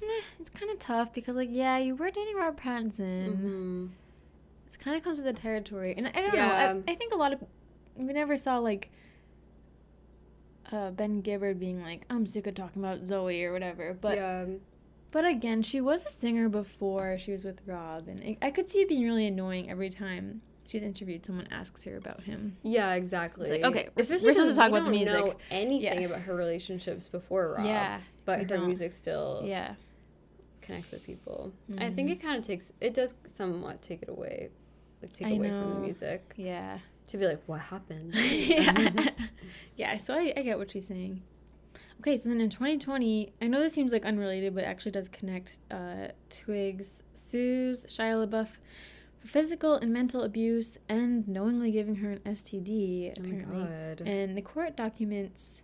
it's kind of tough because, like, yeah, you were dating Rob Pattinson. Mhm. It kind of comes with the territory. And I, I don't Yeah. know. I, I think a lot of. We never saw, like, uh, Ben Gibbard being like, I'm sick of talking about Zoe or whatever. But yeah. but again, she was a singer before she was with Rob, and I, I could see it being really annoying every time she's interviewed. Someone asks her about him. Yeah, exactly. like, okay, we're- especially we're supposed to talk about the don't know music. anything Yeah. about her relationships before Rob. Yeah, but her don't. music still Yeah, connects with people. I think Mhm. it kind of takes it does somewhat take it away, like take I away from the music yeah, to be like, what happened? yeah, yeah. So I, I get what she's saying. Okay, so then in 2020, I know this seems like unrelated, but it actually does connect. Uh, Twigs sues Shia LaBeouf for physical and mental abuse and knowingly giving her an STD. Oh my Apparently, god. And the court documents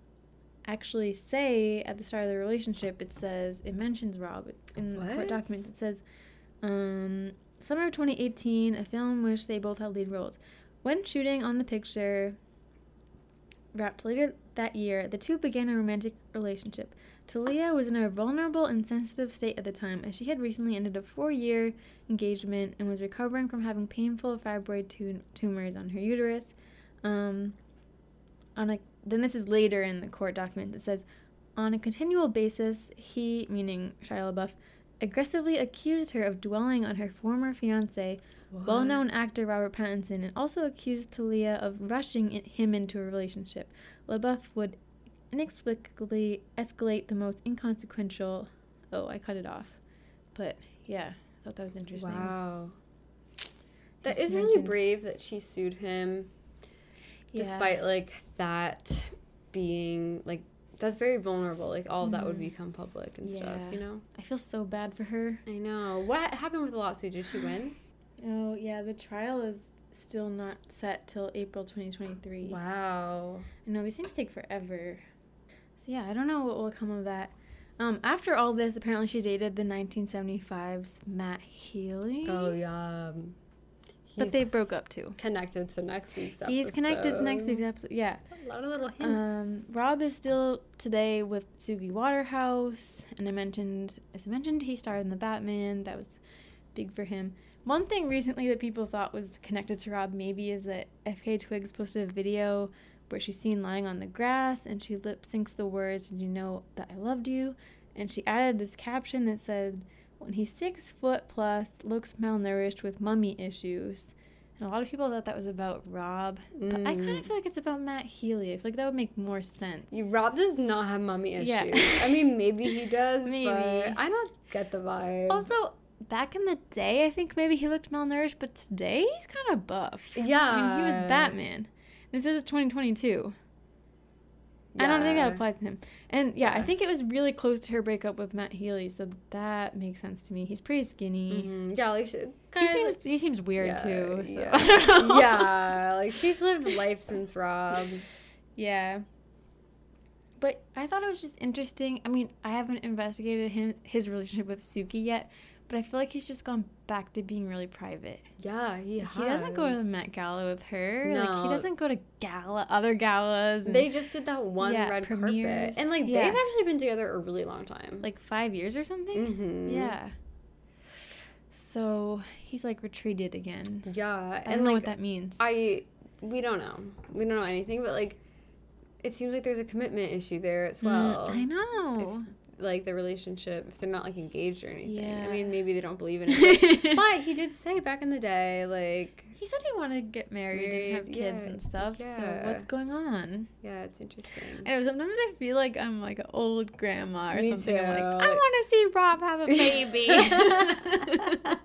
actually say at the start of the relationship, it says, it mentions Rob. In the court documents, it says, um, summer of 2018, a film in which they both had lead roles. When shooting on the picture, wrapped later that year, the two began a romantic relationship. Tahliah was in a vulnerable and sensitive state at the time, as she had recently ended a four year engagement and was recovering from having painful fibroid tu- tumors on her uterus. Um, on a then this is later in the court document that says on a continual basis he meaning Shia LaBeouf aggressively accused her of dwelling on her former fiance well-known actor Robert Pattinson and also accused Tahliah of rushing it, him into a relationship LaBeouf would inexplicably escalate the most inconsequential oh I cut it off but yeah I thought that was interesting Wow. That Just is really brave that she sued him Yeah. despite like that being like that's very vulnerable. Like all of that would Mhm. become public and stuff, you know? I feel so bad for her I know. What happened with the lawsuit? Did she win? oh yeah the trial is still not set till April 2023 Wow. I know these things take forever. So yeah, I don't know what will come of that. Um, after all this, apparently she dated the 1975's Matt Healy. Oh yeah. But they broke up too. Connected to next week's episode. He's connected to next week's episode. Yeah. A lot of little hints. Um, Rob is still today with Suki Waterhouse, and I mentioned, as I mentioned, he starred in the Batman. That was big for him. One thing recently that people thought was connected to Rob maybe is that FKA Twigs posted a video where she's seen lying on the grass and she lip syncs the words "Did you know that I loved you?" and she added this caption that said, "When he's six foot plus, looks malnourished with mummy issues." And a lot of people thought that was about Rob, but I kind Mm. of feel like it's about Matt Healy. I feel like that would make more sense. Rob does not have mummy issues. Yeah. I mean, maybe he does, Maybe. but I don't get the vibe. Also, back in the day, I think maybe he looked malnourished, but today he's kind of buff. yeah, I mean, he was Batman. This is 2022. I don't think that applies to him. And yeah, I think it was really close to her breakup with Matt Healy, so that makes sense to me. He's pretty skinny. Mhm. Yeah, like she, He seems he seems weird yeah, too. So Yeah. I don't know. yeah, like she's lived life since Rob. Yeah. But I thought it was just interesting. I mean, I haven't investigated him his relationship with Suki yet, but I feel like he's just gone back to being really private. Yeah, he He doesn't go to the. Met Gala with her. Like he doesn't go to gala other galas. And, They just did that one Yeah, red premieres. carpet, and like Yeah. they've actually been together a really long time. like five years or something. hmm Yeah. So he's like retreated again. yeah, I and don't know like what that means. I, we don't know, we don't know anything, but like, it seems like there's a commitment issue there as Mm, well. I know. Like the relationship if they're not like engaged or anything. Yeah. I mean, maybe they don't believe in it. But, but he did say back in the day, like, he said he wanted to get married, and have kids yeah, and stuff. So what's going on? yeah, it's interesting. I know sometimes I feel like I'm like an old grandma or Me something. I'm like, too. I want to see Rob have a baby.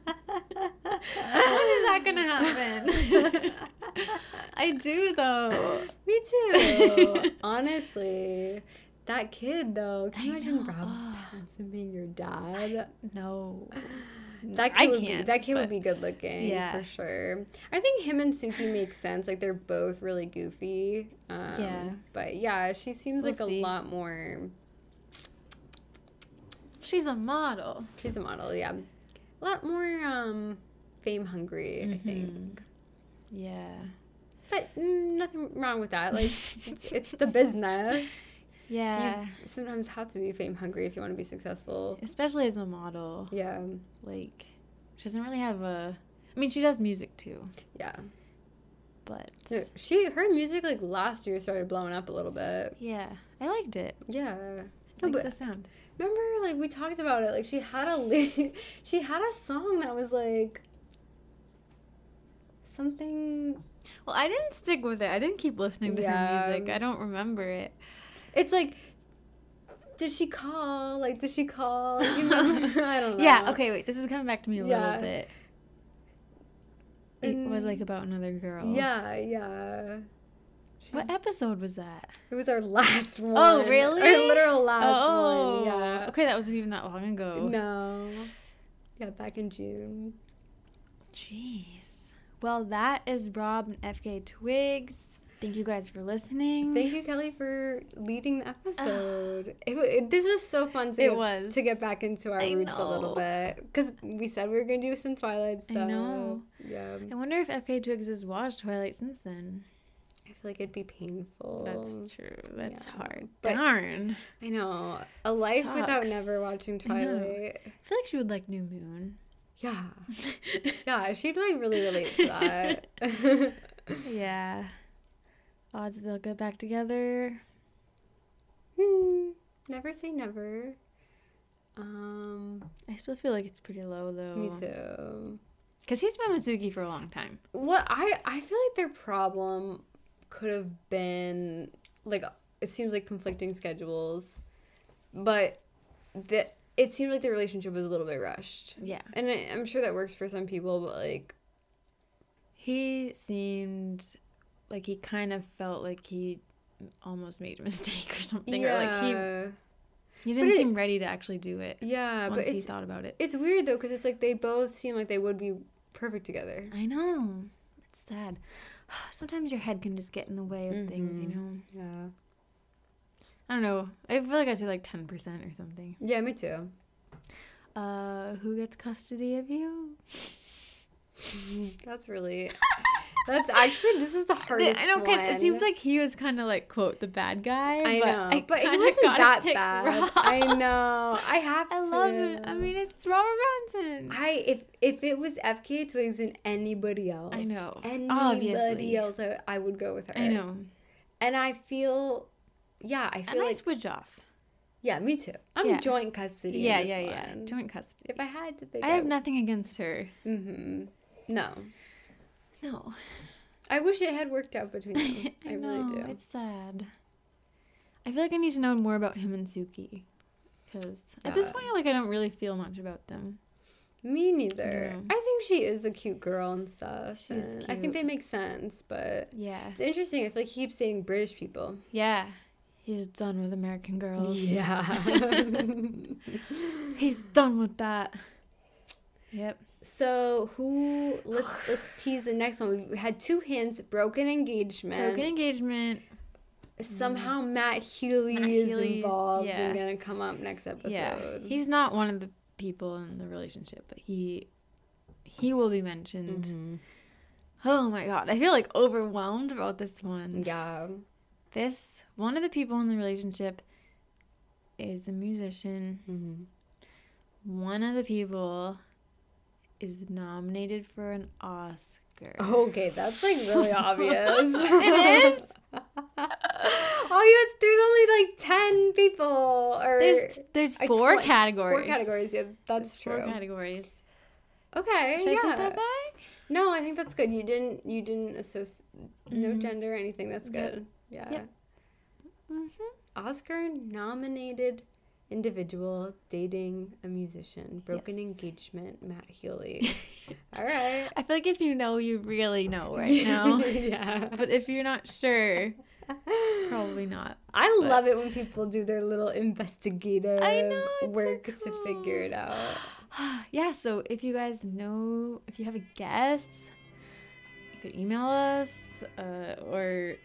when is that gonna happen? I do though. Me too. Honestly. That kid though, can you I imagine know. Rob. Pattinson being your dad? No. That kid I would be that kid but- would be good looking Yeah. for sure. I think him and Suki make sense. Like they're both really goofy. Um, Yeah. But yeah, she seems We'll like see. a lot more she's a model. She's a model, yeah. A lot more um, fame hungry, I think. Yeah. But mm, nothing wrong with that. Like, it's, it's the business. Yeah. You sometimes have to be fame hungry if you want to be successful. Especially as a model. Yeah, Like, she doesn't really have a. I mean, she does music too, yeah. but. She her music like last year started blowing up a little bit. Yeah. I liked it. Yeah. I No, like but the sound. remember like we talked about it. Like she had a she had a song that was like something. Well, I didn't stick with it. I didn't keep listening to Yeah. her music. I don't remember it. It's like. Did she call? Like, did she call? You know, I don't know. Yeah, okay, wait. This is coming back to me a Yeah. little bit. It was like about another girl. Yeah, yeah. What episode was that? It was our last oh, one. Oh, really? Our literal last oh, one. Yeah. Okay, that wasn't even that long ago. No. Yeah, back in June. Jeez. Well, that is Rob and FKA Twigs. Thank you guys for listening. Thank you, Kelly, for leading the ah. episode. it, it, this was so fun to It get, was. to get back into our I roots a little bit because we said we were gonna do some Twilight stuff. I know. Yeah, I wonder if FKA Twigs has watched Twilight since then. I feel like it'd be painful. That's true. That's yeah. hard. But- Darn. I know a life without never watching I. Twilight. I feel like she would like New Moon. Yeah, yeah, she'd like really relate to that. yeah. Odds they'll get back together. Hmm, never say never. Um, I still feel like it's pretty low though. me too. Because he's been with Suki for a long time. What I I feel like their problem could have been like it seems like conflicting schedules, but that it seemed like the relationship was a little bit rushed, Yeah. and I, I'm sure that works for some people, but like He seemed like he kind of felt like he almost made a mistake or something. Or like he, he didn't it- seem ready to actually do it yeah, once but he thought about it. it's weird though because it's like they both seem like they would be perfect together. I know. It's sad. Sometimes your head can just get in the way of things, you Mhm. know? Yeah, I don't know. I feel like I say like 10% or something. yeah, me too. Uh, who gets custody of you? That's really. That's actually this is the hardest. I know, because one. it seems like he was kind of like, quote, the bad guy. I but know, I but it wasn't that bad. Rob. I know. I have to. I love it. I mean, it's Robert Pattinson. I if if it was FKA Twigs and anybody else, I know, anybody obviously. else, I, I would go with her. I know. and I feel, yeah, I And feel I like, switch off. yeah, me too. I'm Yeah. joint custody. Yeah, this yeah, yeah. Joint custody. If I had to pick, I have nothing against her. Mm-hmm. No, No. I wish it had worked out between them. I, I know. really do. It's sad. I feel like I need to know more about him and Suki. Because at this Yeah. point, like, I don't really feel much about them. Me neither. I think she is a cute girl and stuff. She is and I think they make sense, but Yeah. it's interesting. I feel like he keeps dating British people. Yeah. He's done with American girls. Yeah. He's done with that. Yep. So who? Let's let's tease the next one. We had two hints: broken engagement. Broken engagement. Somehow Matt Healy Matt is Healy's- involved yeah. and gonna come up next episode. Yeah. He's not one of the people in the relationship, but he he will be mentioned. Mhm. Oh my god. I feel like overwhelmed about this one. Yeah. This one of the people in the relationship is a musician. Mm-hmm. One of the people is nominated for an Oscar. Okay, that's like really obvious. It is? oh, yes, there's only like ten people. Or There's there's four twi- categories. Four categories. Yeah, that's There's Four true. categories. Okay. Should I yeah. take that back? No, I think that's good. You didn't. You didn't associate no Mhm. gender or anything. That's Yep. good. Yeah. Yep. hmm Oscar nominated individual dating a musician. Broken Yes. engagement. Matt Healy. All right. I feel like if you know, you really know right now. yeah. but if you're not sure, probably not. I but- love it when people do their little investigative know, it's so work to figure it out. yeah, so if you guys know, if you have a guess, you could email us uh, or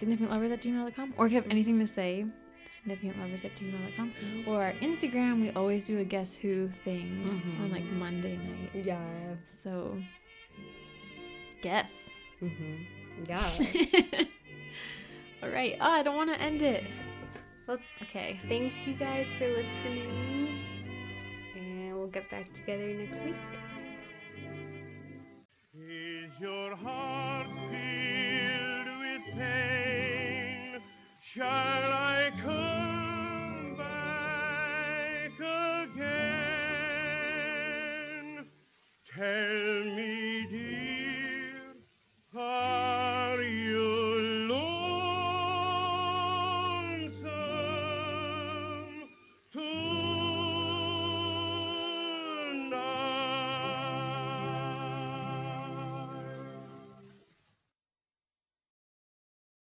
significantlovers at gmail.com. Or if you have anything to say, significantlovers at gmail.com. Mm-hmm. Or our Instagram, we always do a guess who thing mm-hmm. on like Monday night. Yeah. So, guess. Mm-hmm. Yeah. All right. Oh, I don't want to end it. well, Okay. thanks you guys for listening. And we'll get back together next week. Is your heart filled with pain? Shall I come Tell me